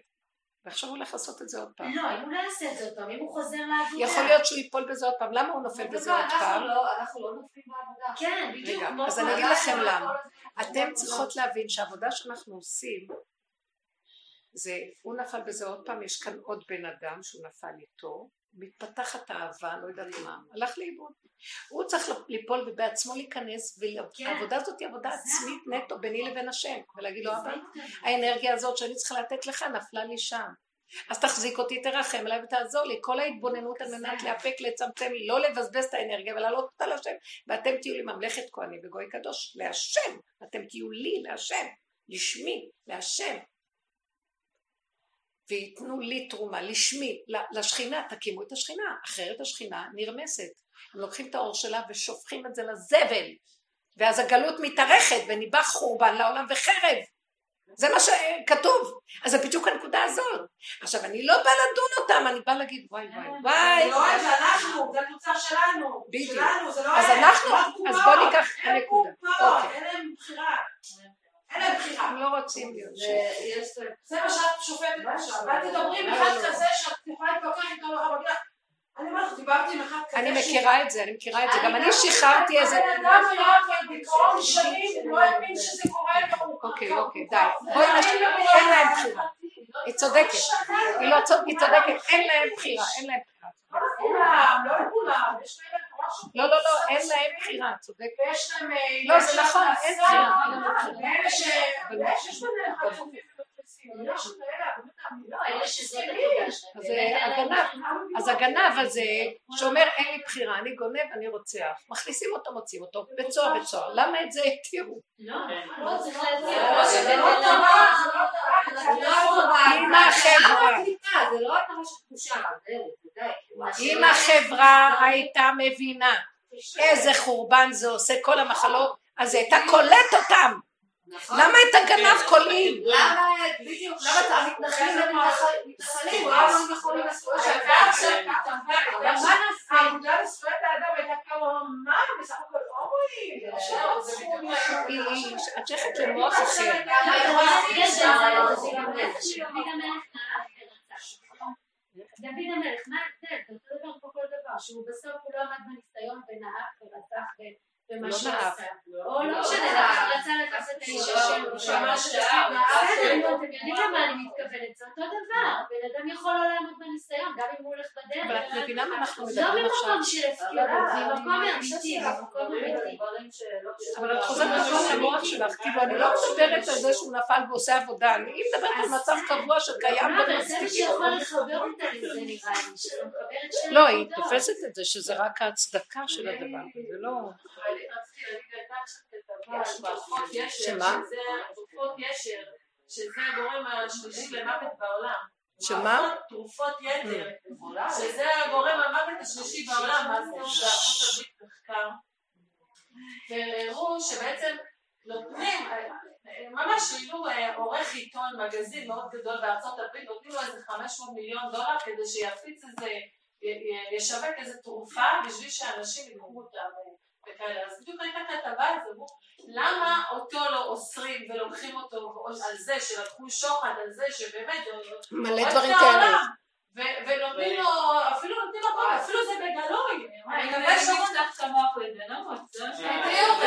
ועכשיו הוא הולך לעשות את זה עוד פעם. לא, אם הוא לא יעשה את זה עוד פעם, אם הוא חוזר לעבודה. יכול להיות שהוא ייפול בזה עוד פעם, למה הוא נופל בזה עוד פעם? אנחנו לא נופלים בעבודה. כן, בדיוק. רגע, אז אני אגיד לכם למה. אתם צריכות להבין שהעבודה שאנחנו עושים, זה, הוא נפל בזה עוד פעם, יש כאן עוד בן אדם שהוא נפל איתו, מתפתחת אהבה, לא יודעת מה, הלך לאיבוד. הוא צריך ליפול ובעצמו להיכנס, כן. והעבודה הזאת היא עבודה עצמית. נטו ביני לבין השם, ולהגיד לו, אבא. האנרגיה הזאת שאני צריכה לתת לך נפלה לי שם. אז תחזיק אותי, תרחם עליי ותעזור לי. כל ההתבוננות על מנת. לאפק, לצמצם, לא לבזבז את האנרגיה ולהעלות אותה להשם. ואתם תהיו לי ממלכת כהנים וגוי קדוש, להשם. אתם תהיו לי, להשם. לשמי, להשם. וייתנו לי תרומה, לשמי, לשכינה, תקימו את השכינה, אחרת השכינה נרמסת. הם לוקחים את האור שלה ושופכים את זה לזבל, ואז הגלות מתארכת וניבח חורבן לעולם וחרב. זה מה שכתוב. אז זה בדיוק הנקודה הזאת. עכשיו, אני לא באה לדון אותם, אני באה להגיד וואי וואי וואי. לא זה אנחנו, זה התוצר שלנו. בדיוק. שלנו, זה לא אז. אנחנו, אז. בואו ניקח את הנקודה. אוקיי. אין להם בחירה. אין להם בחירה. הם לא רוצים להיות שם. זה מה שאת שופטת עכשיו. ואת תדברי עם לא, אחד לא. כזה שאת יכולה להתווכח איתו לך בגילה. אני אומרת לך, דיברתי עם אחד כזה. אני מכירה את זה, אני מכירה את זה. גם אני שחררתי איזה... הבן אדם היה בדיכאון שנים, הוא לא האמין שזה קורה לו. אוקיי, אוקיי, די. בואי נשאיר, אין להם בחירה. היא צודקת. היא לא צודקת, היא צודקת, אין להם בחירה, אין להם בחירה. לא לכולם, לא לכולם. יש להם לא, לא, לא, אין להם בחירה, צודקת. ויש להם... אה, לא, זה נכון, אין בחירה. ואלה ש- ויש יש ביניהם חצופים ומפלסים, יש כאלה, לא, אלה שזאת מסכנים. הנקודה שלהם. אז זה באמת אין להם. אז הגנב הזה, שאומר אין לי בחירה, אני גונב, אני רוצח, מכניסים אותו, מוציאים אותו, בית סוהר. למה את זה התירו? לא, לא. לא, זה לא לא לא. לא התורה. לא של תחושה, זהו. אם החברה הייתה מבינה איזה חורבן זה עושה כל המחלות, אז היא הייתה קולט אותם. נכון? למה את הגנב קולעים? למה, המתנחלים הם מתנחלים? למה הם יכולים זה? האגודה מה לזכויות האדם הייתה קמה בסך הכל הומואים. לא את שייכת למוח אחר. דוד המלך, מה ההבדל? זה אותו דבר כמו כל דבר, שהוא בסוף הוא לא עמד בניסיון ונאף ורצח ו- ומה לא שהוא נאף. עשה. או לא משנה, לקח- רצה לקחת את האישה שלו. שמע שזה בסדר, אתם יודעים למה אני מתכוונת, זה אותו דבר. בן אדם יכול לא לעמוד בניסיון, גם אם הוא הולך בדרך. אבל את מבינה מה אנחנו לא מדברים עכשיו? ממקום של הפקרות, ממקום אמיתי, ממקום אמיתי. אבל את חוזרת לכל המוח שלך, כאילו אני לא מדברת על זה שהוא נפל ועושה עבודה, אני מדברת על מצב קבוע שקיים לא, את שתי לא, היא. תופסת את זה שזה רק ההצדקה של הדבר, זה לא... רציתי להגיד הייתה עכשיו כתבה תרופות ישר, שמה? תרופות ישר, שזה הגורם השלישי למוות בעולם. שמה? תרופות- יתר, שזה הגורם המוות השלישי בעולם, אז בארצות הברית מחקר, והראו שבעצם נותנים, ממש העלו אה, עורך עיתון, מגזין מאוד גדול בארצות הברית, נותנים לו איזה 500 מיליון דולר כדי שיפיץ איזה, ישווק איזה תרופה בשביל שאנשים יקחו אותה וכאלה. אז בדיוק הייתה כתבה על זה, אמרו, למה אותו לא אוסרים ולוקחים אותו על זה שלקחו שוחד, על זה שבאמת, מלא דברים כאלה. ונותנים לו, אפילו נותנים לו, כל- אפילו זה בגלוי. אני מקווה שהוא יפתח את המוח לבנות. בדיוק,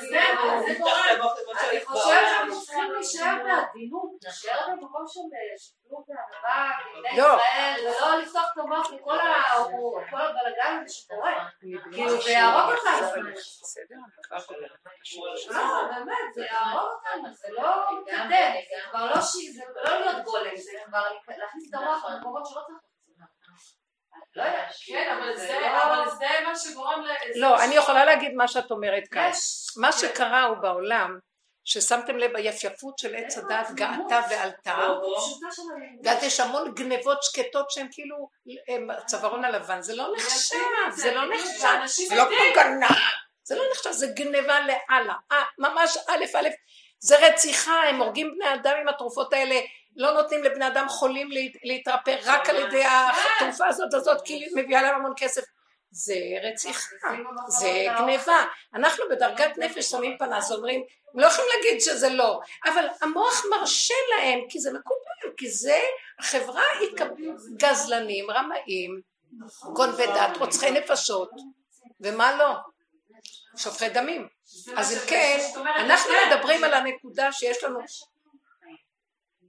זה- זה גורם. אני חושבת שאנחנו צריכים להישאר בעדינות, להישאר במקום של שיתוף בבני לא. ישראל, ולא לפתוח את המוח לכל הבלגן הזה שקורה. כאילו, זה יהרוג אותנו. לא, באמת, זה יהרוג אותנו, זה לא מתקדם, זה כבר לא לא להיות גולם, זה כבר להכניס את המוח למקומות שלא צריך. לא יודעת. כן, אבל זה זה לא- אבל זה מה שגורם ל... לא, אני יכולה להגיד מה שאת אומרת כאן. מה שקרה הוא בעולם, ששמתם לב, היפייפות של עץ הדת גאתה ועלתה, של הלימוד. ואז יש המון גנבות שקטות שהן כאילו הם הצווארון הלבן, זה לא נחשב, זה לא נחשב, זה לא. כמו גנב, זה לא נחשב, זה גנבה לאללה, אה, ממש א' א', זה רציחה, הם הורגים בני אדם עם התרופות האלה, לא נותנים לבני אדם חולים להת- להתרפא רק על ידי התרופה הזאת הזאת, כי היא מביאה להם המון כסף. זה רציחה, זה גניבה. אנחנו בדרגת נפש שמים פנס, אומרים, הם לא יכולים להגיד שזה לא, אבל המוח מרשה להם, כי זה מקובל, כי זה, החברה התקבלו גזלנים, רמאים, גונבי דת, רוצחי נפשות, ומה לא? שופכי דמים. אז אם כן, אנחנו. מדברים על הנקודה שיש לנו,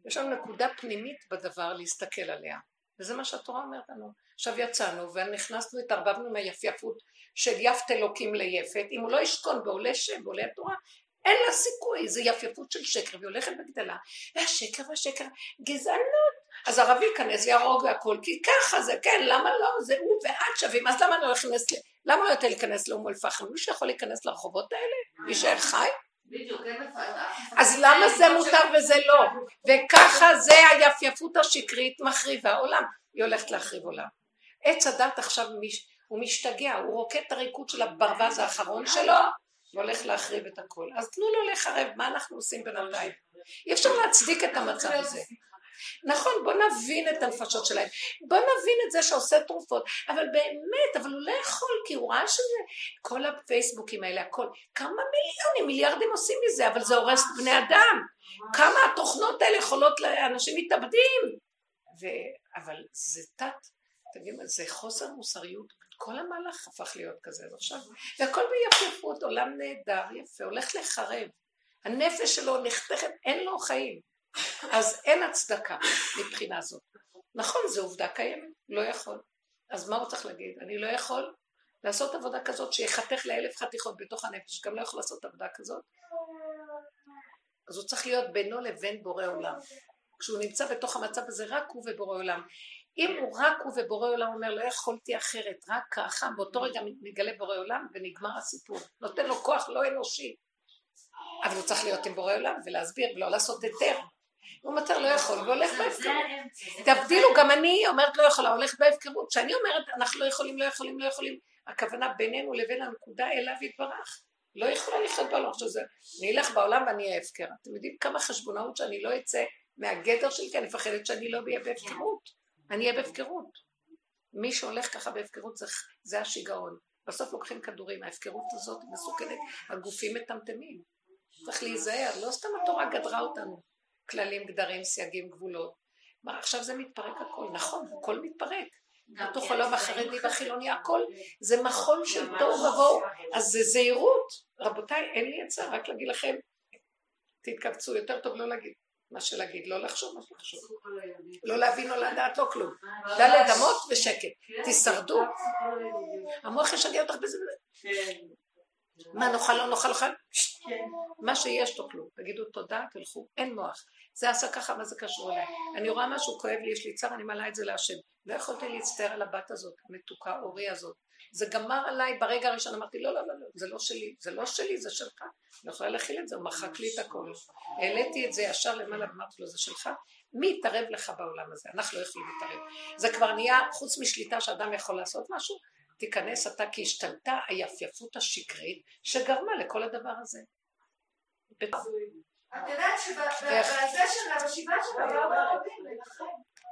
יש לנו נקודה פנימית בדבר להסתכל עליה, וזה מה שהתורה אומרת לנו. עכשיו יצאנו ונכנסנו, התערבבנו עם היפייפות של יפת אלוקים ליפת, אם הוא לא ישכון בעולי שם, בעולי התורה, אין לה סיכוי, זה יפייפות של שקר, והיא הולכת וגדלה, והשקר והשקר, גזענות, אז ערבי ייכנס ויהרוג והכל, כי ככה זה, כן, למה לא, זה הוא ואת שווים, אז למה לא להיכנס, ל- למה לא יותר להיכנס לאום אל-פחם? מישהו יכול להיכנס לרחובות האלה? להישאר חי? אז למה זה מותר וזה לא? וככה זה היפייפות השקרית מחריבה עולם. היא הולכת להחריב עולם. עץ הדת עכשיו. הוא משתגע, הוא רוקד את הריקוד של הברווז האחרון שלו והולך להחריב את הכל. אז תנו לו לחרב, מה אנחנו עושים בינתיים? אי אפשר להצדיק את המצב הזה. נכון, בוא נבין את הנפשות שלהם, בוא נבין את זה שעושה תרופות, אבל באמת, אבל הוא לא יכול, כי הוא ראה שזה, כל הפייסבוקים האלה, הכל, כמה מיליונים, מיליארדים עושים מזה, אבל זה הורס בני אדם, כמה התוכנות האלה יכולות, לאנשים מתאבדים, ו... אבל זה תת, תגיד, זה חוסר מוסריות, כל המהלך הפך להיות כזה אז עכשיו, והכל ביפייפות, עולם נהדר, יפה, הולך לחרב, הנפש שלו נחתכת, אין לו חיים. אז אין הצדקה מבחינה זאת. נכון, זו עובדה קיימת, לא יכול. אז מה הוא צריך להגיד? אני לא יכול לעשות עבודה כזאת שיחתך לאלף חתיכות בתוך הנפש, גם לא יכול לעשות עבודה כזאת. אז הוא צריך להיות בינו לבין בורא עולם. כשהוא נמצא בתוך המצב הזה, רק הוא ובורא עולם. אם הוא רק הוא ובורא עולם אומר, לא יכולתי אחרת, רק ככה, באותו רגע מתגלה בורא עולם ונגמר הסיפור. נותן לו כוח לא אנושי. אבל הוא צריך להיות עם בורא עולם ולהסביר ולא לעשות היתר. הוא אומר, לא יכול, והולך זה בהפקרות. זה תבדילו, גם אני אומרת לא יכולה, הולך בהפקרות. כשאני אומרת אנחנו לא יכולים, לא יכולים, לא יכולים, הכוונה בינינו לבין הנקודה אליו יתברך. לא יכולה לחיות בעולם שזה. אני אלך בעולם ואני אהיה הפקר. אתם יודעים כמה חשבונאות שאני לא אצא מהגדר שלי, כי אני מפחדת שאני לא אהיה בהפקרות. אני אהיה בהפקרות. מי שהולך ככה בהפקרות זה, זה השיגעון. בסוף לוקחים כדורים, ההפקרות הזאת מסוכנת, הגופים מטמטמים. צריך להיזהר, לא סתם התורה גדרה אותנו. כללים, גדרים, סייגים, גבולות. מה, עכשיו זה מתפרק הכל, נכון, הכל מתפרק. בתוך העולם החרדי והחילוני, הכל זה מחול של תוהו ובוהו, אז זה זהירות. רבותיי, אין לי עצה, רק להגיד לכם, תתכווצו, יותר טוב לא להגיד מה שלהגיד, לא לחשוב מה שלחשוב. לא להבין או לדעת, לא כלום. דלת אמות ושקט, תישרדו. המוח ישגע אותך בזה. מה נאכל לא נאכל אוכל? מה שיש תאכלו, תגידו תודה, תלכו, אין מוח. זה עשה ככה, מה זה קשור אליי? אני רואה משהו כואב לי, יש לי צער, אני מעלה את זה להשם. לא יכולתי להצטער על הבת הזאת, המתוקה, אורי הזאת. זה גמר עליי, ברגע הראשון אמרתי, לא, לא, לא, לא, זה לא שלי, זה לא שלי, זה שלך. אני יכולה להכיל את זה, הוא מחק לי את הכל. העליתי את זה ישר למעלה ואמרתי לו, זה שלך. מי יתערב לך בעולם הזה? אנחנו לא יכולים להתערב. זה כבר נהיה, חוץ משליטה שאדם יכול לעשות משהו, תיכנס אתה כי השתלטה היפייפות השקרית שגרמה לכל הדבר הזה. את יודעת שבזה שלה, בשבעה שלה, לא ערבים לנחם.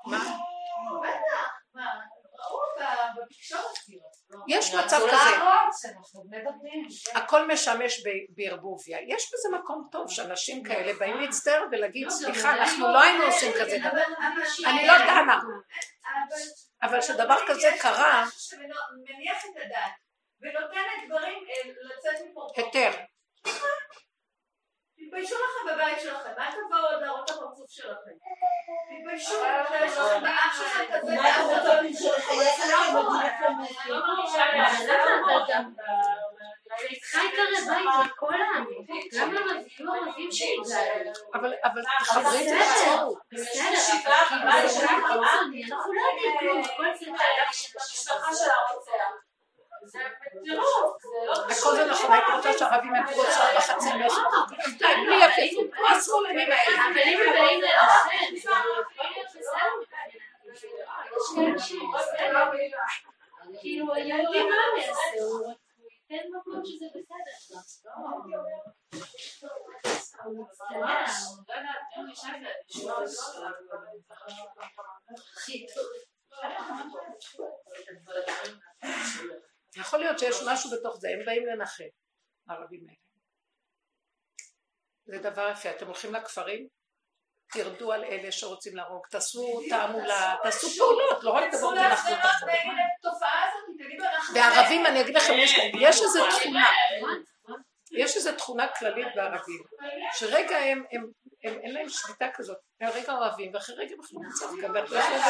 מה? בטח, מה, ראו בתקשורת כאילו. יש מצב כזה. הכל משמש בערבוביה. יש בזה מקום טוב שאנשים כאלה באים להצטער ולהגיד סליחה אנחנו לא היינו עושים כזה דבר. אני לא דנה. אבל כשדבר כזה קרה, שמניח את הדעת ונותן לדברים אה, לצאת מפה. היתר. תתביישו לכם בבית שלכם, אל תבואו עוד להראות את הפרצוף שלכם. תתביישו, שיש לכם באח שלכם כזה. מה אתם רוצים שלחייך לכם לא. אבל אבל כאילו רק קיצוני, אנחנו לא יודעים כלום, הכל זה המשפחה של הרוצח. זה טירוף, זה לא הכל זה נכון, הייתי רוצה שהערבים יעברו עוד שעה וחצי משהו. די, בלי יפייפות, כמו השמאלנים האלה. אבל אם הם באים לנחם, זה יכול להיות בסדר מבחינתם. יש כאלה שהם בסדר. כאילו היהודים לא הם יעשו, הוא ייתן מקום שזה בסדר. הוא יכול להיות שיש משהו בתוך זה, הם באים לנחם, הערבים האלה. זה דבר יפה, אתם הולכים לכפרים, תרדו על אלה שרוצים להרוג, תעשו תעמולה, תעשו פעולות, לא רק תבואו תנחמו את אנחנו... וערבים, אני אגיד לכם, יש להם, יש איזו תכונה, יש איזו תכונה כללית בערבים, שרגע הם, הם, הם, אין להם שליטה כזאת, הם רגע אוהבים, ואחרי רגע הם יכולים לצאת גם, ואת לא יכולה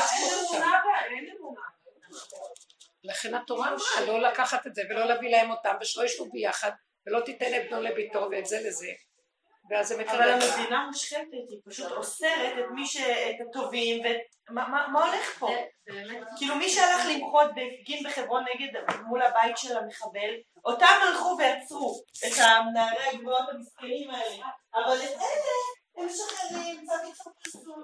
לכן התורה אמרה לא לקחת את זה ולא להביא להם אותם ושלא ישבו ביחד ולא תיתן את בנו לביתו ואת זה לזה. ואז זה אבל מקבל המדינה מושחתת, היא פשוט אוסרת את מי ש... את הטובים, ואת... מה- הולך פה? כאילו מי שהלך למחות והפגין בחברון נגד מול הבית של המחבל, אותם הלכו ועצרו את הנערי הגבוהות המסכנים האלה, אבל את אלה הם משחררים,